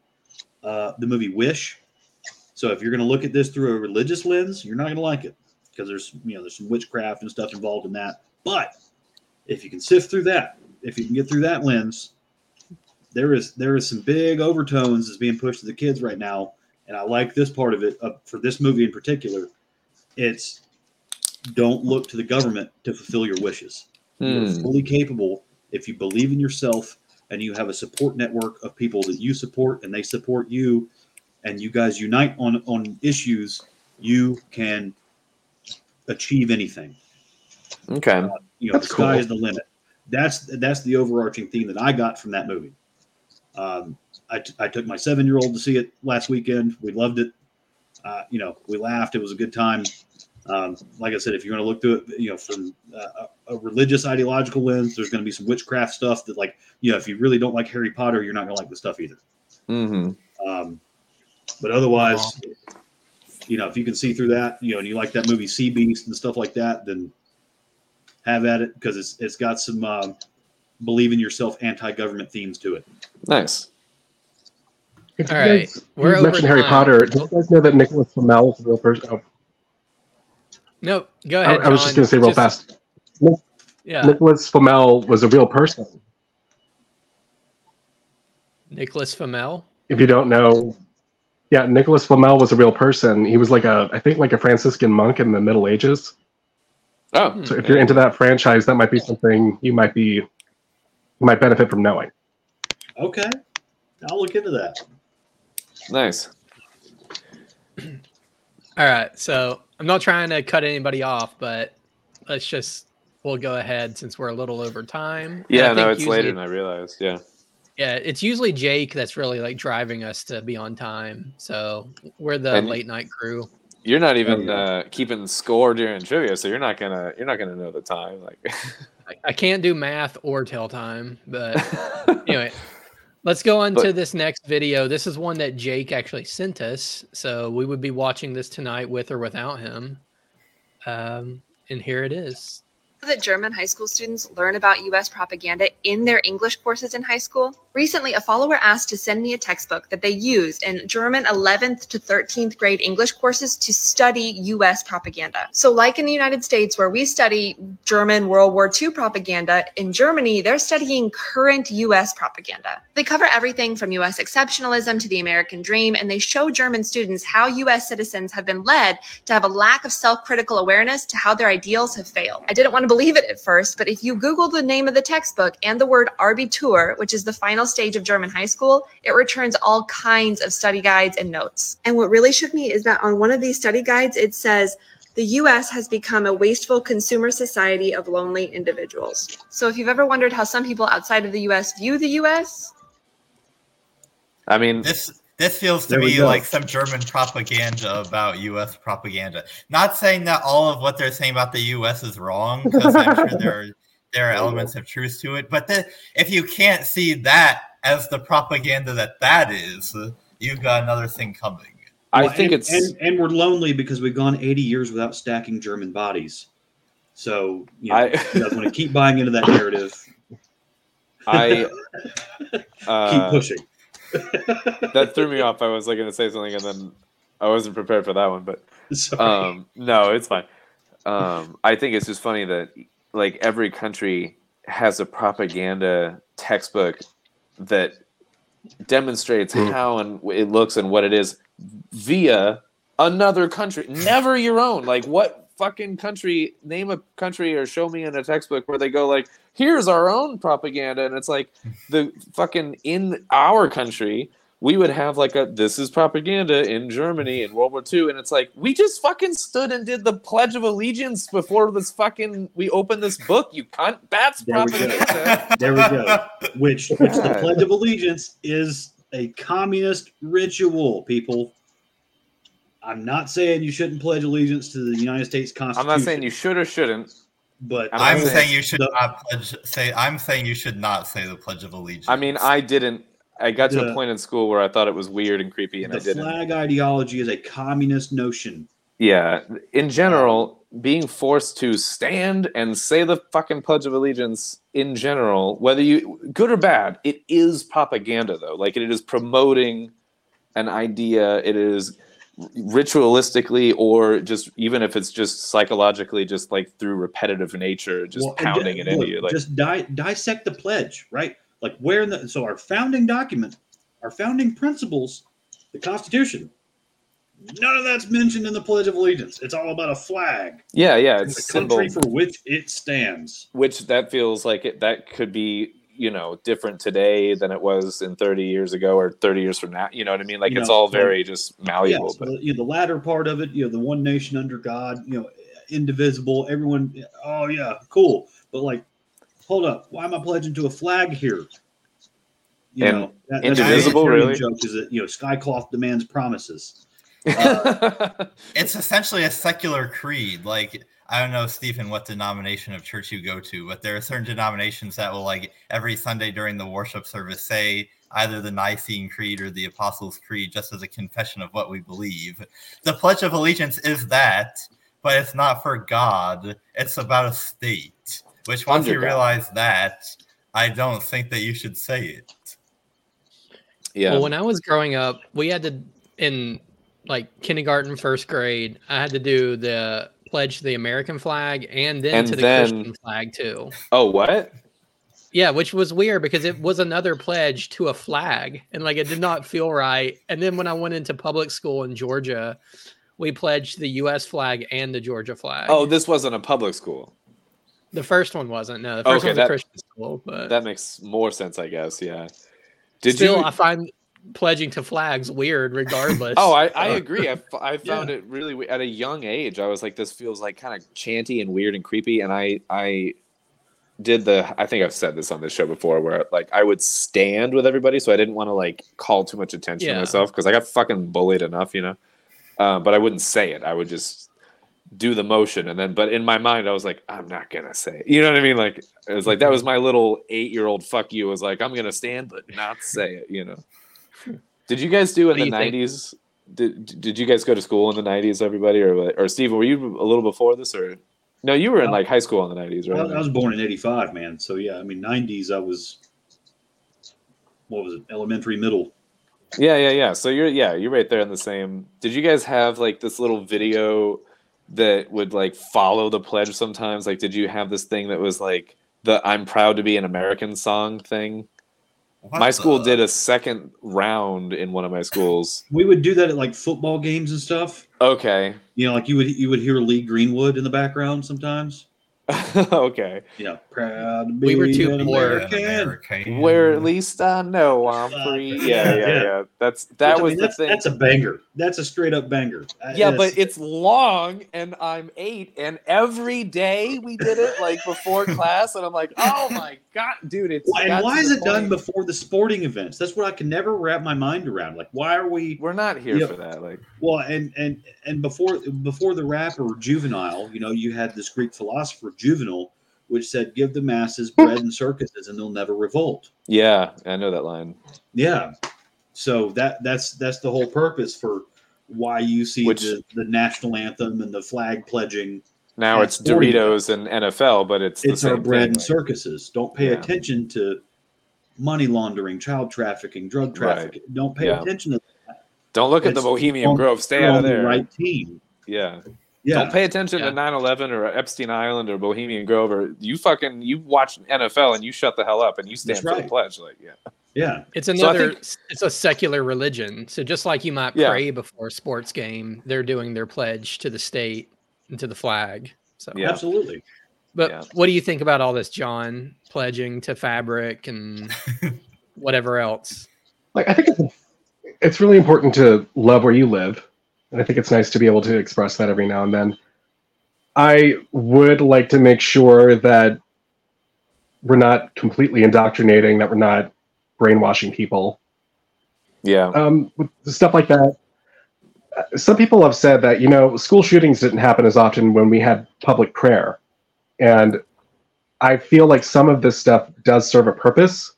Uh, the movie Wish. So if you're going to look at this through a religious lens, you're not going to like it because there's you know there's some witchcraft and stuff involved in that. But if you can sift through that, if you can get through that lens, there is there is some big overtones that's being pushed to the kids right now, and I like this part of it uh, for this movie in particular. It's don't look to the government to fulfill your wishes. You're Hmm. fully capable if you believe in yourself and you have a support network of people that you support and they support you, and you guys unite on on issues. You can achieve anything Okay. you know, That's the sky cool. is the limit. That's that's the overarching theme that I got from that movie. Um, I, t- I took my seven year old to see it last weekend. We loved it. Uh, you know, we laughed. It was a good time. Um, like I said, if you're going to look through it, you know, from uh, a, a religious ideological lens, there's going to be some witchcraft stuff that, like, you know, if you really don't like Harry Potter, you're not going to like the stuff either. hmm Um, but otherwise, you know, if you can see through that, you know, and you like that movie Sea Beast and stuff like that, then have at it because it's it's got some uh, believe in yourself anti-government themes to it. Nice. If All you guys- we're you over mentioned Harry. Potter. Do you guys know that Nicholas Flamel is a real person? Oh, No, go I, ahead. I was just going to say real fast. Yeah, Nicholas Flamel was a real person. Nicholas Flamel. If you don't know, yeah, Nicholas Flamel was a real person. He was like a, I think, like a Franciscan monk in the Middle Ages. Oh, So if you're into that franchise, that might be something you might be, you might benefit from knowing. Okay, I'll look into that. nice. All right, so I'm not trying to cut anybody off, but let's just we'll go ahead since we're a little over time. And I Yeah, no, it's usually- later than I realized. Yeah. Yeah, it's usually Jake that's really like driving us to be on time. So we're the And- late night crew. You're not even yeah. uh, keeping score during trivia, so you're not gonna you're not gonna know the time. Like, I, I can't do math or tell time, but anyway, let's go on to this next video. This is one that Jake actually sent us, so we would be watching this tonight with or without him. Um, and here it is. That German high school students learn about US propaganda in their English courses in high school? Recently, a follower asked to send me a textbook that they use in German 11th to 13th grade English courses to study US propaganda. So, like in the United States, where we study German World War II propaganda, in Germany, they're studying current US propaganda. They cover everything from US exceptionalism to the American dream, and they show German students how US citizens have been led to have a lack of self critical awareness to how their ideals have failed. I didn't want to believe it at first, but if you Google the name of the textbook and the word Abitur, which is the final stage of German high school, it returns all kinds of study guides and notes. And what really shook me is that on one of these study guides, it says, the US has become a wasteful consumer society of lonely individuals. So, if you've ever wondered how some people outside of the US view the US, I mean, This this feels to There me like some German propaganda about U.S. propaganda. Not saying that all of what they're saying about the U.S. is wrong, because I'm sure there are, there are elements of truth to it. But the, if you can't see that as the propaganda that that is, you've got another thing coming. I Well, think and, it's and, and we're lonely because we've gone 80 years without stacking German bodies. So you, know, I- you guys want to keep buying into that narrative. I keep uh, pushing. that threw me off. I was like going to say something, and then I wasn't prepared for that one. But um, no, it's fine. Um, I think it's just funny that like every country has a propaganda textbook that demonstrates Hmm. how and it looks and what it is via another country, never your own. Like what fucking country? Name a country or show me in a textbook where they go like, "Here's our own propaganda," and it's like the fucking in our country. We would have like a this is propaganda in Germany in World War II, and it's like we just fucking stood and did the Pledge of Allegiance before this fucking we opened this book. You cunt. That's There we propaganda. There we go. Which, which the Pledge of Allegiance is a communist ritual, people. I'm not saying you shouldn't pledge allegiance to the United States Constitution. I'm not saying you should or shouldn't. but I'm I'm saying- saying you should the- not pledge. Say I'm saying you should not say the Pledge of Allegiance. I mean, I didn't. I got to a point in school where I thought it was weird and creepy, and I didn't. flag ideology is a communist notion. Yeah, in general, being forced to stand and say the fucking Pledge of Allegiance in general, whether you good or bad, it is propaganda though. Like it is promoting an idea. It is ritualistically or just even if it's just psychologically just like through repetitive nature just Well, pounding di- it into you like just di- dissect the pledge, right? Like where in the so our founding document, our founding principles, the Constitution. None of that's mentioned in the Pledge of Allegiance. It's all about a flag, yeah yeah it's the country for which it stands. which that feels like it, that could be you know different today than it was in 30 years ago or 30 years from now you know what i mean like You it's know, all so- very just malleable Yes, but the, you know, the latter part of it, you know, the one nation under God, you know, indivisible. Everyone, oh yeah, cool. But like, hold up, why am I pledging to a flag here? You And know, that, indivisible, the really? joke is that you know, Skycloth demands promises. Uh, it's essentially a secular creed. Like I don't know, Stephen, what denomination of church you go to, but there are certain denominations that will like every Sunday during the worship service say either the Nicene Creed or the Apostles' Creed, just as a confession of what we believe. The Pledge of Allegiance is that, but it's not for God. It's about a state. Which once Under you God. realize that, I don't think that you should say it. yeah Well, when I was growing up, we had to in like kindergarten, first grade, I had to do the pledge to the American flag and then And to the then- Christian flag too. oh what Yeah, which was weird because it was another pledge to a flag and like it did not feel right. And then when I went into public school in Georgia, we pledged the US flag and the Georgia flag. oh this wasn't a public school the first one wasn't. No, the first Okay, one was that- a Christian school, but that makes more sense i guess yeah did still you I find pledging to flags weird regardless. Oh, I, I agree. I found it really we- at a young age. I was like, this feels like kind of chanty and weird and creepy. And I I did the. I think I've said this on this show before, where like I would stand with everybody, so I didn't want to like call too much attention Yeah. to myself because I got fucking bullied enough, you know. Uh, but I wouldn't say it. I would just do the motion, and then. But in my mind, I was like, I'm not gonna say it. You know what I mean? Like it was like that was my little eight year old fuck you. Was like I'm gonna stand, but not say it. You know. Did you guys do in do the you think? '90s? Did Did you guys go to school in the '90s? Everybody, or what- or Steven, were you a little before this, or no? You were in like high school in the '90s, I, right? I was born in '85, man. So yeah, I mean '90s. I was what was it? Elementary, middle. Yeah, yeah, yeah. So you're yeah, you're right there in the same. Did you guys have like this little video that would like follow the pledge sometimes? Like, did you have this thing that was like the "I'm proud to be an American" song thing? What my school the- did a second round in one of my schools. We would do that at like football games and stuff. Okay, You know, like you would you would hear Lee Greenwood in the background sometimes. okay. You know, proud to be We were too an poor. American. American. Where at least I know I'm free. yeah, Yeah, yeah, yeah. yeah. That's that Which, I was mean, the that's, thing. That's a banger. That's a straight up banger. Uh, Yeah, yes. but it's long and I'm eight, and every day we did it like before class, and I'm like, oh my god, dude, it's and why is it done before the sporting events? That's what I can never wrap my mind around. Like, why are we? We're not here for that. Like, Well, and and and before before the rapper Juvenile, you know, you had this Greek philosopher Juvenal, which said, "Give the masses bread and circuses, and they'll never revolt." yeah, I know that line. Yeah. So that that's that's the whole purpose for why you see Which- the, the national anthem and the flag pledging. Now it's Doritos and NFL, but it's the It's our bread thing, and circuses. Don't pay Yeah. attention to money laundering, child trafficking, drug Right. trafficking. Don't pay Yeah. attention to that. Don't look at the Bohemian Grove. Stay out of there. the right team. Yeah, Yeah. Don't pay attention Yeah. to 9/11 or Epstein Island or Bohemian Grove or you fucking you watch NFL and you shut the hell up and you stand That's for the right. pledge. Like, yeah, Yeah. It's I another. think- it's a secular religion. So just like you might Yeah. pray before a sports game, they're doing their pledge to the state and to the flag. So, Yeah. Absolutely. but Yeah. what do you think about all this, John? Pledging to fabric and whatever else. like I think it's, it's really important to love where you live, and I think it's nice to be able to express that every now and then. I would like to make sure that we're not completely indoctrinating, that we're not brainwashing people. yeah, Um, with stuff like that. Some people have said that you know school shootings didn't happen as often when we had public prayer, and I feel like some of this stuff does serve a purpose.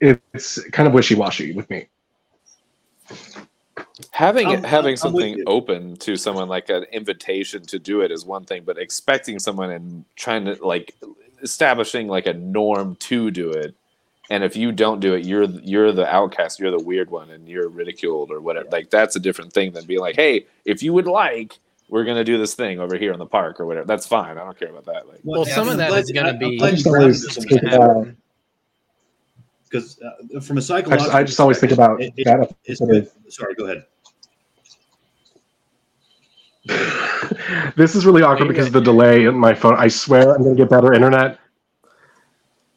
It's kind of wishy-washy with me. Having I'm- having I'm- I'm something open to someone like an invitation to do it is one thing, but expecting someone and trying to like establishing like a norm to do it. And if you don't do it, you're you're the outcast, you're the weird one, and you're ridiculed or whatever. Like that's a different thing than being like, hey, if you would like, we're gonna do this thing over here in the park or whatever. That's fine. I don't care about that. Like, Well, yeah, some of I'm that glad- is gonna I- I'm be- because uh, from a psychological, just, I just always think about it- it- that. it's episode good. Sorry, go ahead. this is really awkward because of the delay in my phone. I swear I'm gonna get better internet.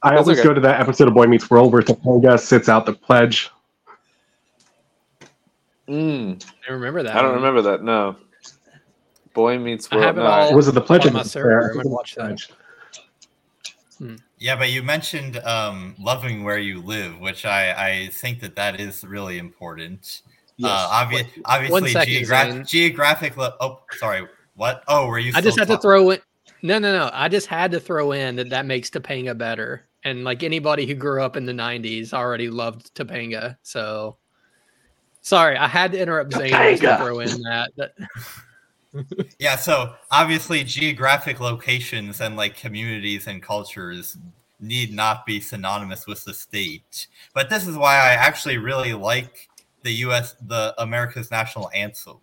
I That's always okay. go to that episode of Boy Meets World where Topanga sits out the pledge. mm, I remember that. I don't one. remember that. No. Boy meets I world. have it no, all- Was it the pledge on my server. prayer? I'm gonna watch that. Pledge. Yeah, but you mentioned um, loving where you live, which I, I think that that is really important. Yes. Uh, obvi- obviously, second, geogra- geographic. Lo- oh, sorry. What? Oh, were you? I just still had to throw in. No, no, no. I just had to throw in that that makes Topanga better. And like anybody who grew up in the '90s already loved Topanga. So sorry, I had to interrupt Zane to throw in that. that Yeah, so obviously geographic locations and like communities and cultures need not be synonymous with the state. But this is why I actually really like the US the America's national anthem.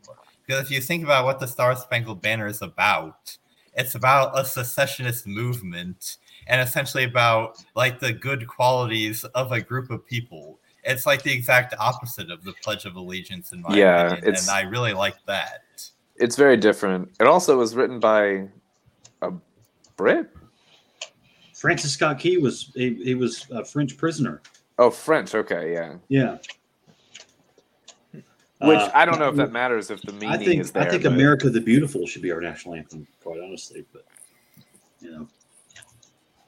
Because if you think about what the Star Spangled Banner is about, it's about a secessionist movement and essentially about like the good qualities of a group of people. It's like the exact opposite of the Pledge of Allegiance in my Yeah, opinion, and I really like that. It's very different. It also was written by a Brit. Francis Scott Key was he, he was a French prisoner. Oh, French. Okay, yeah. Yeah. Which Uh, I don't know if that matters if the meaning I think is there. I think but- America the Beautiful should be our national anthem, quite honestly. But you know,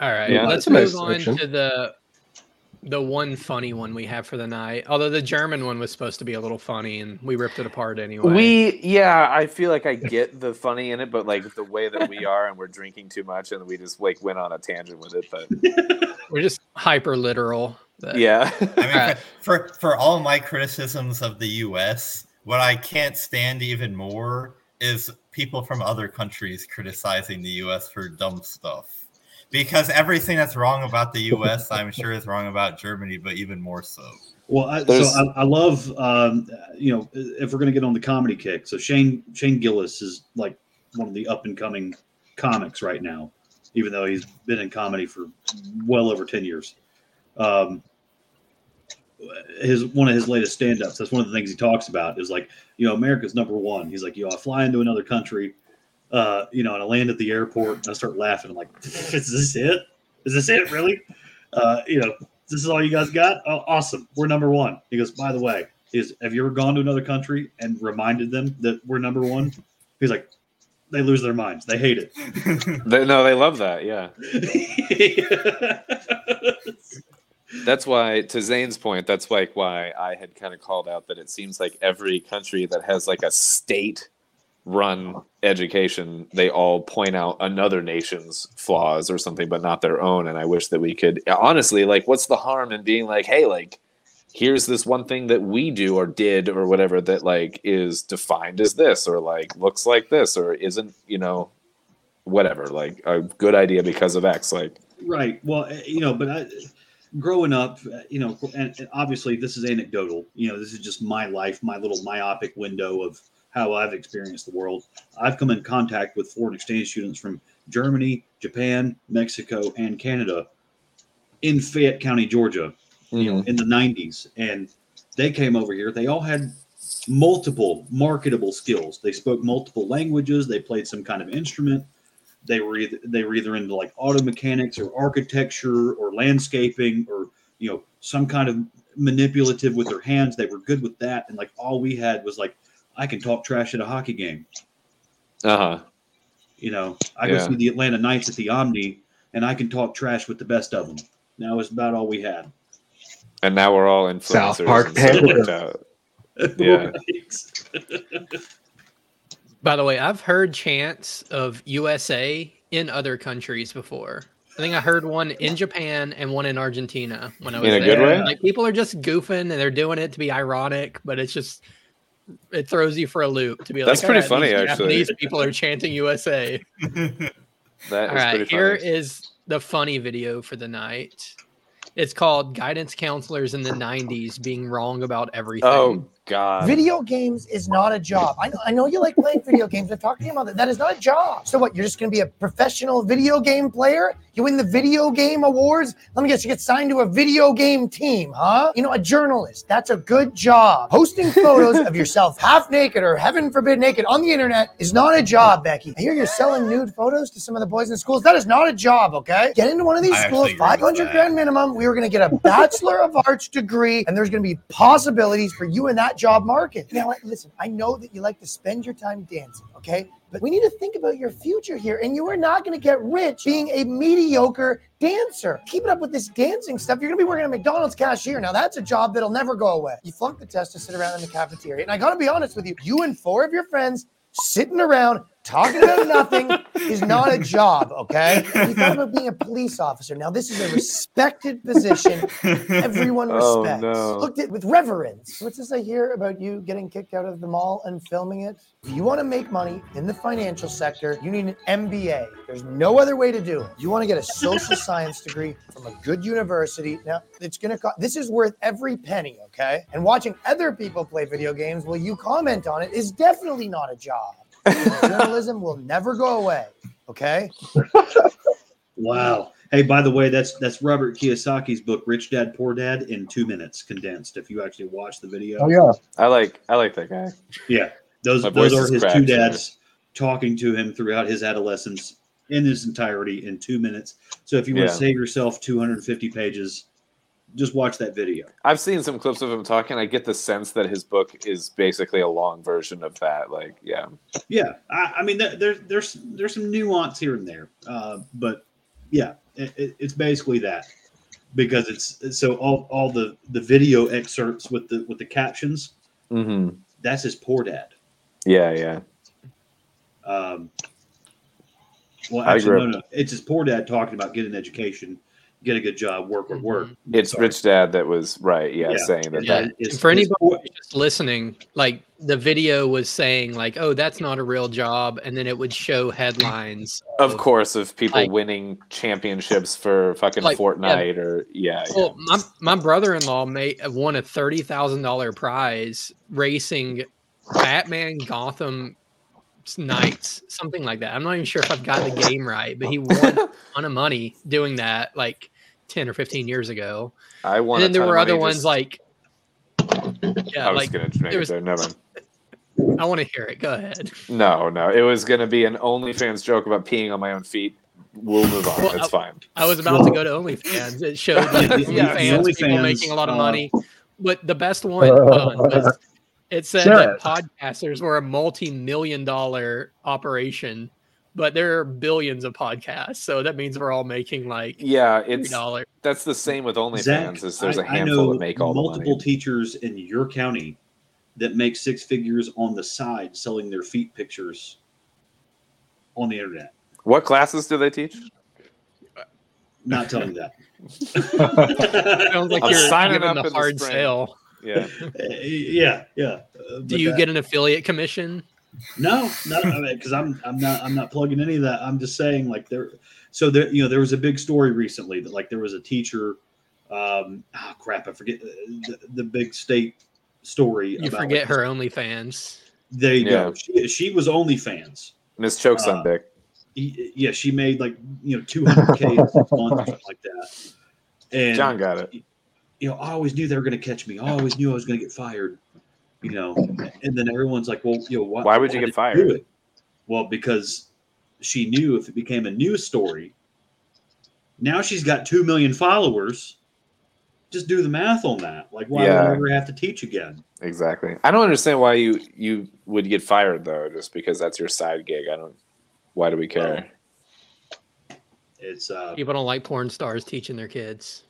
all right, Yeah. let's That's a nice move on selection. to the the one funny one we have for the night. Although the German one was supposed to be a little funny, and we ripped it apart anyway. We yeah, I feel like I get the funny in it, but like the way that we are and we're drinking too much and we just like went on a tangent with it. But we're just hyper literal. but- yeah, I mean, for, for for all my criticisms of the U.S., what I can't stand even more is people from other countries criticizing the U.S. for dumb stuff. Because everything that's wrong about the U.S., I'm sure, is wrong about Germany, but even more so. well, I, so I, I love um, you know if we're gonna get on the comedy kick. So Shane Shane Gillis is like one of the up and coming comics right now, even though he's been in comedy for well over ten years. Um, his one of his latest stand-ups that's one of the things he talks about is like you know america's number one he's like you know i fly into another country uh you know and i land at the airport and i start laughing. I'm like is this it? Is this it really? Uh you know this is all you guys got? Oh, awesome. We're number one. He goes by the way is have you ever gone to another country and reminded them that we're number one? He's like they lose their minds. They hate it. They, no, they love that. Yeah, that's why. To Zane's point, that's like why I had kind of called out that it seems like every country that has like a state run education they all point out another nation's flaws or something but not their own and i wish that we could honestly like what's the harm in being like hey like here's this one thing that we do or did or whatever that like is defined as this or like looks like this or isn't you know whatever like a good idea because of x like Right. Well, eh, you know, but I, growing up, eh, you know, and obviously this is anecdotal. You know, this is just my life, my little myopic window of how I've experienced the world. I've come in contact with foreign exchange students from Germany, Japan, Mexico, and Canada in Fayette County, Georgia, you know, mm-hmm. in the 90s. And they came over here. They all had multiple marketable skills. They spoke multiple languages. They played some kind of instrument. They were either they were either into like auto mechanics or architecture or landscaping or you know some kind of manipulative with their hands. They were good with that. And like all we had was like I can talk trash at a hockey game. Uh huh. You know, I go see the Atlanta Knights at the Omni, and I can talk trash with the best of them. That was about all we had. And now we're all influencers. South Park and stuff like. Yeah. By the way, I've heard chants of USA in other countries before. I think I heard one in Japan and one in Argentina when I was In a there. good way? Like people are just goofing and they're doing it to be ironic, but it's just it throws you for a loop to be That's like, pretty "All funny, these actually." Japanese people are chanting USA. That All is right, pretty here the funny video for the night. It's called "Guidance Counselors in the '90s Being Wrong About Everything." Oh God. Video games is not a job. I know, I know you like playing video games. I've talked to you about that. That is not a job. So what? You're just going to be a professional video game player? You win the video game awards? Let me guess. You get signed to a video game team, huh? You know, a journalist. That's a good job. Posting photos of yourself half naked or heaven forbid naked on the internet is not a job, Becky. I hear you're selling nude photos to some of the boys in schools. That is not a job. Okay, get into one of these I schools. actually agree with Five hundred grand minimum. We were going to get a bachelor of arts degree, and there's going to be possibilities for you in that job market. Now, listen, I know that you like to spend your time dancing, okay? But we need to think about your future here, and you are not going to get rich being a mediocre dancer. Keep it up with this dancing stuff. You're going to be working at McDonald's cashier. Now, that's a job that'll never go away. You flunked the test to sit around in the cafeteria. And I got to be honest with you, you and four of your friends sitting around talking about nothing is not a job, okay? You thought about being a police officer. Now, this is a respected position. Everyone Oh, respects. no. Looked at with reverence. What's this I hear about you getting kicked out of the mall and filming it? If you want to make money in the financial sector, you need an MBA. There's no other way to do it. You want to get a social science degree from a good university. Now, it's going to cost, this is worth every penny, okay? And watching other people play video games while you comment on it is definitely not a job. Journalism will never go away, okay? Wow. Hey, by the way, that's that's Robert Kiyosaki's book, Rich Dad Poor Dad, in two minutes condensed. If you actually watch the video, Oh yeah. I like I like that guy. yeah, those My those are his two sorry. dads talking to him throughout his adolescence in his entirety in two minutes. So if you want Yeah. to save yourself 250 pages, just watch that video. I've seen some clips of him talking. I get the sense that his book is basically a long version of that. Like, yeah. Yeah, I, I mean, there, there, there's there's some nuance here and there, uh, but yeah, it, it, it's basically that because it's so all, all the the video excerpts with the with the captions. Mm-hmm. That's his poor dad. Yeah, yeah. Um, well, actually, no, no, it's his poor dad talking about getting an education, get a good job, work, work, mm-hmm. work. It's Sorry. Rich Dad that was right. Yeah, Yeah. saying that. Yeah, that it's- And for it's anybody poor- just listening, like the video was saying, like, "Oh, that's not a real job," and then it would show headlines. of course, of people like- winning championships for fucking Like, yeah. Fortnite or yeah, yeah. Well, my my brother-in-law made won a thirty thousand dollar prize racing Batman Gotham Knights, something like that. I'm not even sure if I've got the game right, but he won a ton of money doing that, like ten or fifteen years ago. I won. and then a there ton were other ones just- like, yeah, I was like gonna make there it was- there. Never mind. I want to hear it. Go ahead. No, no. It was gonna be an OnlyFans joke about peeing on my own feet. We'll move on. Well, it's fine. I was about to go to OnlyFans. It showed like The- OnlyFans, people making a lot of uh, money. But the best one uh, was it said that podcasters were a multi-million dollar operation, but there are billions of podcasts. So that means we're all making like Yeah, it's dollars. that's the same with OnlyFans. Zach, is there's a I- I handful know that make all the multiple money. teachers in your county that make six figures on the side selling their feet pictures on the internet. What classes do they teach? Not telling that. Sounds like I'm you're signing up the in the hard sale. Yeah. Uh, yeah, yeah. Uh, Do you that- get an affiliate commission? No, no, because I'm I'm not I'm not plugging any of that. I'm just saying like there. So there, you know, there was a big story recently that like there was a teacher. Um, oh crap, I forget uh, the, the big state story. You about, forget like, her OnlyFans. There you Yeah. go. She, she was OnlyFans. Miss Chokes Uh, on Dick. Y- Yeah, she made like you know 200k in six months or something like that. And John got it. You know, I always knew they were going to catch me. I always knew I was going to get fired. You know, and then everyone's like, "Well, you know, why, Why would you did get fired? do it?" Well, because she knew if it became a news story. Now she's got two million followers. Just do the math on that. Like, why would Yeah. I ever have to teach again? Exactly. I don't understand why you you would get fired though, just because that's your side gig. I don't. Why do we care? It's uh, People don't like porn stars teaching their kids.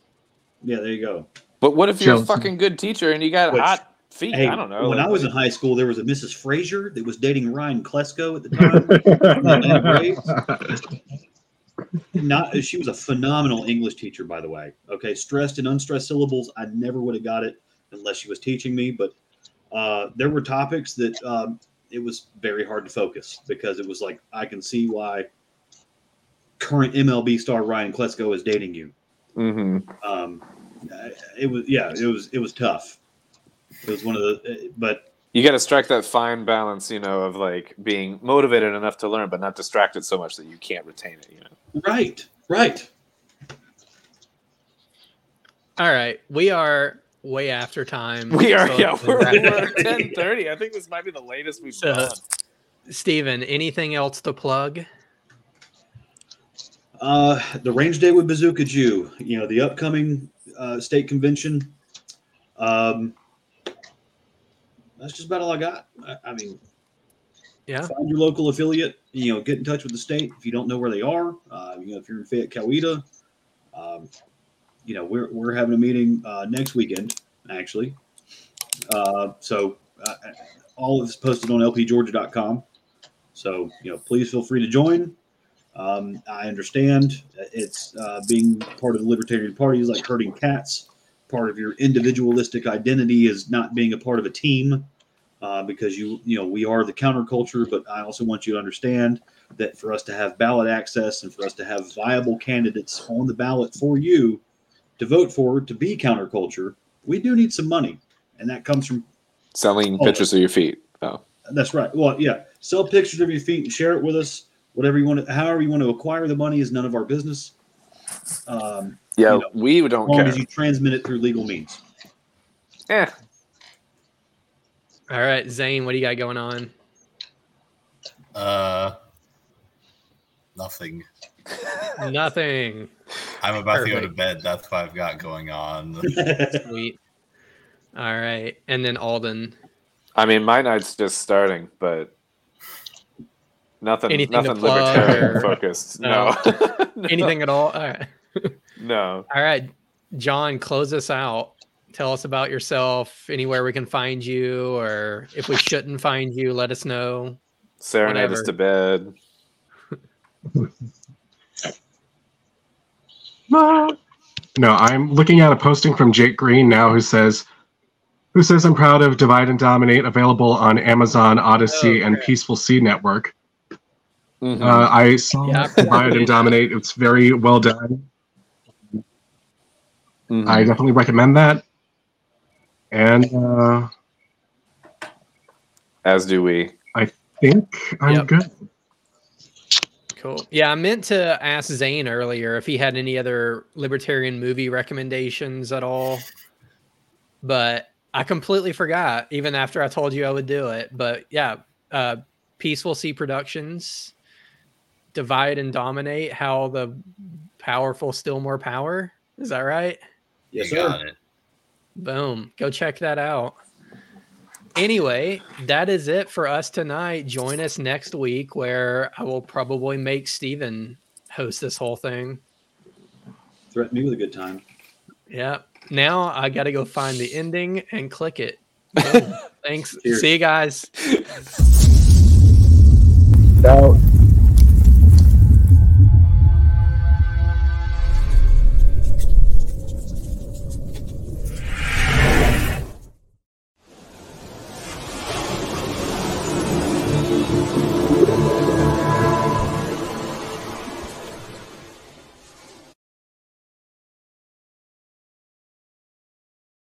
Yeah. There you go. But what if you're a fucking good teacher and you got Which- hot feet? Hey, I don't know. When like- I was in high school, there was a Mrs. Frazier that was dating Ryan Klesko at the time. Not she was a phenomenal English teacher, by the way. Okay, stressed and unstressed syllables. I never would have got it unless she was teaching me. But uh, there were topics that um, it was very hard to focus because it was like I can see why current MLB star Ryan Klesko is dating you. Mhm. Um, it was yeah, it was it was tough. It was one of the but You got to strike that fine balance, you know, of like being motivated enough to learn, but not distracted so much that you can't retain it. You know. right, right. All right, we are way after time. We are, so yeah, we're, wrap we're ten thirty. I think this might be the latest we've So- done. Steven, anything else to plug? Uh, the range day with Bazooka Jew, you know, the upcoming uh, state convention. Um, that's just about all I got. I, I mean, Yeah. find your local affiliate. You know, get in touch with the state if you don't know where they are. Uh, you know, if you're in Fayette, Coweta, um, you know, we're we're having a meeting uh, next weekend actually. Uh, so uh, all of this posted on lpgeorgia.com. So you know, please feel free to join. Um, I understand it's uh, being part of the Libertarian Party is like herding cats. Part of your individualistic identity is not being a part of a team uh, because you you know we are the counterculture. But I also want you to understand that for us to have ballot access and for us to have viable candidates on the ballot for you to vote for to be counterculture, we do need some money, and that comes from Selling Oh. pictures of your feet. Oh, that's right. Well, yeah. Sell pictures of your feet and share it with us. Whatever you want to, however you want to acquire the money is none of our business. Um, yeah, you know, we don't long care. as you transmit it through legal means. Eh, All right, Zane, what do you got going on? Uh, nothing. Nothing. I'm about to go to bed. That's what I've got going on. Sweet. All right, and then Alden. I mean, my night's just starting, but nothing, Anything to nothing plug libertarian or- focused. No. No, No. Anything at all? All right. No. All right, John, close us out. Tell us about yourself, anywhere we can find you, or if we shouldn't find you, let us know. Serenade us to bed. No, I'm looking at a posting from Jake Green now who says, who says I'm proud of Divide and Dominate, available on Amazon, Odysee, Oh, and. Peaceful Sea Network. Mhm. Uh, I saw Yeah, I've Divide and. Dominate. It's very well done. Mhm. I definitely recommend that. And uh, As do we. I think I'm Yep. good. Cool. Yeah, I meant to ask Zane earlier if he had any other libertarian movie recommendations at all, but I completely forgot. Even after I told you I would do it, but yeah, uh, Peaceful Sea Productions, Divide and Dominate. How the powerful still more power. Is that right? Yes, sir. got it. Boom. Go check that out. Anyway, that is it for us tonight. Join us next week where I will probably make Steven host this whole thing. Threaten me with a good time. Yeah. Now I got to go find the ending and click it. Boom. Thanks. Cheers. See you guys. Now,